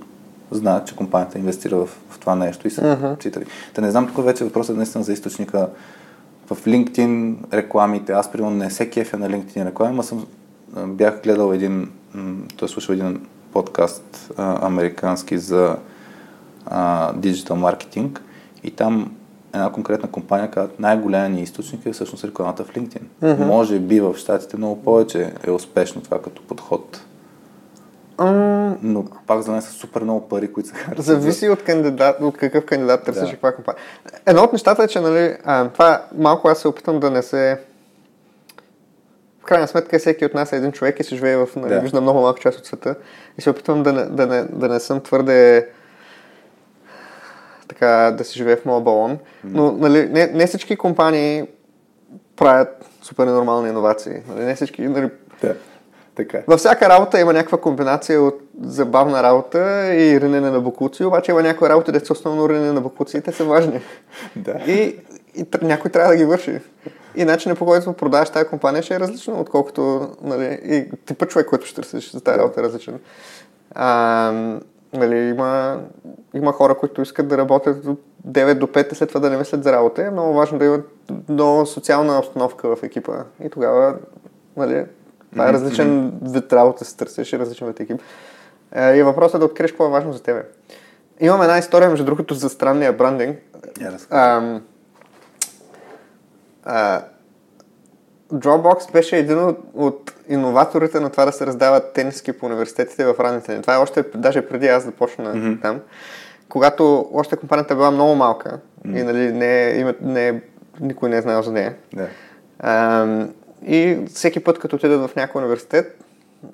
знаят, че компанията инвестира в, в това нещо и са mm-hmm. читали. Та не знам, тук вече въпросът е наистина за източника в LinkedIn рекламите. Аз, примерно, не се кефя на LinkedIn реклами, но съм, бях гледал един, той слушал един подкаст а, американски за диджитал маркетинг и там една конкретна компания казва, най-големият ни източник е всъщност рекламата в LinkedIn. Mm-hmm. Може би в щатите много повече е успешно това като подход. Mm. Но пак за мен са супер много пари, които се харчат. Зависи от, кандидат, от какъв кандидат търсиш да. каква компания. Едно от нещата е, че нали, а, това малко аз се опитам да не се... В крайна сметка всеки от нас е един човек и се живее в нали, да. вижда много малка част от света. И се опитвам да не, да не, да не съм твърде така да се живее в моя балон. Но нали, не, не всички компании правят супер нормални иновации. Нали, не всички. Нали, да, така. Във всяка работа има някаква комбинация от забавна работа и ренене на букуци, обаче има някои работи, де са основно ренене на букуци и те са важни. Да. И, и някой трябва да ги върши. И начинът по който продаваш тази компания ще е различно, отколкото нали, и типа човек, който ще търсиш за тази работа е различен. А, Нали, има, има хора, които искат да работят от 9 до 5 и след това да не мислят за работа. Е много важно да имат много социална обстановка в екипа. И тогава, нали, това е различен вид работа се търсиш и различен вид екип. Е, и въпросът е да откриеш какво е важно за тебе. Имам една история, между другото, за странния брандинг. Yeah, Dropbox беше един от, от иноваторите на това да се раздават тениски по университетите в ранните ни. Това е още даже преди аз да почна mm-hmm. там. Когато още компанията била много малка mm-hmm. и нали, не, не, никой не е знаел за нея. Yeah. А, и всеки път, като отидат в някой университет,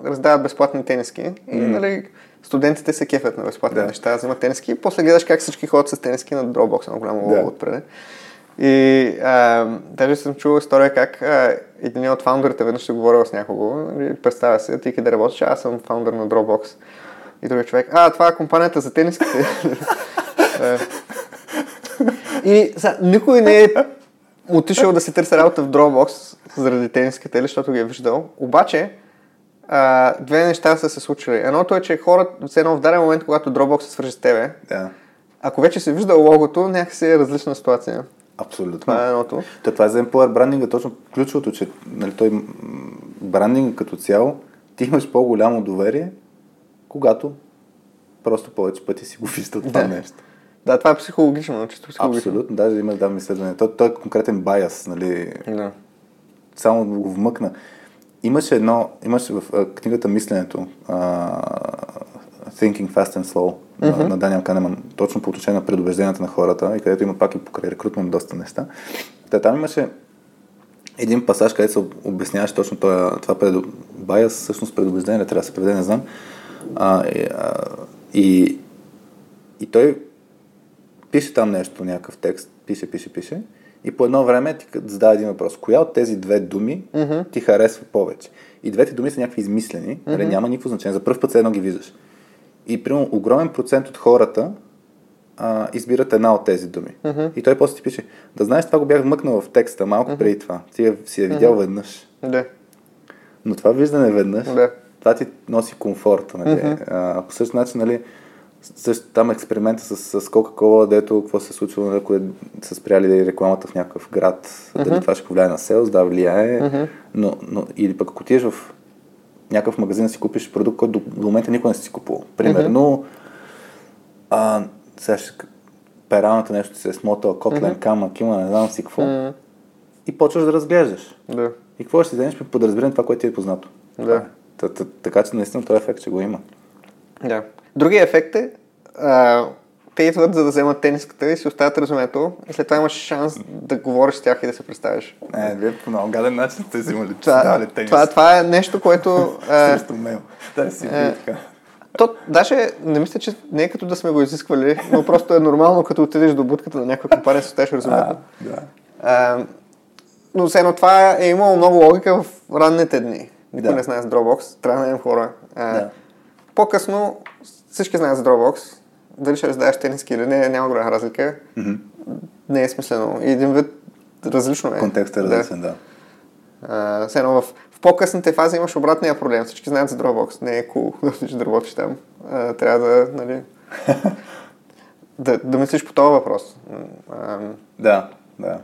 раздават безплатни тениски. И нали, студентите се кефят на безплатни yeah. неща, взимат тениски и после гледаш как всички ходят с тениски на Dropbox, на голямо yeah. отпред. И а, даже съм чувал история как а, един от фаундърите веднъж ще говорил с някого и представя се, ти къде работиш, аз съм фаундър на Dropbox. И другия човек, а, това е компанията за тениските. и са, никой не е отишъл да се търси работа в Dropbox заради тениските, защото ги е виждал. Обаче, а, две неща са се случили. Едното е, че хората, в едно в даден момент, когато Dropbox се свържи с тебе, да. ако вече си виждал логото, някакси е различна ситуация. Абсолютно. Това е едното. То, това е за employer брандинга точно ключовото, че нали, той брандинга като цяло, ти имаш по-голямо доверие, когато просто повече пъти си го виждал това да. нещо. Да, това е психологично, чисто психологично. Абсолютно, даже има да изследване. Той, той е конкретен байас, нали? Да. Само го вмъкна. Имаше едно, имаше в а, книгата Мисленето, а, Thinking Fast and Slow mm-hmm. на, на Даниел Канеман, точно по отношение на предубежденията на хората и където има пак и покрай рекрутмент доста неща. Та, там имаше един пасаж, където се обясняваше точно това, това пред, байас, всъщност предубеждение, трябва да се преведе, не знам. А, и, а, и, и той пише там нещо, някакъв текст, пише, пише, пише. И по едно време ти задава един въпрос. Коя от тези две думи mm-hmm. ти харесва повече? И двете думи са някакви измислени, mm-hmm. няма никакво значение. За първ път едно ги виждаш. И примерно огромен процент от хората а, избират една от тези думи. Mm-hmm. И той после ти пише, да знаеш, това го бях вмъкнал в текста малко mm-hmm. преди това. Ти си е видял mm-hmm. веднъж. Да. Но това виждане веднъж, да. това ти носи комфорта. Нали? Mm-hmm. А, по същия начин, нали, също там експеримента с, с Coca-Cola, дето какво се е случва, нали, ако е, са спряли рекламата в някакъв град, mm-hmm. дали това ще повлияе на селс, да, влияе, mm-hmm. но, но или пък ако отидеш в някакъв магазин да си купиш продукт, който до, до момента никой не си купувал. Примерно, mm-hmm. а, сега ще, пералната нещо се е смотала, котлен, mm-hmm. камък, има не знам си какво. Mm-hmm. И почваш да разглеждаш. Да. И какво ще си вземеш по подразбиране това, което ти е познато. Да. Така че наистина този ефект ще го има. Да. Другия ефект е, а, те идват за да вземат тениската и си оставят резюмето и след това имаш шанс да говориш с тях и да се представиш. Не, вие по много гаден начин сте взимали, това, тенис. Това, това е нещо, което... Срещу мейл. Да, си е, така. То, даже не мисля, че не е като да сме го изисквали, но просто е нормално, като отидеш до будката на някоя компания, си оставиш резюмето. Да. А, но все едно това е имало много логика в ранните дни. Никой да. не знае за Dropbox, трябва да имам хора. А, да. По-късно всички знаят за Dropbox, дали ще раздаваш тениски или не, няма голяма разлика. Mm-hmm. Не е смислено. И един вид различно е. Контекстът е различен, да. да. А, едно, в, в по-късните фази имаш обратния проблем. Всички знаят за Dropbox. Не е cool да да работиш там. А, трябва да, нали, да, да мислиш по този въпрос. Да, да.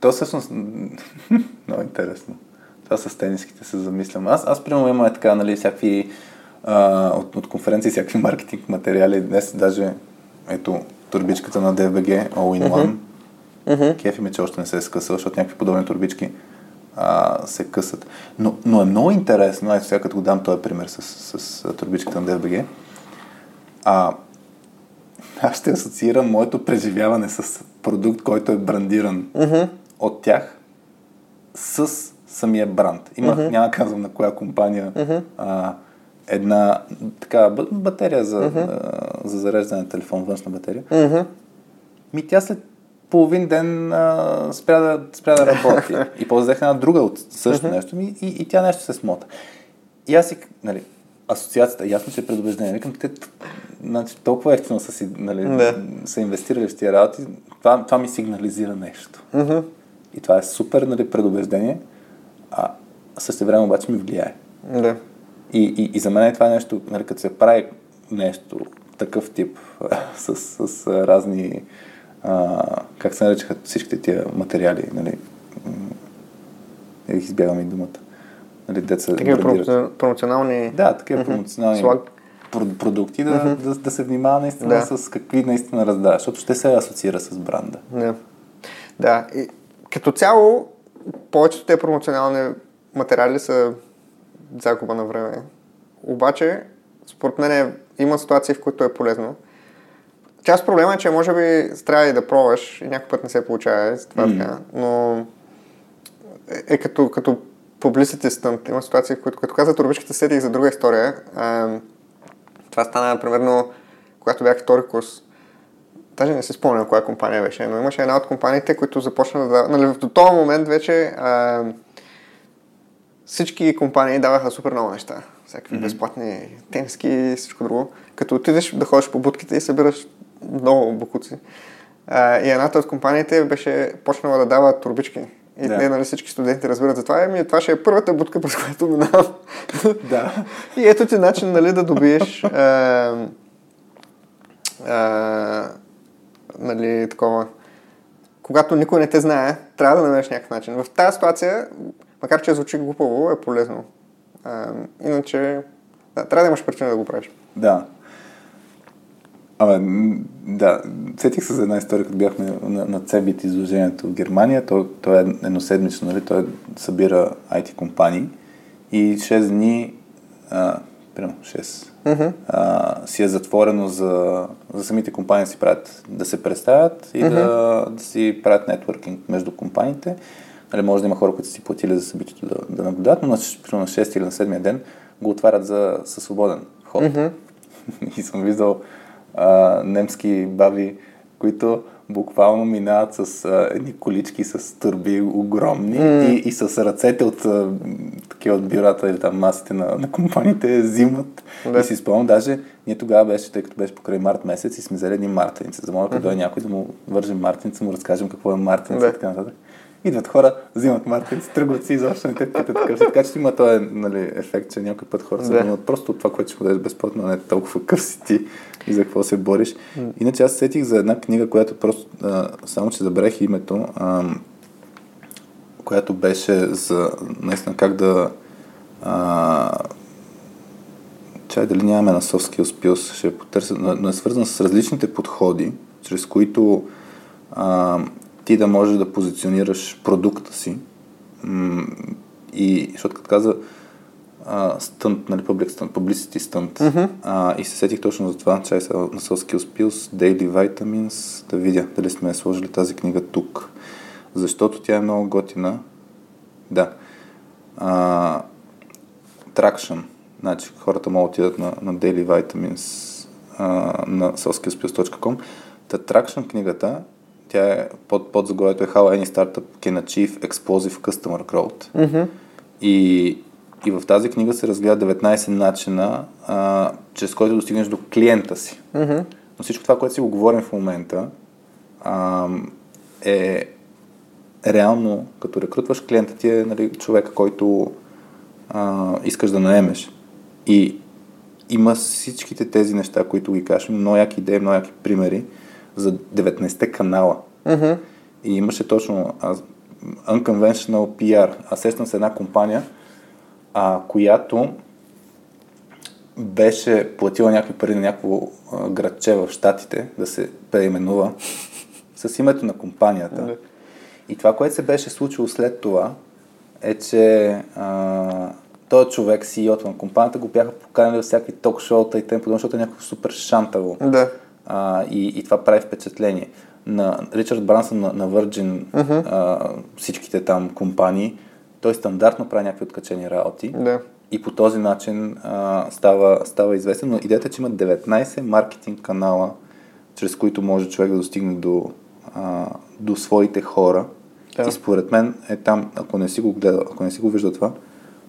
То всъщност много интересно. Това с тениските се замислям. Аз, аз примерно имам така, нали, всякакви а, от, от конференции, всякакви маркетинг материали. Днес даже, ето, турбичката на DBG, All in One. Mm-hmm. Кефи ме, че още не се е скъсал, защото някакви подобни турбички а, се късат. Но, но е много интересно, ето сега като го дам този пример с, с, с турбичката на DBG, а, аз ще асоциирам моето преживяване с продукт, който е брандиран mm-hmm. от тях с самия бранд. Имах, mm-hmm. няма казвам на коя компания, mm-hmm. а, една така батерия за, mm-hmm. а, за зареждане на телефон, външна батерия. Mm-hmm. Ми тя след половин ден а, спря, да, спря да работи. и после взех една друга от същото mm-hmm. нещо ми и, и тя нещо се смота. И аз си, нали, асоциацията, ясно, че е предубеждение. Викам, те значи, толкова ефтино са, си, нали, да. са инвестирали в тия работи, това, това ми сигнализира нещо. Mm-hmm. И това е супер нали, предубеждение, а също време обаче ми влияе. Да. И, и, и за мен е това нещо, нали, като се прави нещо такъв тип с, с, с разни, а, как се наричаха всичките тия материали, нали, избягам и думата. Нали, деца такива промоционални... Да, такива mm-hmm. промоционални Слаг. продукти, да, mm-hmm. да, да се внимава наистина да. с какви наистина раздаваш, защото ще се асоциира с бранда. Да. Да. И, като цяло, повечето те промоционални материали са загуба на време. Обаче, според мен е, има ситуации, в които е полезно. Част проблема е, че може би трябва и да пробваш и някой път не се получава, това mm. така, но е, е като, като publicity stunt. Има ситуации, в които, като каза турбичката, седих за друга история. А, това стана, примерно, когато бях втори курс. Даже не се спомням коя компания беше, но имаше една от компаниите, които започна да... Нали, до този момент вече а, всички компании даваха супер много неща. Всякакви mm-hmm. безплатни тениски и всичко друго. Като отидеш да ходиш по будките и събираш много букуци. А, и едната от компаниите беше почнала да дава турбички и да. не, нали, всички студенти разбират за това. Еми, това ще е първата будка, през която минавам. да. И ето ти начин, нали, да добиеш а, а, нали, такова. Когато никой не те знае, трябва да намериш някакъв начин. В тази ситуация, макар че звучи глупаво, е полезно. А, иначе, да, трябва да имаш причина да го правиш. Да. Абе, да, сетих се за една история, като бяхме на, на CEBIT изложението в Германия. То, то е едноседмично, нали? Той събира IT компании и 6 дни, а, примерно 6, uh-huh. а, си е затворено за, за самите компании си правят, да се представят и uh-huh. да, да си правят нетворкинг между компаниите. Нали, може да има хора, които си платили за събитието да, да наблюдат, но на, на 6 или на 7 ден го отварят за, със свободен ход. Uh-huh. и съм виждал а, немски баби, които буквално минават с а, едни колички с турби огромни mm. и, и с ръцете от а, такива от бюрата или там масите на, на компаниите взимат. Да. И си спомням, даже ние тогава беше, тъй като беше покрай март месец и сме взели един мартеница. За да mm-hmm. някой да му вържем мартеница, му разкажем какво е мартеница и така нататък идват хора, взимат мартинци, тръгват си, изобщо не те питат такъв. Така че има този нали, ефект, че някой път хората се да. просто от това, което ще дадеш безплатно, не е толкова къв си ти и за какво се бориш. Иначе аз сетих за една книга, която просто, а, само че забравих името, а, която беше за наистина как да а, чай дали нямаме на Soft Skills Pills, ще потърся, но е свързан с различните подходи, чрез които а, ти да можеш да позиционираш продукта си. И, защото като каза стънт, нали, public stunt, publicity stunt. Mm-hmm. А, и се сетих точно за това, чай са на Soul Skills Pills, Daily Vitamins, да видя дали сме сложили тази книга тук. Защото тя е много готина. Да. А, Traction. Значи хората могат да отидат на, на Daily Vitamins а, на soulskillspills.com. Та Traction книгата тя е под, под заглавието е How Any Startup Can Achieve Explosive Customer Growth. Mm-hmm. И, и в тази книга се разгледа 19 начина, а, чрез който достигнеш до клиента си. Mm-hmm. Но всичко това, което си го говорим в момента, а, е реално, като рекрутваш клиента ти е нали, човека, който а, искаш да наемеш. И има всичките тези неща, които ги кажем, много яки идеи, много яки примери за 19-те канала. Mm-hmm. И имаше точно аз, unconventional PR. Аз сещам с една компания, а, която беше платила някакви пари на някакво а, градче в Штатите да се преименува с името на компанията. И това, което се беше случило след това, е, че а, този човек, CEO-то на компанията, го бяха поканили в всякакви ток-шоута и т.п., защото е някакво супер шантаво. Да. А, и, и това прави впечатление. На Ричард Брансън на, на Virgin, Мгм. а, всичките там компании, той стандартно прави някакви откачени работи Да. и по този начин а, става, става известен. Но идеята е, че има 19 маркетинг канала, чрез които може човек да достигне до, а, до своите хора. Да. И според мен е там, ако не си го гледал, ако не си го виждал това,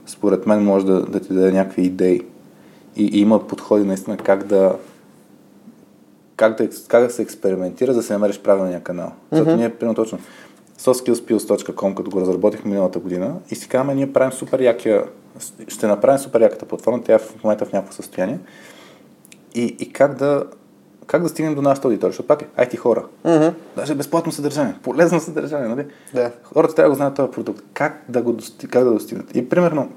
според мен може да, да ти даде някакви идеи. И, и има подходи наистина как да, как да, как да се експериментира, за да се намериш правилния канал. Защото ние, примерно точно, soskillspills.com, като го разработихме миналата година и си казваме, ние правим супер якия, ще направим супер яката платформа, тя е в момента в някакво състояние. И, и как да как да стигнем до нашата аудитория, защото пак е IT хора. Мгм. Даже безплатно съдържание, полезно съдържание, нали? Да. Хората трябва да го знаят този продукт. Как да го достиг, как да достигнат. И примерно,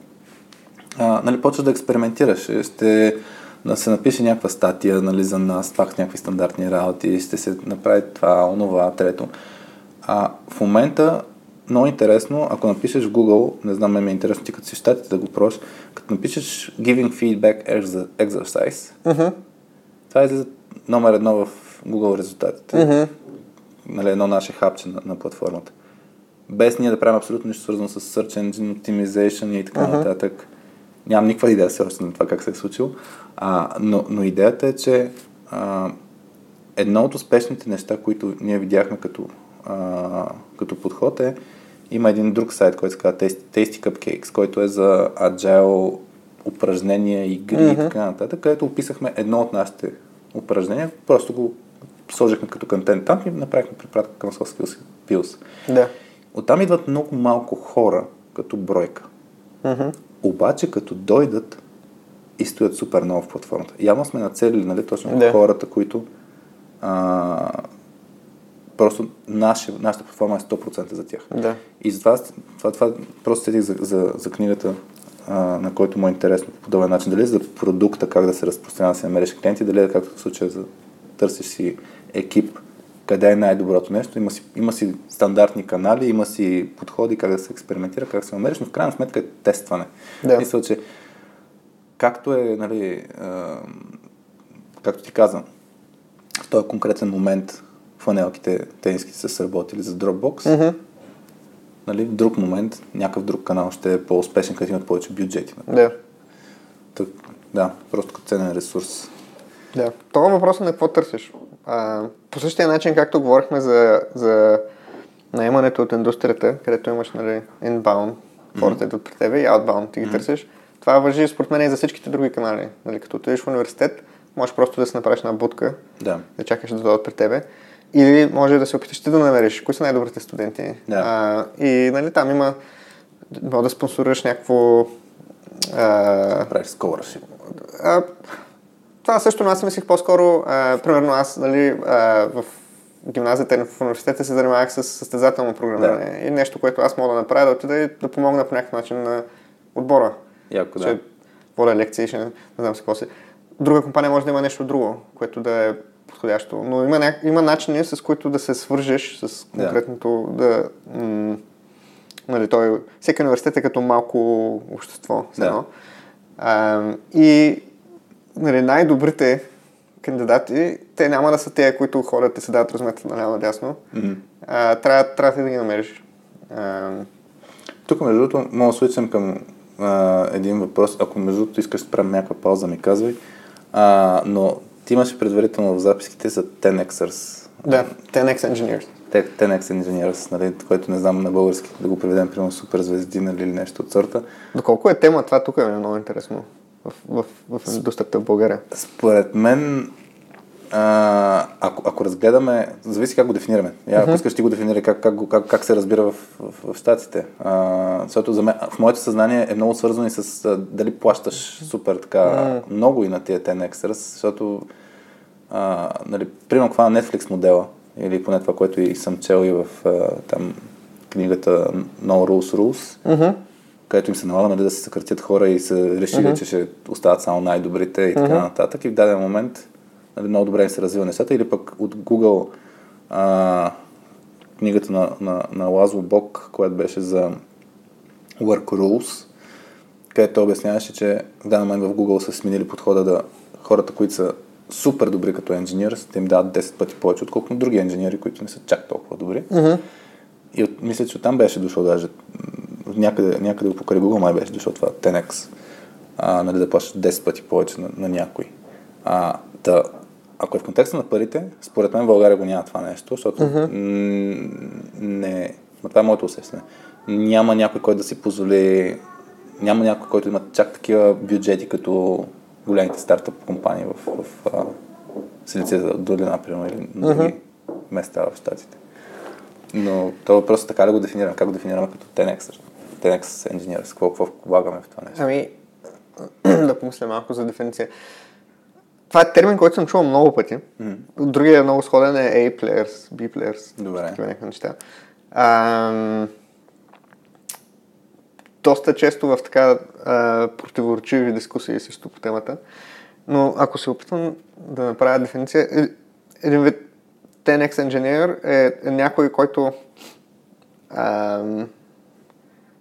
а, нали, почваш да експериментираш. Ще да се напише някаква статия нали, за нас, пак с някакви стандартни работи, ще се направи това, онова, трето. А в момента, много интересно, ако напишеш в Google, не знам, ме е интересно ти като си щатите да го пробваш, като напишеш Giving Feedback exer- Exercise, Мгм. това е номер едно в Google резултатите. Мгм. Нали, едно наше хапче на, на платформата. Без ние да правим абсолютно нищо свързано с Search Engine Optimization и така Мгм. нататък. Нямам никаква идея все още на това как се е случило. А, но, но идеята е, че а, едно от успешните неща, които ние видяхме като, а, като подход е има един друг сайт, който се казва Tasty, Cupcakes, който е за agile упражнения, игри и Мгм. така нататък, където описахме едно от нашите упражнения, просто го сложихме като контент там и направихме препратка към Soft Skills Pills. Да. Оттам идват много малко хора като бройка. Мгм. Обаче като дойдат и стоят супер много в платформата. Явно сме нацелили, нали, точно Да. хората, които а, просто наше, нашата платформа е 100% за тях. Да. И затова това, това просто седих за, за, за книгата, а, на който му е интересно по подобен начин. Дали е за продукта, как да се разпространява, да се намериш клиенти, дали е както в случая за търсиш си екип, къде е най-доброто нещо. Има си, има си стандартни канали, има си подходи как да се експериментира, как да се намериш, но в крайна сметка е тестване. Да. Мисля, че както е, нали, а, както ти казвам, в този конкретен момент фанелките тениските са сработили за Dropbox, Мгм. нали, в друг момент някакъв друг канал ще е по-успешен, като имат повече бюджети. нали. Да. Так, да, просто като ценен ресурс. Да. Това въпрос е на какво търсиш. А, по същия начин, както говорихме за, за наемането от индустрията, където имаш нали, inbound, хората идват при тебе и outbound ти ги търсиш, това въжи според мен и за всичките други канали. Нали, като отидеш в университет, можеш просто да си направиш една будка, Да. да чакаш да дойдат при тебе. Или може да се опиташ ти да намериш кои са най-добрите студенти. Да. А, и нали, там има, може да спонсорираш някакво а, Правиш scholarship. а, това също, но аз мислих по-скоро, а, примерно аз нали, а, в гимназията и в университета се занимавах с състезателно програмиране. И нещо, което аз мога да направя, да отида и да помогна по някакъв начин на отбора. Яко, да. Ще водя лекции, ще не знам какво си. Друга компания може да има нещо друго, което да е подходящо. Но има, ня... има начини, с които да се свържеш с Да. конкретното, да... М- нали, той, всеки университет е като малко общество. Да. А, и нали, най-добрите кандидати, те няма да са те, които ходят и се дават размета наляво надясно. Мгм. А, трябва, трябва да ги намериш. А, Тук, между другото, мога да към а, един въпрос. Ако, между другото, искаш да правим някаква пауза, ми казвай. А, но ти имаше предварително в записките за 10Xers. да, 10X Engineers. Те- 10X Engineers, нали, което не знам на български да го преведем, примерно супер звезди нали, или нещо от сорта. Доколко е тема, това тук е много интересно в, в, в индустрията в България. Според мен а, ако, ако разгледаме, зависи как го дефинираме. Я, ако искаш ти го дефинирай как, как, как, как се разбира в, в, в щатите. А, защото за мен, в моето съзнание е много свързано и с а, дали плащаш супер така mm. много и на тия 10 Extras, защото а, нали, примерно това на Netflix модела, или поне това, което и съм чел и в а, там книгата No Rules Rules, mm-hmm. където им се налага нали, да се съкратят хора и са решили, mm-hmm. че ще остават само най-добрите и така mm-hmm. нататък. И в даден момент много добре се развива нещата. Или пък от Google а, книгата на, на, на Лазло Бок, която беше за Work Rules, където обясняваше, че в даден момент в Google са сменили подхода да хората, които са супер добри като инженер, да им дават 10 пъти повече, отколкото други инженери, които не са чак толкова добри. Mm-hmm. И от, мисля, че оттам беше дошло даже някъде, някъде покрай Google май беше дошло това 10x, а, нали, да плащаш 10 пъти повече на, на някой. А, да, ако е в контекста на парите, според мен България го няма това нещо, защото uh-huh. не... Това е моето усещане. Няма някой, който да си позволи... Няма някой, който има чак такива бюджети, като големите стартъп компании в, в, в Силицията долина, например, или на други uh-huh. места в Штатите. Но това въпрос е така да го дефинираме. Как го дефинираме като 10X? 10X Engineers. Какво, какво влагаме в това нещо? Ами, да помисля малко за дефиниция. Това е термин, който съм чувал много пъти. Mm-hmm. Другия много сходен е A players, B players. Добре. Такива някакви неща. А, доста често в така а, противоречиви дискусии също по темата. Но ако се опитвам да направя дефиниция, е, един вид 10x Engineer е, е някой, който а,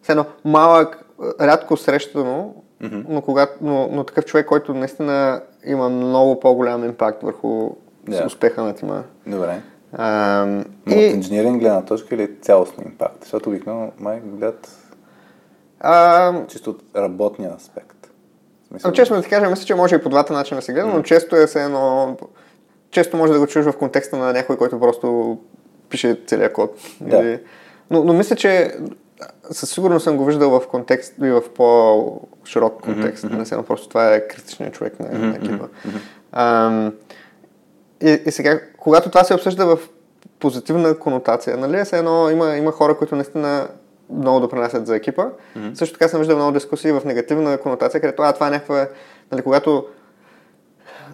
едно малък, рядко срещано, mm-hmm. но, когато, но, но такъв човек, който наистина има много по-голям импакт върху yeah. успеха на тима. Добре. А, но и... от инженеринг гледна точка или цялостно импакт? Защото обикновено май гледат а... чисто от работния аспект. Смисъл... Честно да ти кажа, мисля, че може и по двата начина се гледа, mm. но често е се едно... Често може да го чуеш в контекста на някой, който просто пише целият код. Да. Или... Но, но мисля, че със сигурност съм го виждал в контекст и в по-широк контекст. Mm-hmm. Не само просто това е критичният човек на, mm-hmm. на екипа. Mm-hmm. А, и, и сега, когато това се обсъжда в позитивна конотация, нали, се едно, има, има хора, които наистина много допринасят за екипа. Mm-hmm. Също така съм виждал много дискусии в негативна конотация, където а, това е някаква, нали, когато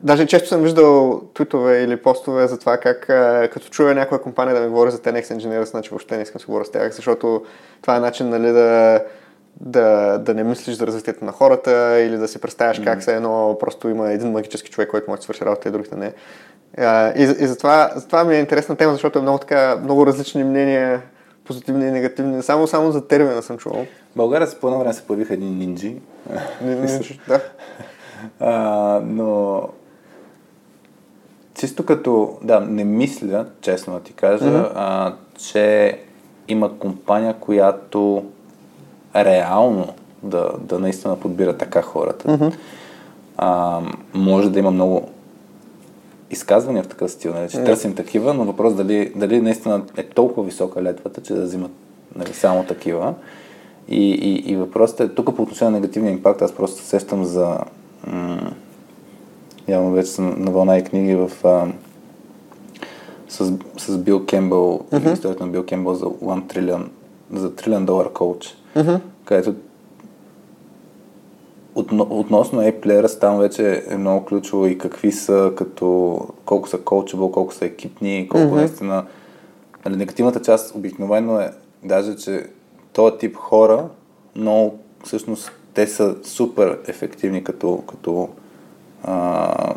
Даже често съм виждал твитове или постове за това как като чуя някоя компания да ми говори за 10X Engineers, значи въобще не искам да се говоря с тях, защото това е начин нали, да, да, да не мислиш за развитието на хората или да си представяш mm-hmm. как се едно просто има един магически човек, който може да свърши работа и другите не. И, и затова, затова ми е интересна тема, защото е много така, много различни мнения, позитивни и негативни. Само, само за термина съм чувал. В България по едно време се появиха един нинджи. Нинджи, да. А, но чисто като, да, не мисля, честно да ти кажа, mm-hmm. а, че има компания, която реално да, да наистина подбира така хората. Mm-hmm. А, може да има много изказвания в такъв стил, нали, че mm-hmm. търсим такива, но въпрос дали, дали наистина е толкова висока летвата, че да взимат нали, само такива. И, и, и въпросът е, тук по отношение на негативния импакт, аз просто сещам за м- явно вече съм на вълна и книги в, а, с, с Бил Кембъл, mm-hmm. историята на Бил Кембъл за 1 трилион, за трилион долар коуч, mm-hmm. където относно A-Players там вече е много ключово и какви са, като колко са coachable, колко са екипни, колко mm-hmm. наистина... Нали, негативната част обикновено е даже, че този тип хора, но всъщност те са супер ефективни като, като а,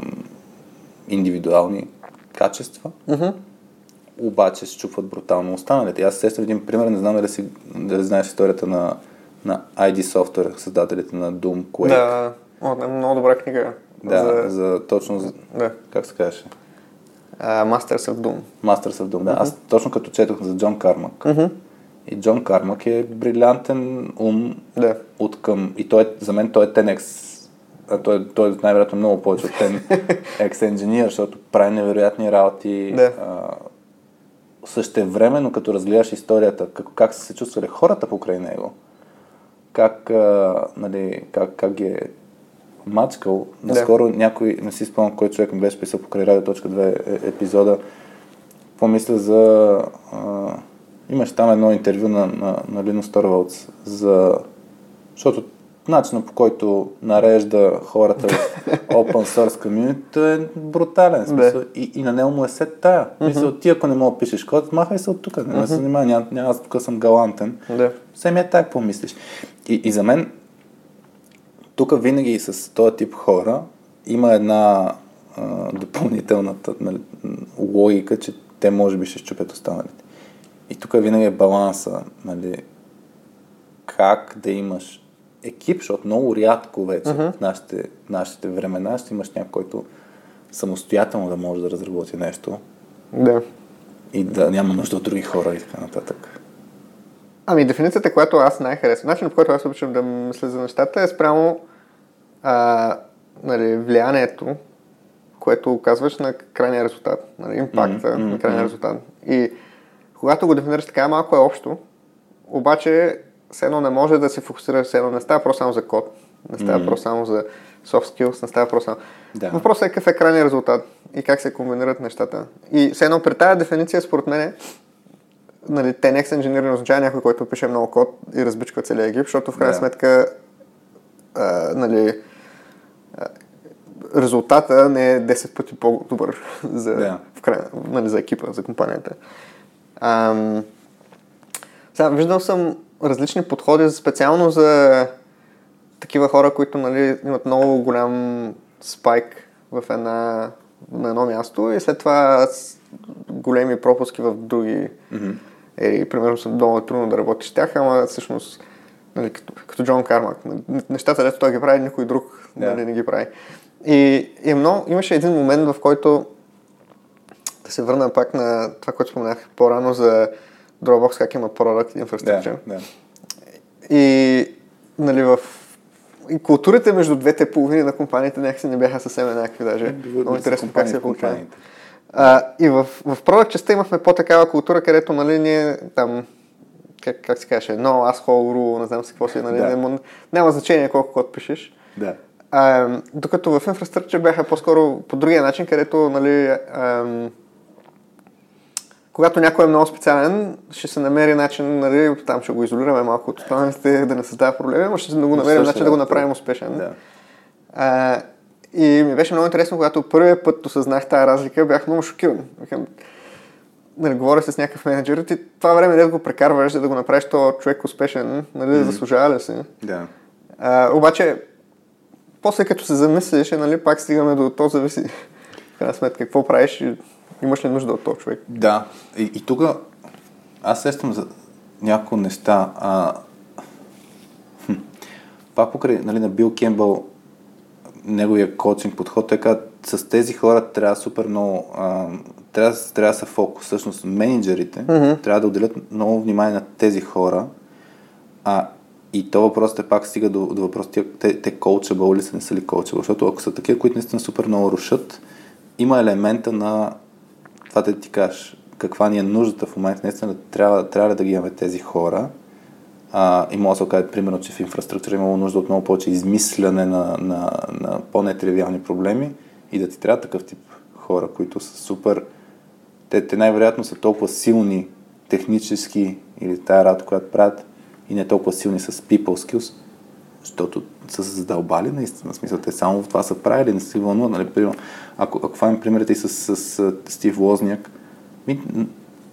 индивидуални качества, mm-hmm. обаче се чупват брутално останалите. Аз сестра един пример, не знам дали, си, дали знаеш историята на, на ID Software, създателите на Doom, Quake. Да, О, много добра книга. Да, за, за точно, за, да. как се казваше? Uh, Masters of Doom. Masters of Doom, да. Mm-hmm. Аз точно като четох за Джон Кармак. Mm-hmm. И Джон Кармак е брилянтен ум да. от към... И той, за мен той е 10x а той, той е най-вероятно много повече от ten екс-енджиниер, защото прави невероятни работи. Да. А, но като разгледаш историята, как, как са се чувствали хората покрай него, как, а, нали, как, как ги е мачкал. Наскоро да. някой, не си спомням кой човек ми беше писал покрай радио.2 е, епизода, помисля за... А, имаш там едно интервю на, на, на Линус Торвалдс за... Защото начинът по който нарежда хората в open source community е брутален. Смисъл. И, и на него му е сет тая. Mm-hmm. Мисъл, ти ако не мога да пишеш код, махай се от тук. Не mm-hmm. се занимава, няма, няма, аз тук съм галантен. Да. Семи е так помислиш. И, и за мен, тук винаги с този тип хора има една а, допълнителната нали, логика, че те може би ще щупят останалите. И тук винаги е баланса, нали, как да имаш екип, защото много рядко вече uh-huh. в нашите, нашите времена ще имаш някой, който самостоятелно да може да разработи нещо. Да. И да няма нужда от други хора и така нататък. Ами дефиницията, която аз най-харесвам, начинът по който аз обичам да мисля за нещата е спрямо а, нали, влиянието, което оказваш на крайния резултат, нали, импакта mm-hmm. на крайния резултат. И когато го дефинираш така, малко е общо, обаче все едно не може да се фокусира, все едно не става просто само за код, не става mm-hmm. просто само за soft skills, не става просто само... Да. Въпросът е какъв е крайният резултат и как се комбинират нещата. И все едно при тази дефиниция, според мен, нали, TNX Engineering означава някой, който пише много код и разбичка целия екип, защото в крайна да. сметка а, нали, а, резултата не е 10 пъти по-добър за, да. в край, нали, за екипа, за компанията. Ам, сега, виждал съм различни подходи, специално за такива хора, които нали, имат много голям спайк в една, на едно място и след това големи пропуски в други mm-hmm. ери. Примерно съм много трудно да работиш с тях, ама всъщност нали, като, като Джон Кармак. Нещата, дето той ги прави, никой друг yeah. нали, не ги прави. И, и много, имаше един момент, в който да се върна пак на това, което споменах по-рано за Dropbox, как има Product Infrastructure. Да, да. И, нали, в и културите между двете половини на компаниите някакси не бяха съвсем еднакви даже. Е, Много интересно как се получава. А, и в, в Product частта имахме по-такава култура, където нали, ние там как, как се каже, no asshole rule, не знам си какво си, нали, да. няма, няма значение колко код пишеш. Да. А, докато в инфраструктура бяха по-скоро по другия начин, където нали, ам, когато някой е много специален, ще се намери начин, нали, там ще го изолираме малко от останалите, да не създава проблеми, но ще го намерим начин да го направим успешен. Да. А, и ми беше много интересно, когато първият път осъзнах тази разлика, бях много шокиран. Нали, говоря с някакъв менеджер, ти това време не да го прекарваш, за да го направиш този човек успешен, нали, mm-hmm. заслужава ли си? Да. А, обаче, после като се замислиш, нали, пак стигаме до то зависи в крайна сметка какво правиш Имаш ли нужда от този човек? Да. И, и тук аз сещам за няколко неща. А, хм, пак покрай нали, на Бил Кембъл, неговия коучинг подход, така с тези хора трябва супер много, а, трябва, трябва да са фокус. Всъщност, менеджерите mm-hmm. трябва да отделят много внимание на тези хора. А, и то въпросът е пак стига до, до въпроса, те, те коучабъл ли са, не са ли коучабъл? Защото ако са такива, които наистина супер много рушат, има елемента на това да ти кажеш каква ни е нуждата в момента, наистина трябва, трябва да ги имаме тези хора. А, и може да се окаже, примерно, че в инфраструктура имало нужда от много повече измисляне на, на, на по-нетривиални проблеми и да ти трябва такъв тип хора, които са супер... Те, те най-вероятно са толкова силни технически или тая работа, която правят и не толкова силни с people skills, защото са се задълбали наистина. Смисъл, те само това са правили, не си вълнуват. Нали? Примерно, ако, ако фаним примерите и с, с, с Стив Лозняк, ми,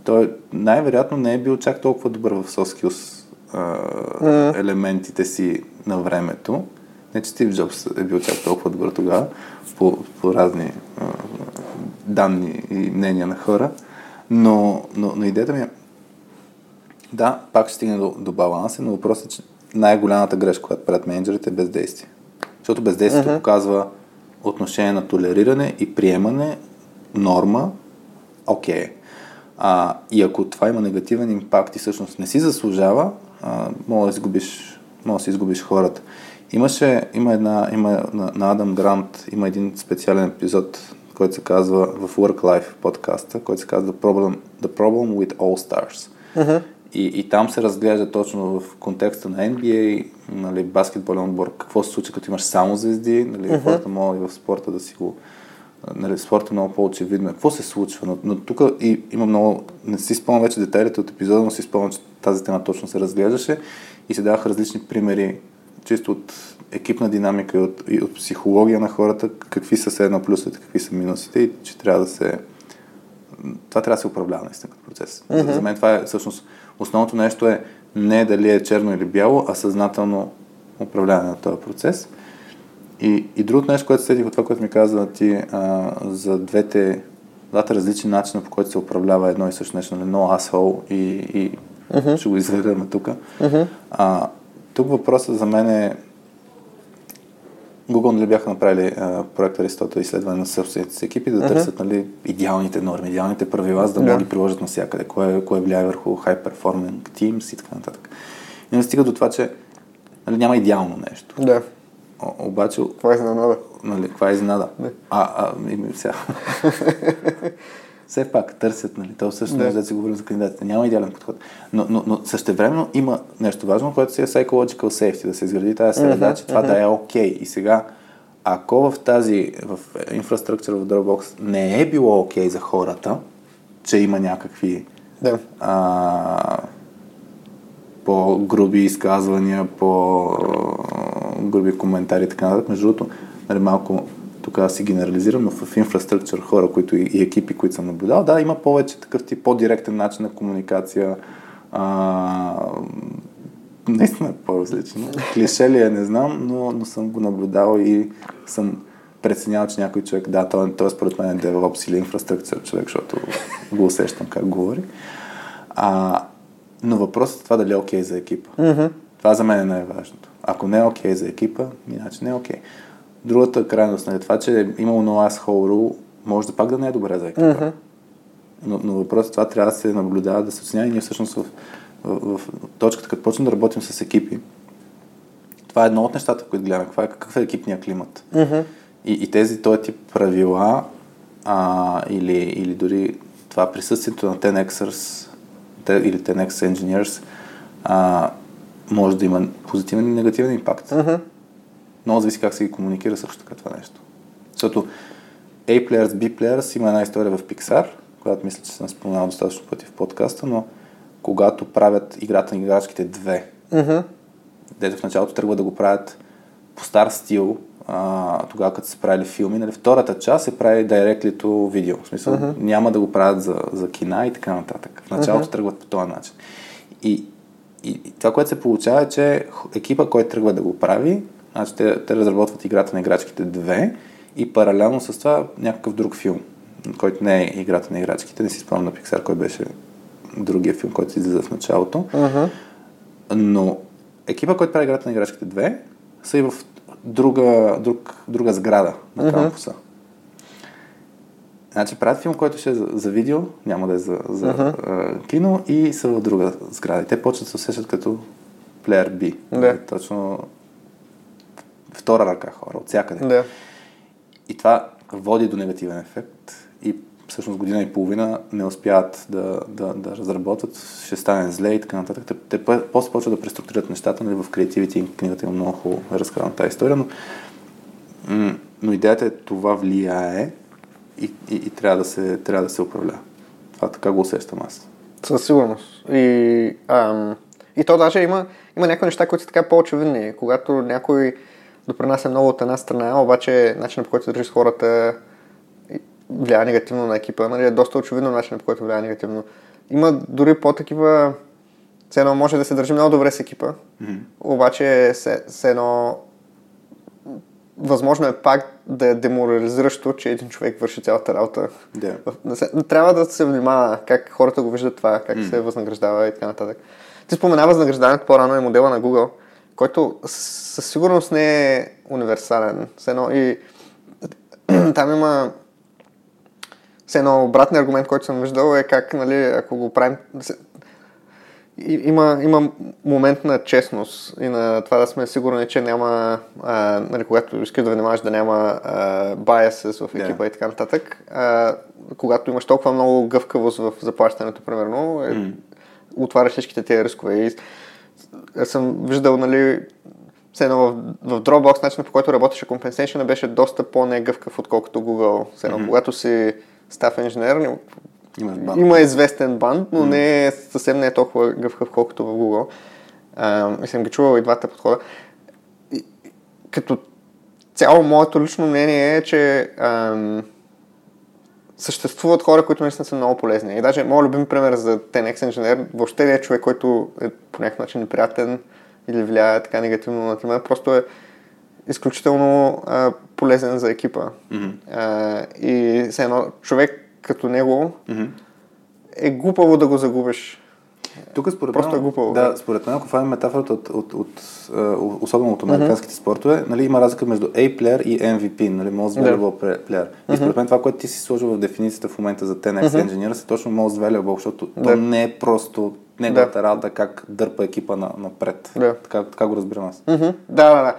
той най-вероятно не е бил чак толкова добър в soft skills mm. елементите си на времето. Не, че Стив Джобс е бил чак толкова добър тогава, по, по разни а, данни и мнения на хора, но, но, но идеята ми е, да, пак ще стигне до, до баланса, но въпросът е, че най-голямата грешка, която правят менеджерите е бездействие. Защото бездействието uh-huh. показва отношение на толериране и приемане, норма, окей. Okay. А, и ако това има негативен импакт и всъщност не си заслужава, а, може да изгубиш, може да си изгубиш хората. Имаше, има една, има на, на Адам Грант, има един специален епизод, който се казва в Work Life подкаста, който се казва The Problem, The Problem with All Stars. Uh-huh. И, и там се разглежда точно в контекста на NBA, нали, баскетболен отбор, какво се случва, като имаш само звезди, нали, uh-huh. хората могат и в спорта да си го... Нали, спорта е много по-очевидно. Какво се случва? Но, но тук и, има много... Не си спомням вече детайлите от епизода, но си спомням, че тази тема точно се разглеждаше и се даваха различни примери, чисто от екипна динамика и от, и от психология на хората, какви са все едно плюсовете, какви са минусите и че трябва да се... Това трябва да се управлява наистина като процес. За, за мен това е всъщност Основното нещо е не дали е черно или бяло, а съзнателно управляване на този процес. И, и другото нещо, което седих от това, което ми казва ти а, за двете, двата различни начина, по който се управлява едно и също нещо, нали, no asshole и, и uh-huh. ще го изведем тук. Uh-huh. А, тук въпросът за мен е Google нали бяха направили а, проект Аристотел изследване на собствените си екипи да uh-huh. търсят нали, идеалните норми, идеалните правила, за да могат да ги приложат навсякъде, кое, кое влияе върху high performing teams и така нататък. И не стига до това, че нали, няма идеално нещо. Да. О, обаче... Това е изненада. Нали, това е изненада. А, а, и, сега. все пак търсят, нали, то също да. да си говорим за кандидатите. Няма идеален подход. Но, но, но същевременно има нещо важно, което си е psychological safety, да се изгради тази среда, uh-huh, че това uh-huh. да е окей. Okay. И сега, ако в тази, в инфраструктура в Dropbox не е било окей okay за хората, че има някакви да. а, по-груби изказвания, по-груби коментари и така нататък, между другото, нали, малко тук аз си генерализирам, но в инфраструктура хора, които и, и екипи, които съм наблюдал, да, има повече такъв тип по-директен начин на комуникация. А, наистина е по-различно. Клише ли е, не знам, но, но съм го наблюдал и съм преценял, че някой човек, да, той, той според мен е DevOps или инфраструктура човек, защото го усещам как говори. А, но въпросът е това дали е окей okay за екипа. Mm-hmm. Това за мен е най-важното. Ако не е окей okay за екипа, иначе не е окей. Okay. Другата крайност, нали, това, че е имало no asshole rule, може да пак да не е добре за екипа. Mm-hmm. Но, но въпросът това трябва да се наблюдава, да се оценява и ние всъщност в, в, в, точката, като почнем да работим с екипи, това е едно от нещата, които гледаме. Каква е, какъв е екипният климат? Mm-hmm. И, и тези, този тип правила а, или, или дори това присъствието на 10Xers или 10X Engineers а, може да има позитивен и негативен импакт. Mm-hmm. Много зависи как се ги комуникира също така това нещо. Защото A players, B players има една история в Pixar, която мисля, че съм споменал достатъчно пъти в подкаста, но когато правят играта на играчките две, mm-hmm. дето в началото тръгва да го правят по стар стил, а, тогава като са правили филми, нали, втората част се прави директлито видео. В смисъл, uh-huh. няма да го правят за, за кина и така нататък. В началото uh-huh. тръгват по този начин. И, и, и това, което се получава е, че екипа, който тръгва да го прави, Значи те, те разработват играта на играчките 2 и паралелно с това някакъв друг филм, който не е играта на играчките. Не си спомням на Pixar, кой беше другия филм, който излиза в началото. Uh-huh. Но екипа, който прави играта на играчките 2, са и в друга, друг, друга сграда на uh-huh. кампуса. Значи правят филм, който ще е за, за видео, няма да е за, за uh-huh. uh, кино и са в друга сграда. И те почват да се усещат като плеер B. Да. Точно втора ръка хора, от всякъде. Да. И това води до негативен ефект и всъщност година и половина не успяват да, да, да разработват, ще стане зле и така нататък. Те, те после почват да преструктурират нещата, нали, в и книгата има много хубаво разказана тази история, но, но идеята е това влияе и, и, и трябва, да се, трябва да се управлява. Това така го усещам аз. Със сигурност. И, ам, и то даже има, има някои неща, които са така по-очевидни. Когато някой допринася много от една страна, обаче начинът по който държиш хората влияе негативно на екипа. Нали, е доста очевидно начинът по който влияе негативно. Има дори по-такива все едно може да се държи много добре с екипа, mm-hmm. обаче все, все едно възможно е пак да е деморализиращо, че един човек върши цялата работа. Yeah. Трябва да се внимава как хората го виждат това, как mm. се възнаграждава и така нататък. Ти спомена възнаграждането по-рано и модела на Google който със сигурност не е универсален. Едно и там има все едно обратния аргумент, който съм виждал е как, нали, ако го правим... Има, има момент на честност и на това да сме сигурни, че няма, а, нали, когато искаш да внимаваш да няма biases в екипа yeah. и така нататък, а, когато имаш толкова много гъвкавост в заплащането, примерно, е, mm отваряш всичките тези рискове. И аз съм виждал, нали, все едно в, в Dropbox начинът по който работеше Compensation беше доста по-негъвкав, отколкото Google. Все едно, mm-hmm. когато си став инженер, има, има известен банд, но mm-hmm. не е, съвсем не е толкова гъвкав, колкото в Google. А, и съм ги чувал и двата подхода. И, като цяло, моето лично мнение е, че ам, съществуват хора, които наистина са много полезни. И даже моят любим пример за TNX инженер въобще не е човек, който е по някакъв начин неприятен или влияе така негативно на тима, просто е изключително а, полезен за екипа. Mm-hmm. А, и все едно, човек като него mm-hmm. е глупаво да го загубиш. Тук според Просто мен, е глупаво. Да, да, според мен, ако фанем метафората от, от, от, от особено от американските mm-hmm. спортове, нали, има разлика между A-player и MVP, нали, Most Valuable yeah. Player. Mm-hmm. И според мен това, което ти си сложил в дефиницията в момента за 10X mm-hmm. Engineer, е точно Most Valuable, защото yeah. то не е просто неговата yeah. работа как дърпа екипа на, напред. Yeah. Така, така го разбирам аз. Mm-hmm. Да, да, да.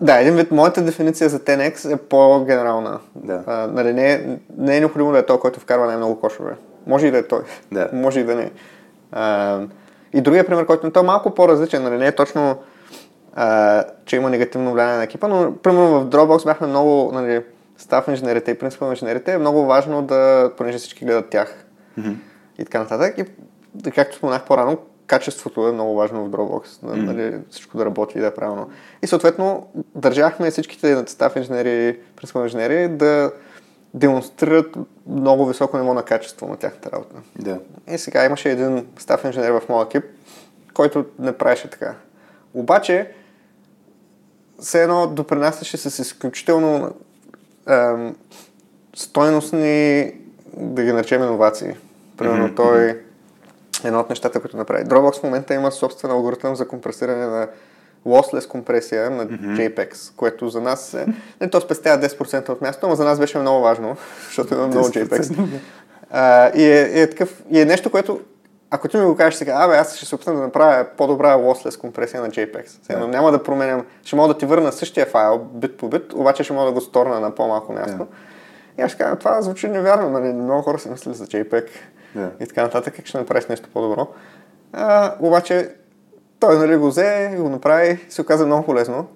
Да, един вид, моята дефиниция за 10X е по-генерална. Да. А, нали, не, е, не е необходимо да е той, който вкарва най-много кошове. Може и да е той. Да. Може и да не. А, и другия пример, който е малко по-различен, нали, не е точно, а, че има негативно влияние на екипа, но примерно в Dropbox бяхме много, нали, став инженерите и принципал инженерите, е много важно да, понеже всички гледат тях mm-hmm. и така нататък. И както споменах по-рано, качеството е много важно в Dropbox, mm-hmm. нали, всичко да работи и да е правилно. И съответно държахме всичките став инженери, принципал инженери да демонстрират много високо ниво на качество на тяхната работа. Да. И сега имаше един став инженер в моя екип, който не правеше така. Обаче, все едно допринасяше с изключително ем, стойностни, да ги наречем, иновации. Примерно mm-hmm. той едно от нещата, които направи. Dropbox в момента има собствен алгоритъм за компресиране на lossless компресия на mm-hmm. JPEG, което за нас е... Не, то спестява 10% от място, но за нас беше много важно, защото има много JPEG. Uh, и, е, е такъв, и е нещо, което ако ти ми го кажеш сега, абе, аз ще се опитам да направя по-добра lossless компресия на JPEG. Сега, yeah. няма да променям, ще мога да ти върна същия файл бит по бит, обаче ще мога да го сторна на по-малко място. Yeah. И аз ще кажа, това звучи невярно, нали? много хора се мислят за JPEG yeah. и така нататък, как ще направиш нещо по-добро. А, обаче той нали, го взе и го направи, се оказа много полезно.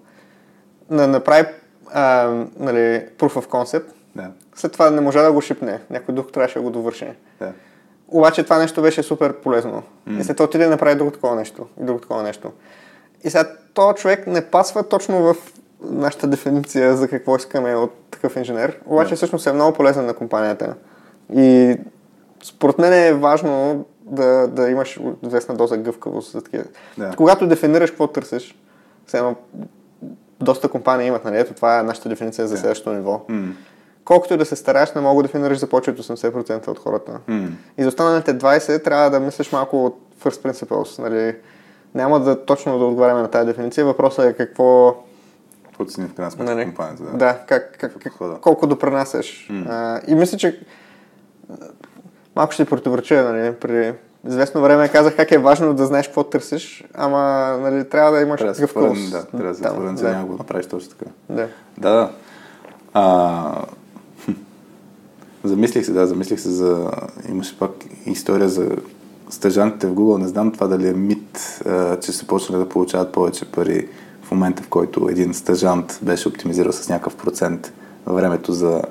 На, направи а, нали, proof of concept. Да. След това не можа да го шипне. Някой друг трябваше да го довърши. Да. Обаче това нещо беше супер полезно. Mm. И след това отиде да направи друго такова нещо. И друго такова нещо. И сега този човек не пасва точно в нашата дефиниция за какво искаме от такъв инженер. Обаче yeah. всъщност е много полезен на компанията. И според мен е важно да, да имаш известна доза гъвкавост за такива. Да. Когато дефинираш какво търсиш, сега доста компании имат, нали? Ето това е нашата дефиниция за следващото ниво. Mm. Колкото и да се стараеш, не мога да дефинираш за повече от 80% от хората. Mm. И за останалите 20 трябва да мислиш малко от first principles. Нали? Няма да точно да отговаряме на тази дефиниция. Въпросът е какво... Какво цени в крайна сметка нали? компанията. Да, да как, как, как, колко допренасяш. Mm. А, и мисля, че малко ще противореча, нали, при известно време казах как е важно да знаеш какво търсиш, ама нали, трябва да имаш такъв курс. Да, трябва да се отворен за да. го направиш точно така. Да. Да, да. А, замислих се, да, замислих се за... Имаше пак история за стъжантите в Google. Не знам това дали е мит, а, че се почнали да получават повече пари в момента, в който един стъжант беше оптимизирал с някакъв процент времето за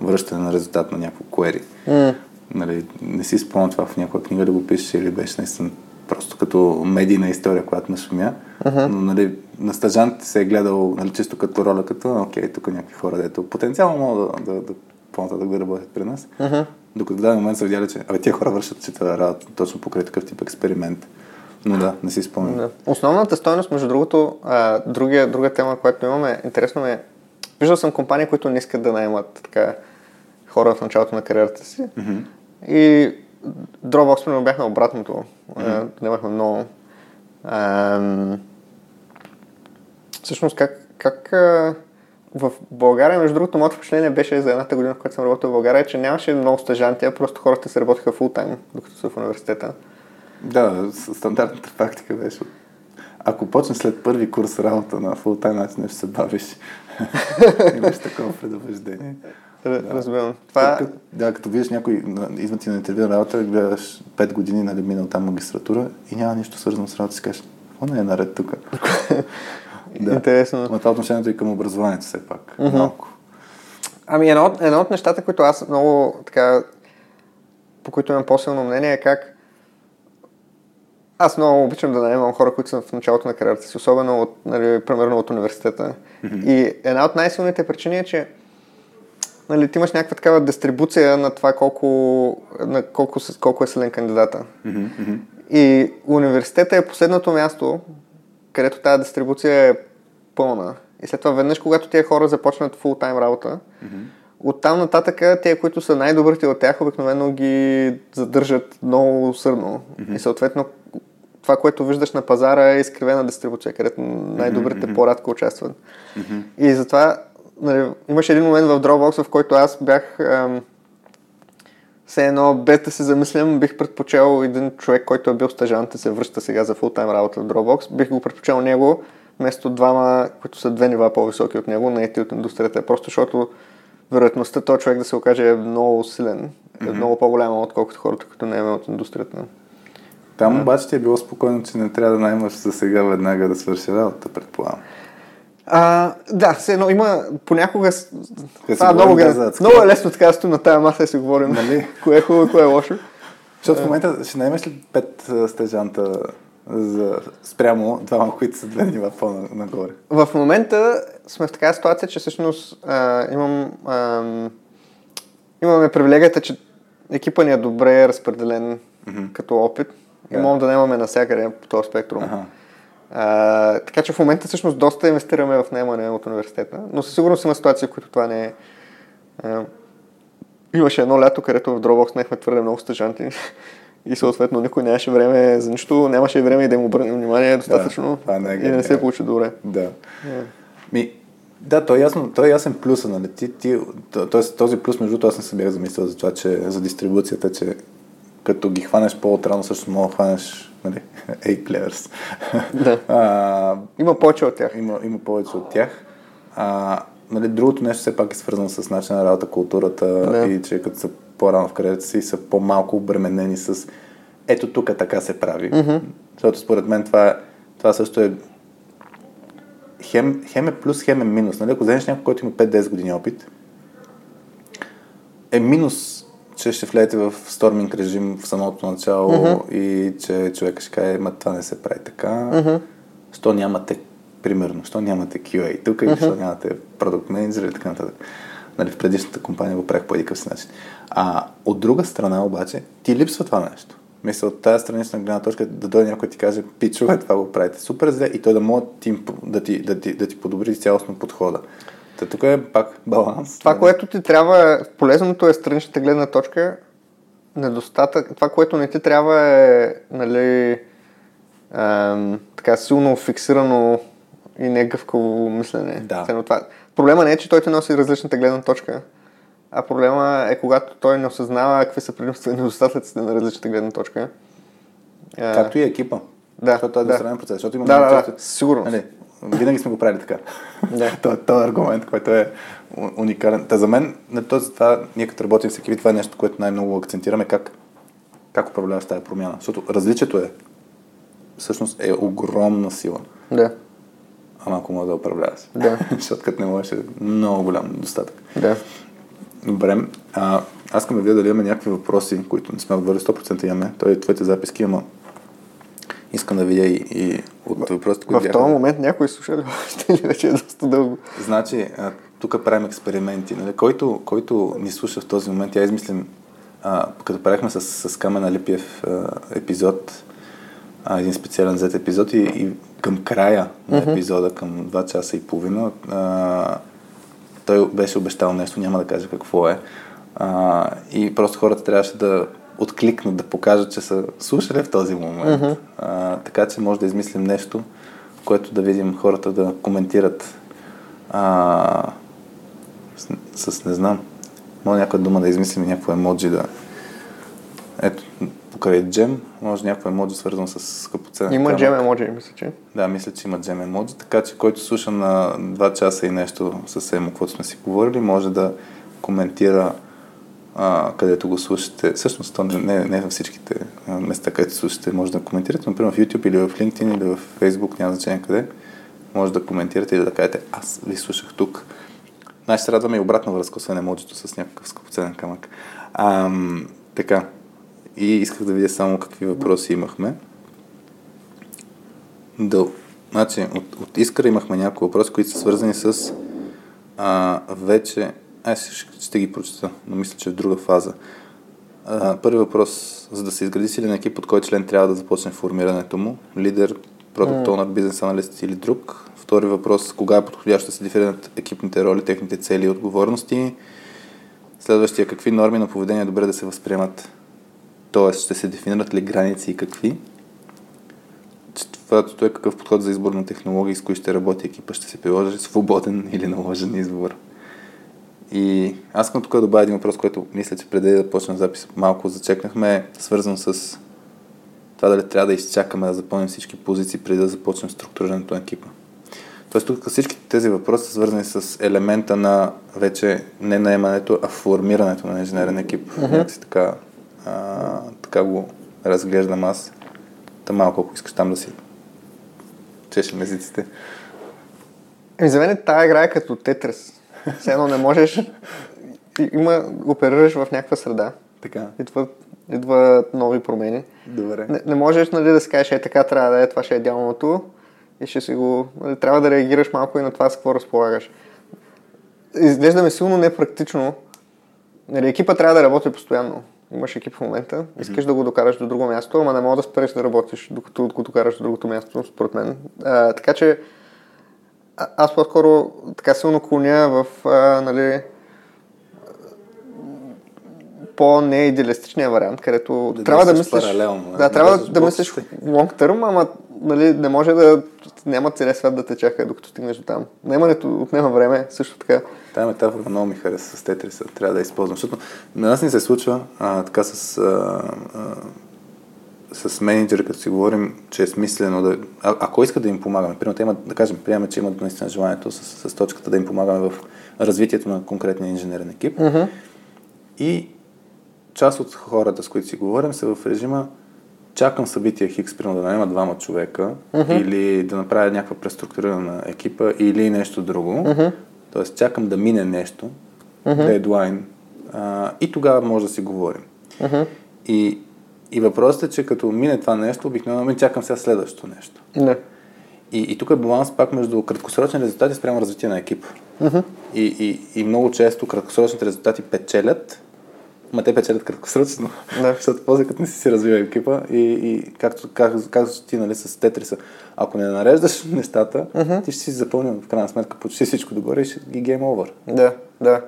връщане на резултат на някакво query. Mm. Нали, не си спомням това в някоя книга да го пишеш или беше наистина просто като медийна история, която нашумя. Uh-huh. Но нали, на стажант се е гледал нали, чисто като роля, като окей, тук някакви хора, дето потенциално могат да, да, да по-нататък да работят при нас. Uh-huh. Докато в даден момент се видяли, че абе, тия хора вършат че това работа точно покрай такъв тип експеримент. Но да, не си спомням. Да. Основната стойност, между другото, а, другия, друга тема, която имаме, интересно ме, виждал съм компании, които не искат да наймат така хора в началото на кариерата си. Mm-hmm. И Dropbox, примерно, бяхме обратното. Mm-hmm. Немахме много. Ам... Всъщност, как, как в България, между другото, моето впечатление беше за едната година, в която съм работил в България, че нямаше много стъжанти, а просто хората се работеха фултайм, докато са в университета. Да, стандартната практика беше. Ако почнеш след първи курс работа на фултайм начин, ще се бавиш. Имаш такова предупреждение. Разбирам. Това... Като, да, като видиш някой, идва ти на интервю работа, гледаш 5 години, нали, минал там магистратура и няма нищо свързано с работа, си кажеш, какво не е наред тук? да. Интересно. Но това отношението и към образованието все пак. Mm-hmm. Малко. Ами едно, едно от нещата, които аз много така, по които имам по-силно мнение е как аз много обичам да наемам хора, които са в началото на кариерата си, особено от, нали, примерно от университета. Mm-hmm. И една от най-силните причини е, че нали, ти имаш някаква такава дистрибуция на това колко, на колко, колко е силен кандидата. Mm-hmm. И университета е последното място, където тази дистрибуция е пълна. И след това веднъж, когато тия хора започнат фултайм работа, mm-hmm. оттам нататък те, които са най-добрите от тях, обикновено ги задържат много усърдно. Mm-hmm. И съответно това, което виждаш на пазара е изкривена дистрибуция, където най-добрите mm-hmm. по-радко участват. Mm-hmm. И затова нали, имаше един момент в Dropbox, в който аз бях ам, все едно, без да се замислям, бих предпочел един човек, който е бил стажант и се връща сега за фултайм работа в Dropbox, бих го предпочел него, вместо двама, които са две нива по-високи от него, наети от индустрията. Просто защото вероятността този човек да се окаже е много силен, е mm-hmm. много по-голяма, отколкото хората, които не е от индустрията. Там обаче ти е било спокойно, че не трябва да наймаш за сега веднага да свърши работа, предполагам. А, да, все едно има понякога... Това е много, много е лесно така стоим на тази маса и си говорим нали? кое е хубаво, кое е лошо. Защото в момента ще наймеш ли пет стежанта за спрямо двама, които са две нива по-нагоре? В момента сме в такава ситуация, че всъщност а, имам, а, имаме привилегията, че екипа ни е добре разпределен mm-hmm. като опит и yeah. можем да нямаме навсякъде по този спектрум. Ага. А, така че в момента всъщност доста инвестираме в наемане от университета, но със сигурност има ситуации, в които това не е. А, имаше едно лято, където в Dropbox наехме твърде много стъжанти и съответно никой нямаше време за нищо, нямаше време и да им обърнем внимание достатъчно да, не е, и не се получи добре. Да. Yeah. Ми, да, той е, ясно, той е ясен плюса, нали? Ти, ти, т.е. този плюс, между аз не съм бях замислил за това, че за дистрибуцията, че като ги хванеш по-отрано, също мога да хванеш нали, A-players. Да. а, има повече от тях. Има, има повече от тях. А, нали, другото нещо все пак е свързано с начин на работа, културата да. и че като са по-рано в кариерата си са по-малко обременени с ето тук така се прави. Mm-hmm. Защото според мен това, това също е хем, хем е плюс, хем е минус. Нали? Ако вземеш някой, който има 5-10 години опит, е минус че ще влезете в сторминг режим в самото начало mm-hmm. и че човека ще каже, ма това не се прави така. Mm-hmm. Що нямате, примерно, що нямате QA тук mm-hmm. или що нямате продукт менеджер и така нататък. Нали, в предишната компания го правих по един си начин. А от друга страна обаче, ти липсва това нещо. Мисля, от тази странична гледна точка да дойде някой и ти каже, пичове, това го правите супер зле и той да може да ти, да ти, да ти, да ти подобри цялостно подхода. Та тук е пак баланс. Това, което ти трябва, полезното е страничната гледна точка, недостатък, това, което не ти трябва е, нали, ам, така силно фиксирано и негъвкаво мислене. Да. Ценно това. Проблема не е, че той те носи различната гледна точка, а проблема е когато той не осъзнава какви са предимства и недостатъците на различната гледна точка. Както и екипа. Да. Защото това е да. процес. Защото има да, да, да, сигурно. Нали, винаги сме го правили така. Да. това, това е аргумент, който е уникален. Та за мен, на този това, ние като работим с екипи, това е нещо, което най-много акцентираме, как, как управляваш тази промяна. Защото различието е, всъщност е огромна сила. Да. Ама ако може да управляваш. Да. Защото като не можеш е много голям недостатък. Да. Добре. А, аз искам да видя дали имаме някакви въпроси, които не сме отговорили 100% имаме. Той твоите записки има. Искам да видя и, и от въпросите, които В този момент някой слуша ли вече е доста дълго? Значи, тук правим експерименти. Нали? Който, който ни слуша в този момент, я измислим, а, като правихме с, с Камен Алипиев а, епизод, а, един специален зет епизод и, и към края на епизода, към 2 часа и половина, а, той беше обещал нещо, няма да кажа какво е. А, и просто хората трябваше да откликнат, да покажат, че са слушали в този момент. Mm-hmm. А, така че може да измислим нещо, което да видим хората да коментират а, с, с не знам, може някаква дума да измислим някакво емоджи да ето, покрай джем, може някакво емоджи свързано с скъпоценен Има джем емоджи, мисля, че. Да, мисля, че има джем емоджи, така че който слуша на 2 часа и нещо с Емо, каквото сме си говорили, може да коментира а, където го слушате. Всъщност, то не, не, не във всичките места, където слушате, може да коментирате, например в YouTube или в LinkedIn или в Facebook, няма значение къде. Може да коментирате или да кажете, аз ви слушах тук. Ще се радваме и обратна връзка, освен емоджито с някакъв скъпоценен камък. А, така. И исках да видя само какви въпроси имахме. Да, значи, от, от Искра имахме няколко въпроси, които са свързани с а, вече аз ще, ще ги прочета, но мисля, че в друга фаза. А, първи въпрос. За да се изгради силен екип, от кой член трябва да започне формирането му? Лидер, продукт mm. бизнес аналист или друг? Втори въпрос. Кога е подходящо да се дефинират екипните роли, техните цели и отговорности? Следващия. Какви норми на поведение е добре да се възприемат? Тоест, ще се дефинират ли граници и какви? Четвъртото е какъв подход за избор на технологии, с кои ще работи екипа, ще се приложи свободен или наложен избор. И аз искам тук да добавя един въпрос, който мисля, че преди да почнем запис малко зачекнахме, свързан с това дали трябва да изчакаме да запълним всички позиции преди да започнем структурирането на екипа. Тоест тук всички тези въпроси са свързани с елемента на вече не наемането, а формирането на инженерен екип. Mm-hmm. Така, а, така го разглеждам аз. Та малко, ако искаш там да си чешем езиците. Еми, за мен тази игра е като тетрес. Все едно не можеш. Има, оперираш в някаква среда. Така. Идва, идват нови промени. Добре. Не, не можеш нали, да си кажеш, е така трябва да е, това ще е идеалното и ще си го... Нали, трябва да реагираш малко и на това с какво разполагаш. Изглежда ми силно непрактично. Нали, екипа трябва да работи постоянно. Имаш екип в момента, искаш mm-hmm. да го докараш до друго място, ама не мога да спреш да работиш, докато го докараш до другото място, според мен. А, така че аз по-скоро така силно клоня в а, нали, по-неидеалистичния вариант, където да трябва да мислиш... Паралелно, да, трябва да, да мислиш long term, ама нали, не може да няма целият свят да те чака, докато стигнеш до там. Наемането отнема време, също така. Тая метафора много ми хареса с Тетриса, трябва да използвам, защото на нас ни се случва а, така с а, а, с менеджери, като си говорим, че е смислено да... А, ако искат да им помагаме, примерно, те имат, да кажем, приемаме, че имат наистина желанието с, с точката да им помагаме в развитието на конкретния инженерен екип. Uh-huh. И част от хората, с които си говорим, са в режима чакам събития Хикс, примерно да наема двама човека uh-huh. или да направя някаква преструктурирана на екипа или нещо друго. Uh-huh. Тоест чакам да мине нещо, uh-huh. дедлайн, а, и тогава може да си говорим. Uh-huh. И и въпросът е, че като мине това нещо, обикновено ми чакам сега следващото нещо. Не. И, и тук е баланс пак между краткосрочни резултати спрямо развитие на екип. Uh-huh. И, и, и много често краткосрочните резултати печелят, ма те печелят краткосрочно. Не. Защото после като не си си развива екипа и, и както казваш ти нали, с Тетриса, ако не нареждаш нещата, uh-huh. ти ще си запълнил в крайна сметка почти всичко добре и ще ги гейм овър. Да, да.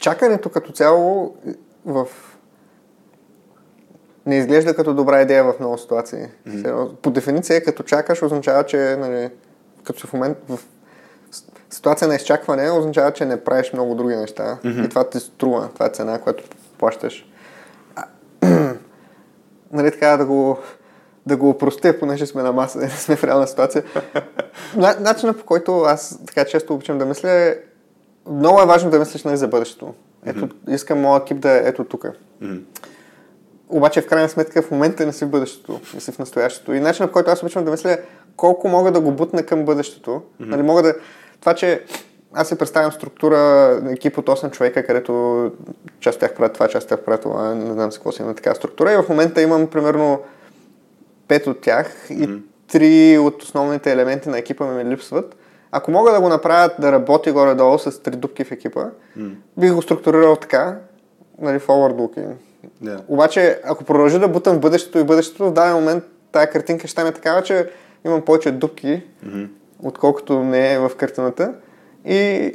Чакането като цяло в не изглежда като добра идея в много ситуации. Mm-hmm. По дефиниция, като чакаш, означава, че нали, като в момент в ситуация на изчакване, означава, че не правиш много други неща. Mm-hmm. И това ти струва. Това е цена, която плащаш. нали така да го да го опростя, понеже сме на маса, не сме в реална ситуация. Начинът по който аз така често обичам да мисля е много е важно да мислиш нали, за бъдещето. Ето, mm-hmm. искам моят екип да е ето тук. Mm-hmm обаче в крайна сметка в момента не си в бъдещето, не си в настоящето. И начинът, по който аз обичам да мисля, колко мога да го бутна към бъдещето. Mm-hmm. Нали, мога да... Това, че аз си представям структура на екип от 8 човека, където част от тях правят това, част от тях правят това, не знам си какво си има такава структура. И в момента имам примерно 5 от тях mm-hmm. и 3 от основните елементи на екипа ми липсват. Ако мога да го направя да работи горе-долу с три дупки в екипа, mm-hmm. бих го структурирал така, нали, forward looking Yeah. Обаче, ако продължа да бутам в бъдещето и бъдещето, в даден момент тая картинка ще стане такава, че имам повече дупки, mm-hmm. отколкото не е в картината. И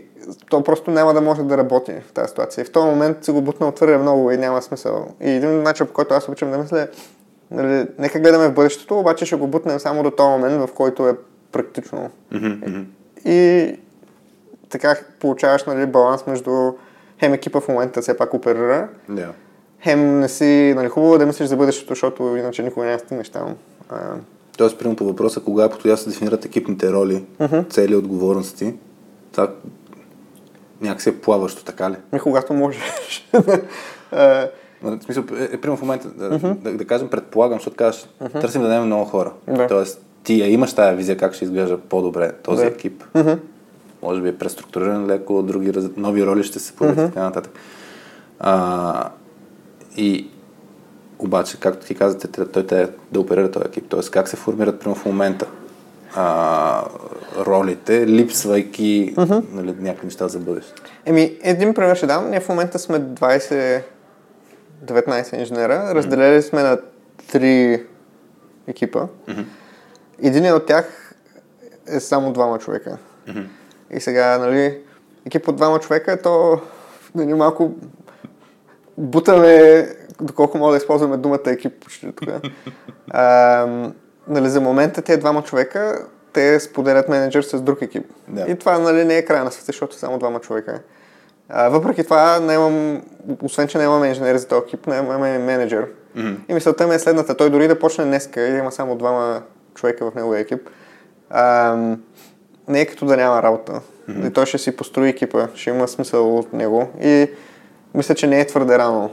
то просто няма да може да работи в тази ситуация. И в този момент си го бутна твърде много и няма смисъл. И един начин, по който аз обичам да мисля, нали, нека гледаме в бъдещето, обаче ще го бутнем само до този момент, в който е практично. Mm-hmm. И така получаваш нали, баланс между хем екипа в момента все пак оперира, yeah хем не си, нали, хубаво е да мислиш за бъдещето, защото иначе никога да стигнеш там. А... Тоест, примерно по въпроса, кога е подходящо се дефинират екипните роли, uh-huh. цели, отговорности, това някакси е плаващо, така ли? И когато можеш. В смисъл, е, е, примерно в момента, да, uh-huh. да, да, кажем, предполагам, защото казваш, uh-huh. търсим да дадем много хора. Да. Тоест, ти я имаш тая визия как ще изглежда по-добре този Да. екип. Uh-huh. Може би е преструктуриран леко, други нови роли ще се появят и Мгм. така нататък. А, и обаче, както ти казвате, те- той те да оперира този екип. Тоест, как се формират примерно в момента а, ролите, липсвайки нали, някакви неща за бъдеще. Еми, един пример ще дам. Ние в момента сме 20, 19 инженера. Разделили сме на три екипа. Един от тях е само двама човека. И сега, нали, екип от двама човека, то нали, малко бутаме, доколко мога да използваме думата екип почти тук. А, нали, за момента тези двама човека, те споделят менеджер с друг екип. Да. И това нали, не е край на света, защото е само двама човека. А, въпреки това, нямам, освен че нямаме инженери за този екип, нямаме менеджер. И мисълта ми е следната. Той дори да почне днеска и има само двама човека в неговия екип. А, не е като да няма работа. И той ще си построи екипа, ще има смисъл от него. И мисля, че не е твърде рано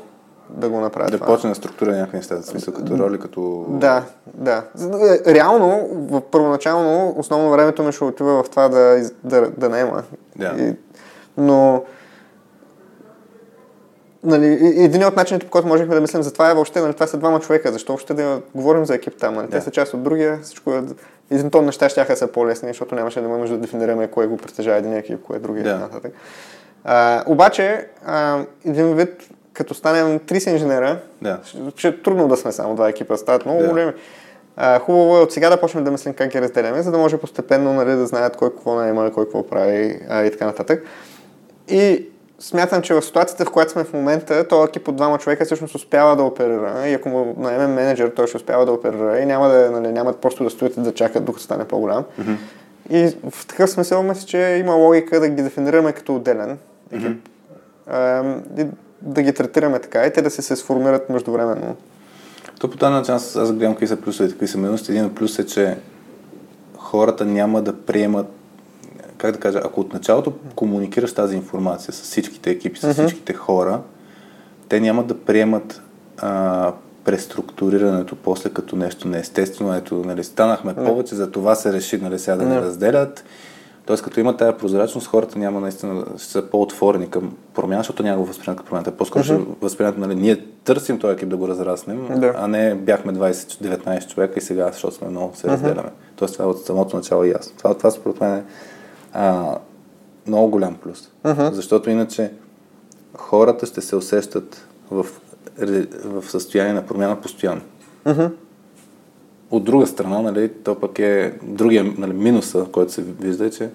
да го направи Да това. почне да структура някакви неща, в смисъл като роли, като... Да, да. Е, Реално, в първоначално, основно времето ми ще отива в това да, да, да наема. Да. И, но, нали, един от начините, по който можехме да мислим за това е въобще, нали, това са двама човека, защо въобще да говорим за екип там, нали? Те Да. са част от другия, всичко е... Един тон неща ще са по-лесни, защото нямаше да нужда да дефинираме кое го притежава един екип, кое е другия. Така нататък. А, обаче, а, един вид, като станем 30 инженера, Да. ще, е трудно да сме само два екипа, стават много Да. големи. А, хубаво е от сега да почнем да мислим как ги разделяме, за да може постепенно нали, да знаят кой какво наема, кой какво прави а, и така нататък. И смятам, че в ситуацията, в която сме в момента, този екип от двама човека всъщност успява да оперира. И ако му наемем менеджер, той ще успява да оперира и няма да, нали, няма просто да стоят и да чакат докато стане по-голям. И в такъв смисъл мисля, че има логика да ги дефинираме като отделен екип. Ам, и да ги третираме така и те да се, се сформират междувременно. То по този начин аз, аз гледам какви са плюсовете, какви са минусите. Един от плюс е, че хората няма да приемат как да кажа, ако от началото комуникираш тази информация с всичките екипи, с всичките хора, те няма да приемат а, преструктурирането после като нещо неестествено. Ето, нали, станахме повече, за това се реши нали, сега да не Не. разделят. Тоест, като има тая прозрачност, хората няма наистина ще са по-отворени към промяна, защото няма го възприемат като промяна. Те По-скоро ще възприемат, нали, ние търсим този екип да го разраснем, Да. а не бяхме 20-19 човека и сега, защото сме много, се разделяме. Тоест, това е от самото начало е ясно. Това, това според мен е а, много голям плюс. Защото иначе хората ще се усещат в, в състояние на промяна постоянно. От друга страна, нали, то пък е другия нали, минуса, който се вижда, е, че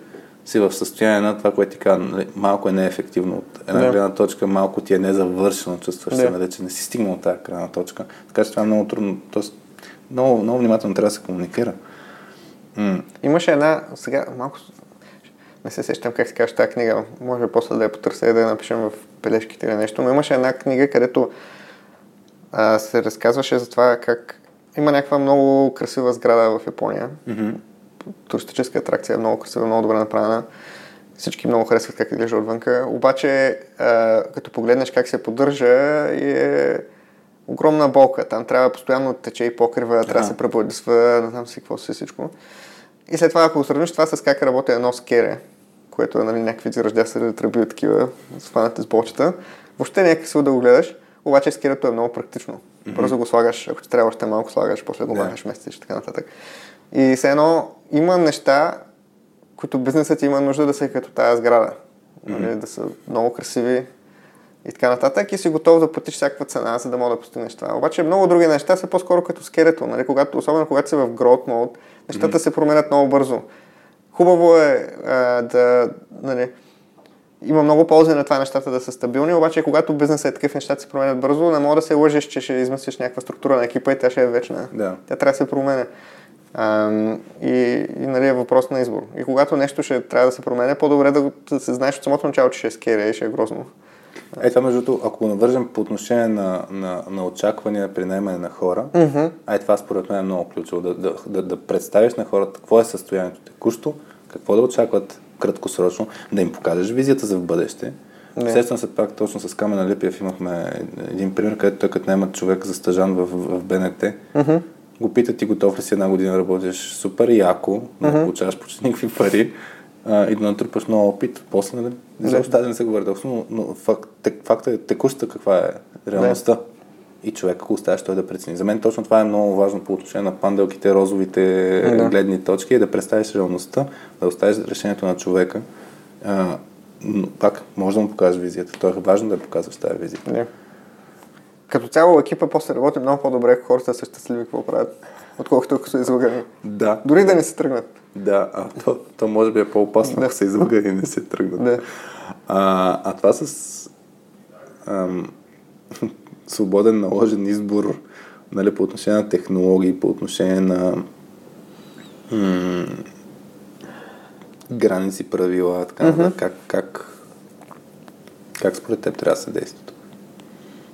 си в състояние на това, което ти казва, нали, малко е неефективно от една Да. гледна точка, малко ти е незавършено, чувстваш се, Да. нали, че не си стигнал от тази крайна точка. Така че това е много трудно, тоест много, много внимателно трябва да се комуникира. М. Имаше една, сега малко не се сещам как се казва тази книга, може после да я потърся и да я напишем в бележките или нещо, но имаше една книга, където а, се разказваше за това как има някаква много красива сграда в Япония. Туристическа атракция, много красива, много добре направена. Всички много харесват как изглежда отвънка. Обаче, а, като погледнеш как се поддържа, е огромна болка. Там трябва постоянно да тече и покрива, трябва да се пребладисва, не знам си какво си всичко. И след това, ако го сравниш това с как работи едно скере, което е нали, някакви заръждя се тръби от такива, схванати с болчета, въобще не е красиво да го гледаш, обаче скерето е много практично. Бързо го слагаш, ако ти трябва още малко слагаш, после го махаш, местиш и така нататък. И все едно има неща, които бизнесът има нужда да са като тази сграда. Нали, да са много красиви и така нататък и си готов да платиш всякаква цена, за да мога да постигнеш това. Обаче много други неща са по-скоро като скерето, нали? когато, особено когато си в growth mode, нещата се променят много бързо. Хубаво е а, да, нали, има много ползи на това нещата да са стабилни, обаче когато бизнесът е такъв, нещата се променят бързо, не мога да се лъжеш, че ще измислиш някаква структура на екипа и тя ще е вечна. Да. Тя трябва да се променя. Ам, и, и нали, е въпрос на избор. И когато нещо ще трябва да се променя, по-добре да, да се знаеш от самото начало, че ще е скере и ще е грозно. Е, това между другото, ако го навържем по отношение на, на, на очаквания при наемане на хора, Mm-hmm. а е това според мен е много ключово. Да, да, да, да представиш на хората какво е състоянието текущо, какво да очакват краткосрочно, да им покажеш визията за в бъдеще. Не. Естествено, след пак точно с Камена Липиев имахме един пример, където той като наймат човек за стажан в, в БНТ, Mm-hmm. го питат ти готов ли си една година работиш супер яко, не получаваш почти никакви пари а, и да натрупаш много опит, после нали, да не се говори толкова, но, но факт, факта е текущата каква е реалността. И човек, ако оставяш той да прецени. За мен точно това е много важно по отношение на панделките, розовите Да. гледни точки, е да представиш реалността, да оставиш решението на човека. А, но пак, може да му покажеш визията. То е важно да я показваш тази визия. Не. Като цяло екипа после работи много по-добре, хората са щастливи какво правят, отколкото ако са излагани. Да. Дори да не се тръгнат. Да, а то, то може би е по-опасно, Да. ако се излага и не се тръгнат. Да. А, а това с ам, свободен наложен избор нали, по отношение на технологии, по отношение на м- граници, правила, така нататък, как, как, как според теб трябва да се действа тук?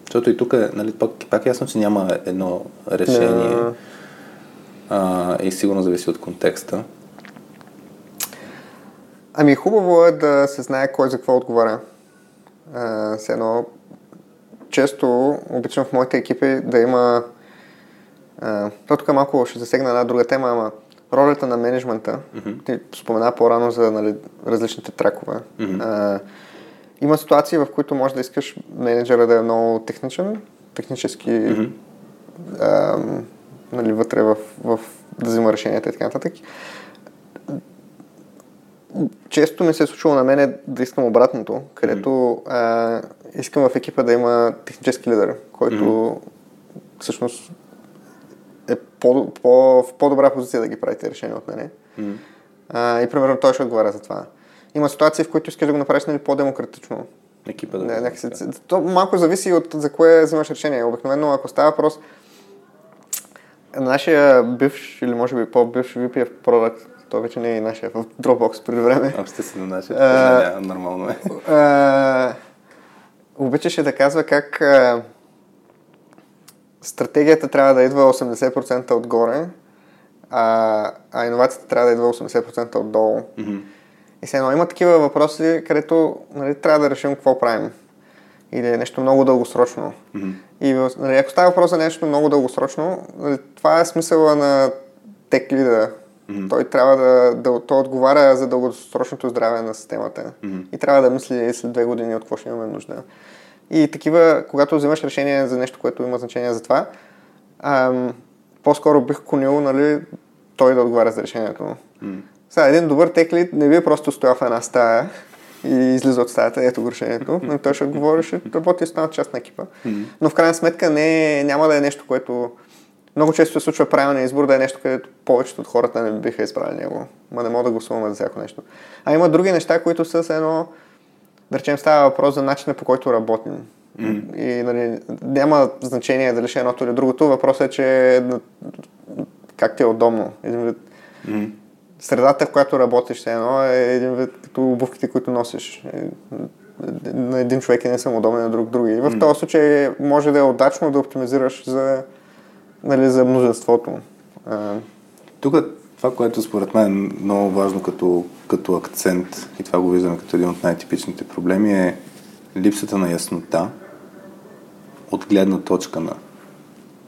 Защото и тук е, нали, пак, пак е ясно, че няма едно решение Да. а, и сигурно зависи от контекста. Ами хубаво е да се знае кой за какво отговаря. А, с едно, често обичам в моите екипи да има... А, то тук малко ще засегна една друга тема, ама ролята на менеджмента. Ти спомена по-рано за нали, различните тракове. А, има ситуации, в които може да искаш менеджера да е много техничен, технически а, нали, вътре в, в да взима решенията и така нататък. Често ми се е случило на мене да искам обратното, където а, искам в екипа да има технически лидер, който всъщност е по, по, в по-добра позиция да ги прави тези решения от мене. А, и примерно той ще отговаря за това. Има ситуации, в които искаш да го направиш нали, по-демократично. Екипа да Не, някакси, то малко зависи от за кое взимаш решение. Обикновено, ако става въпрос, нашия бивш, или може би по-бивш VP в Product, той вече не е и нашия в Dropbox преди време, Ако сте се на нашия, А, няма, нормално е. а, обичаше да казва как а, стратегията трябва да идва 80% отгоре, а, а иновацията трябва да идва 80% отдолу. И все едно има такива въпроси, където нали, трябва да решим какво правим. Или е нещо много дългосрочно. И в- нали, ако става въпрос за нещо много дългосрочно, нали, това е смисъла на тек лида. Той трябва да, да той отговаря за дългосрочното здраве на системата. И трябва да мисли след две години от какво ще имаме нужда. И такива, когато взимаш решение за нещо, което има значение за това, ам, по-скоро бих конил, нали, той да отговаря за решението. Сега, един добър теклит не би просто стоял в една стая и излиза от стаята, ето го решението. Но той ще говори, ще работи стана част на екипа. Но в крайна сметка не, няма да е нещо, което много често се случва правилния избор да е нещо, където повечето от хората не биха избрали него. Ма не мога да гласуваме за всяко нещо. А има други неща, които са с едно, да речем, става въпрос за начина по който работим. И нали, няма значение дали ще е едното или другото. Въпросът е, че на- как ти е удобно. Един вид, средата, в която работиш, все едно е един вид като обувките, които носиш. Е, На един човек е не съм удобен, на друг други. И в този случай може да е удачно да оптимизираш за, нали, за множеството. Тук това, което според мен е много важно като, като акцент, и това го виждаме като един от най-типичните проблеми, е липсата на яснота от гледна точка на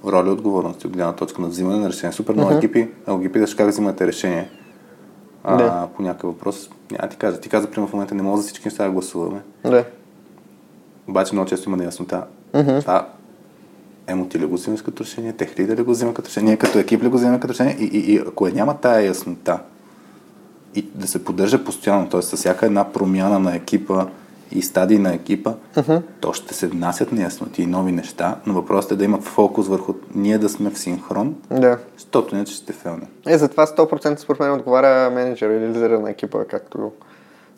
роля и отговорност, от гледна точка на взимане на решение. Супер много екипи, ако ги питаш как взимате решение а, Да. по някакъв въпрос, няма да ти кажа. Ти каза, примерно в момента не мога за всички неща да гласуваме. да. Обаче много често има неяснота. Това емо ти ли го взимаш като решение, тех ли да ли го взима като решение, като екип ли го взима като решение и, и, и ако е няма тая яснота и да се поддържа постоянно, т.е. с всяка една промяна на екипа и стадии на екипа, то ще се внасят неясноти и нови неща, но въпросът е да има фокус върху ние да сме в синхрон, да. защото иначе ще фелне. Е, за това 100% според мен отговаря менеджер или лидера на екипа, както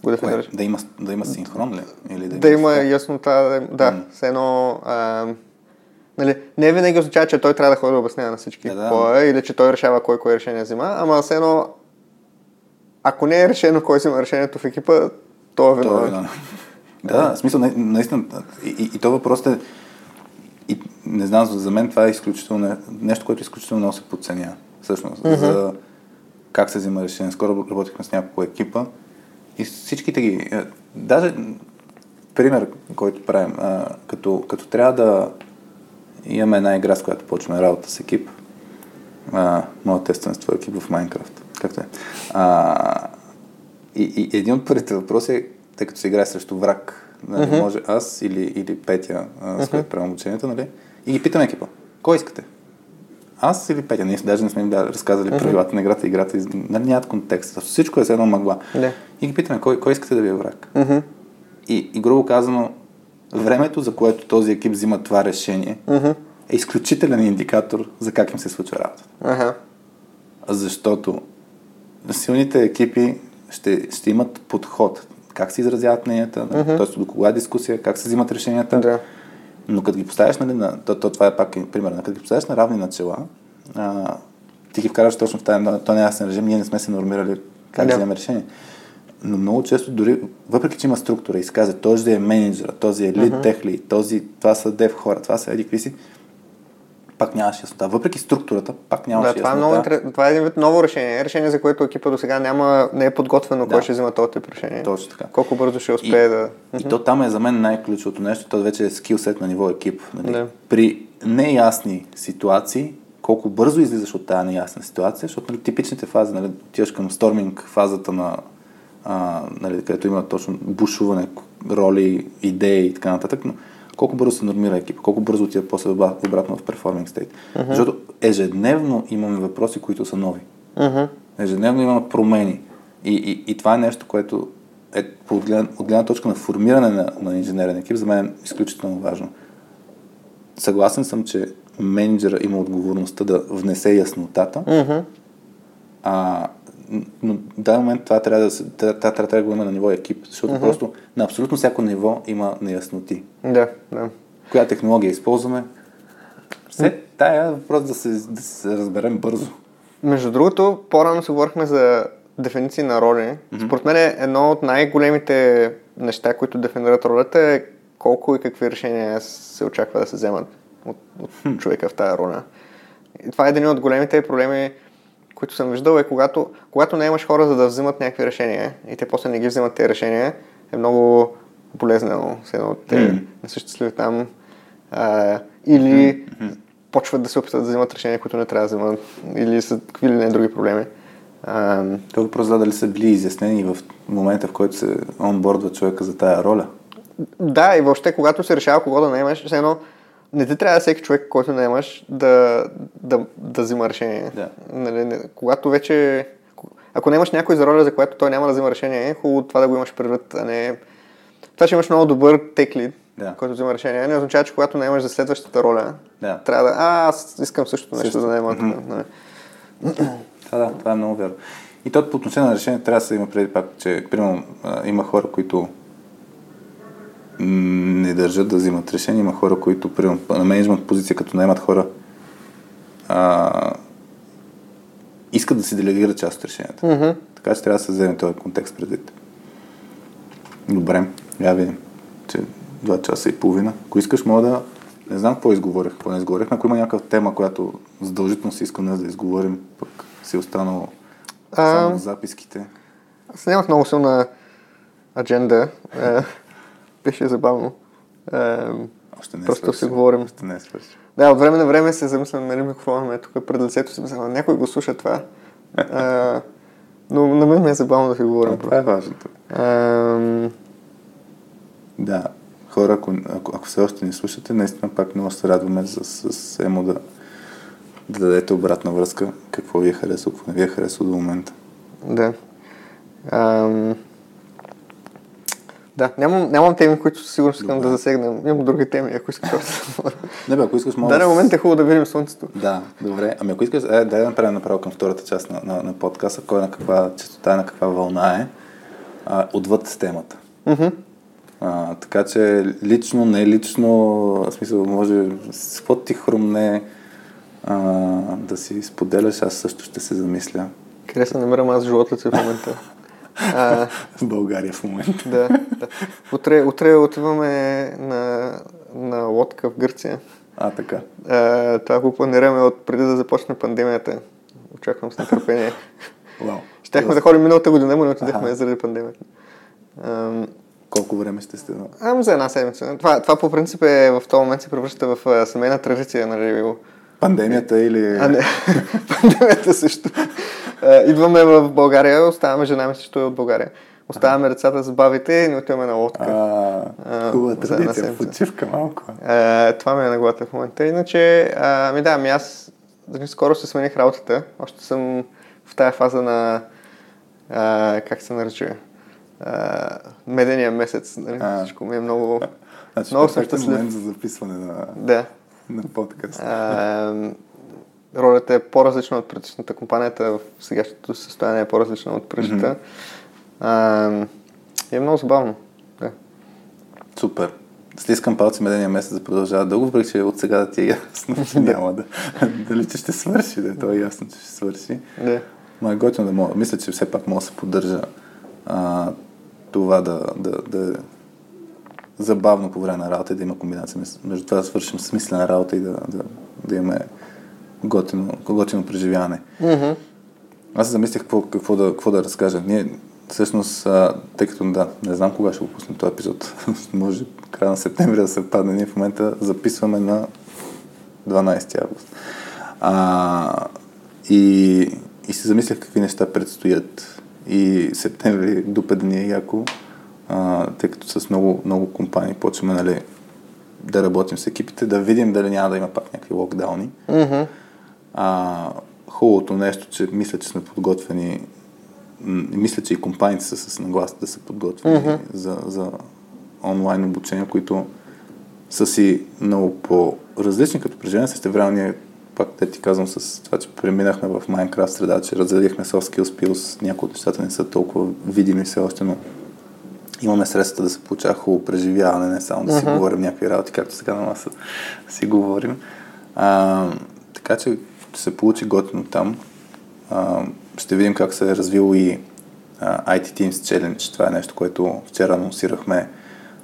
го дефинираш. Да има, да има синхрон ли? Или да, Да има яснота, да, да все едно, а, нали, не винаги означава, че той трябва да ходи да обяснява на всички Да, какво е, или че той решава кой кое решение взима, ама все едно, ако не е решено кой взима решението в екипа, то е е виновен. виновен. Да, в смисъл, на- наистина. И, и, и то въпросът е, и, не знам, за мен това е изключително, нещо, което изключително много се подценя. Всъщност, за как се взима решение. Скоро работихме с няколко екипа И всичките ги... е, Даже пример, който правим, а, като, като трябва да имаме една игра, с която почваме работа с екип, а, моят твой екип в Майнкрафт, както е. А, и, и един от първите въпроси е, тъй като се играе срещу враг, нали, Мгм. може аз или, или Петя, а, с която правим обучението, нали, и ги питаме екипа, кой искате? Аз или Петя? Ние даже не сме им разказали правилата на играта, играта, нали, нямат контекст. Всичко е с едно мъгла. Да. И ги питаме, кой, кой искате да ви е враг? Мгм. И, и грубо казано, времето, за което този екип взима това решение, Мгм. е изключителен индикатор за как им се случва работата. Аха. Защото силните екипи ще, ще имат подход. Как се изразяват мненията, mm-hmm. т.е. до кога е дискусия, как се взимат решенията. Да. Но като ги поставяш, нали, на, то, то, това е пак пример, като ги поставяш на равни начала, а, ти ги вкараш точно в тази, този неясен режим, ние не сме се нормирали как да вземем решение. Но много често, дори, въпреки че има структура и се казва, този е менеджера, този е лид тех лид, този, това са дев хора, това са еди какви си, пак нямаш яснота. Въпреки структурата, пак нямаш Да, яснота. това е, много интерес... това е един вид ново решение. Решение, за което екипа до сега няма, не е подготвено Да. кой ще взима този тип решение. Точно така. Колко бързо ще успее и, да... И то там е за мен най-ключовото нещо, то вече е скилсет на ниво екип. Нали? Да. При неясни ситуации, колко бързо излизаш от тази неясна ситуация, защото нали, типичните фази, нали, отиваш към сторминг фазата на а, нали, където има точно бушуване, роли, идеи и така нататък, но колко бързо се нормира екипа, колко бързо отива после обра- обратно в перформинг стейт. Защото ежедневно имаме въпроси, които са нови. Мгм. Ежедневно имаме промени. И, и, и това е нещо, което е от гледна, точка на формиране на, на инженерен екип, за мен е изключително важно. Съгласен съм, че менеджера има отговорността да внесе яснотата, Мгм. а, но в даден момент това трябва да, това, това трябва да го има на ниво екип, защото просто на абсолютно всяко ниво има неясноти. Да, да. Коя технология използваме? Все тая е въпрос да се, да се разберем бързо. Между другото, по-рано се говорихме за дефиниции на роли. Mm-hmm. Според мен е едно от най-големите неща, които дефинират ролята е колко и какви решения се очаква да се вземат от, от човека в тази роля. И това е един от големите проблеми, които съм виждал, е когато, когато не имаш хора за да взимат някакви решения и те после не ги взимат тези решения, е много болезнено. Все едно те Мгм. не са щастливи там. А, или почват да се опитат да взимат решения, които не трябва да вземат. Или са какви ли не други проблеми. А, То въпрос е дали са били изяснени в момента, в който се онбордва човека за тая роля. да, и въобще, когато се решава кого да наемаш, все едно не ти трябва всеки човек, който наемаш, да, да, да взима решение. Да. Нали, не, когато вече... Ако нямаш някой за роля, за която той няма да взима решение, е хубаво това да го имаш предвид, а не... Това, че имаш много добър тек лид, Да. който взима решение, не означава, че когато наемаш за следващата роля, Да. трябва да... А, аз искам същото нещо Също. да наема. Нали. Това да, това е много вярно. И то по отношение на решение трябва да се има преди пак, че примерно има хора, които не държат да взимат решения, има хора, които примерно на менеджмент позиция, като наемат хора, а, искат да си делегират част от решенията. Мгм. Така че трябва да се вземе този контекст предвид. Добре, я видим, че два часа и половина. Ако искаш, мога да... Не знам какво изговорих, какво не изговорихме. Ако има някаква тема, която задължително си иска днес да изговорим, пък си е останало А, само записките. Аз нямах много силна адженда. Беше забавно. Е, Още не е Просто си говорим. Още не е свършил. Да, от време на време се замислям, нали, микрофона ме е тук пред лицето си, мисля, някой го слуша това. А, но на мен ми е забавно да си говорим. Това е важното. Ам, Да, хора, ако, ако, ако все още ни слушате, наистина пак много се радваме с, с, с Емо да, да дадете обратна връзка, какво ви е харесало, какво не ви е харесало до момента. да. Ам, да, нямам, нямам теми, които със сигурност искам Добре. да засегнем. Имам други теми, ако искаш. Не бе, ако искаш, мога даден с- момент е хубаво да видим слънцето. Да, добре. Ами ако искаш, е, дай да направим направо към втората част на, на, на подкаста, кой на каква частота, на каква вълна е, а, отвъд темата. Мгм. А, така че лично, не лично, в смисъл може с какво ти хрумне а, да си споделяш, аз също ще се замисля Къде се намирам аз живота си в момента? А, в България в момента. да, да. Утре, утре отиваме на, на лодка в Гърция. А, така. А, това го планираме от преди да започне пандемията. Очаквам с нетърпение. Вау. Щяхме да ходим миналата година, но не отидахме заради пандемията. Ам, Колко време сте? на- ам, за една седмица. Това, това по принцип е в този момент се превръща в семейна традиция, нали? Пандемията или... А не, пандемията също. Идваме в България, оставаме жена ми също е от България. Оставаме децата с бабите и отиваме на лодка. Хубава за традиция, почивка малко. А, това ми е наглата в момента. Иначе, а, ми да, ми аз нали, скоро се смених работата. Още съм в тая фаза на, а, как се нарича, медения месец. Нали? Всичко ми е много... Значи, Много съм перфектен щастлив. момент за записване на, Да. на подкаст. А, ролята е по-различна от предишната. Компанията в сегашното състояние е по-различна от предишната. А, и е много забавно. Да. Супер. Стискам палци медения месец да продължава дълго, въпреки че от сега да ти е ясно, че няма да. Дали че ще свърши, да, то е ясно, че ще свърши. Да. Ма е готино да мога. Мисля, че все пак може да се поддържа а, това да, да, да е забавно по време на работа и да има комбинация между това да свършим смислена работа и да, да, да имаме готино, готино преживяване. Мгм. Аз се замислих какво, какво, да, какво да разкажа. Ние, всъщност, а, тъй като да, не знам кога ще го пуснем този епизод, може края на септември да се падне. Ние в момента записваме на 12 август. А, и, и се замислях какви неща предстоят. И септември дупе ни е яко, а, тъй като с много, много компании почваме нали, да работим с екипите, да видим дали няма да има пак някакви локдауни. Мгм. А, хубавото нещо, че мисля, че сме подготвени, мисля, че и компаниите са с нагласа да са подготвени Мгм. за, за онлайн обучение, които са си много по-различни като преживяване. Също време ние, пак те ти казвам с това, че преминахме в Minecraft среда, че разделихме soft skills, skills, някои от нещата не са толкова видими все още, но имаме средства да се получава хубаво преживяване, не само да си Мгм. говорим някакви работи, както сега на маса си говорим. А, така че се получи готино там. А, ще видим как се е развило и а, IT Teams Challenge. Това е нещо, което вчера анонсирахме,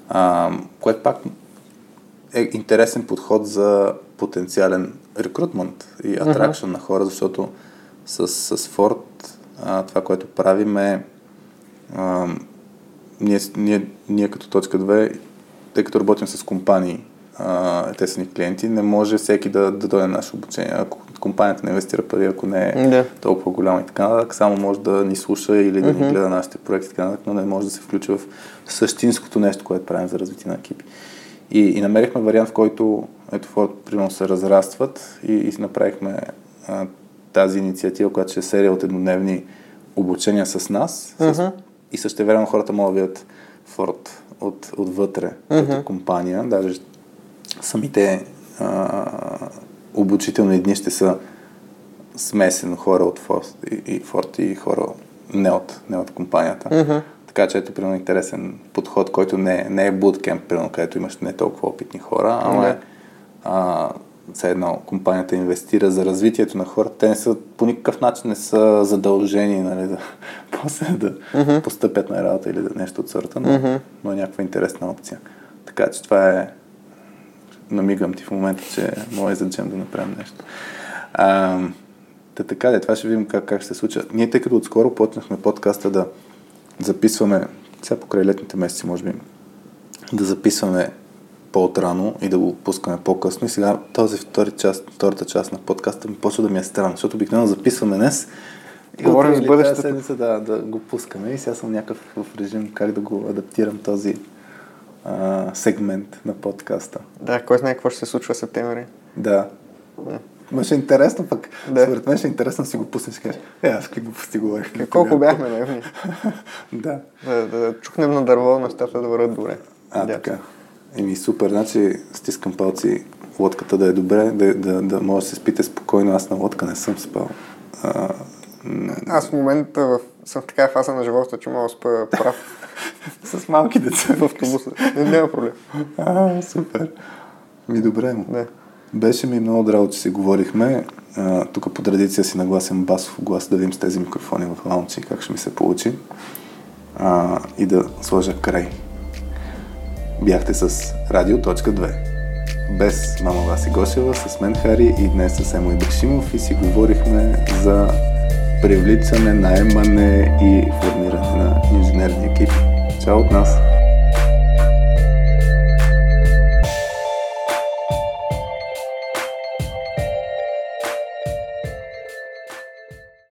а, което пак е интересен подход за потенциален рекрутмент и атракшн на хора, защото с, с Ford а, това, което правим е а, ние, ние, ние като точка 2, тъй като работим с компании, а, те са ни клиенти, не може всеки да, да дойде на наше обучение. Ако компанията не инвестира пари, ако не е Да. толкова голяма и така нататък, само може да ни слуша или да Мгм. ни гледа нашите проекти, така нататък, но не може да се включи в същинското нещо, което правим за развитие на екипи. И, и намерихме вариант, в който ето Ford, примерно, се разрастват и, и направихме а, тази инициатива, която ще е серия от еднодневни обучения с нас. С, Мгм. и също време хората могат да видят Ford от, отвътре, Мгм. като компания. Даже самите а, обучителни дни ще са смесено хора от Ford и, и, Ford и хора не от, не от компанията. Мгм. Така че ето, примерно, интересен подход, който не, е- не е буткемп, примерно, където имаш не толкова опитни хора, ама Да. е а, все едно компанията инвестира за развитието на хората. Те не са, по никакъв начин не са задължени, нали, да, после да Мгм. постъпят на работа или да нещо от сорта, но, Мгм. но е някаква интересна опция. Така че това е намигам ти в момента, че може за джем да направим нещо. А, та така де, това ще видим как, как ще се случва. Ние, тъй като отскоро почнахме подкаста да записваме, сега покрай летните месеци, може би, да записваме по-отрано и да го пускаме по-късно. И сега този втори част, втората част на подкаста ми почва да ми е странно, защото обикновено записваме днес и Говорим с бъдещето. седмица да, да го пускаме. И сега съм някакъв в режим как да го адаптирам този а, сегмент на подкаста. Да, кой знае какво ще се случва в септември. Да. Да. Ма ще е интересно пък. Да. Според мен ще е интересно да си го пуснеш и кажеш, е, аз какви глупости говорих. Колко бяхме наивни. Да. Да, да, да чухнем на дърво, нещата да върват добре. А, Да. така. Еми, супер. Значи, стискам палци лодката да е добре, да, да, да може да се спите спокойно. Аз на лодка не съм спал. А, м, Аз в момента в, съм в такава фаза на живота, че мога да спа прав с малки деца. в автобуса. Не, няма проблем. А, супер. Ми добре му. Да. Беше ми много драго, че си говорихме. А, тук по традиция си нагласям басов глас да видим с тези микрофони в лаунчи как ще ми се получи. А, и да сложа край. Бяхте с Радио.2. Без мама Васи Гошева, с мен Хари и днес с Емо Ибришимов и си говорихме за привличане, наемане и формиране на инженерни екипи. Чао от нас!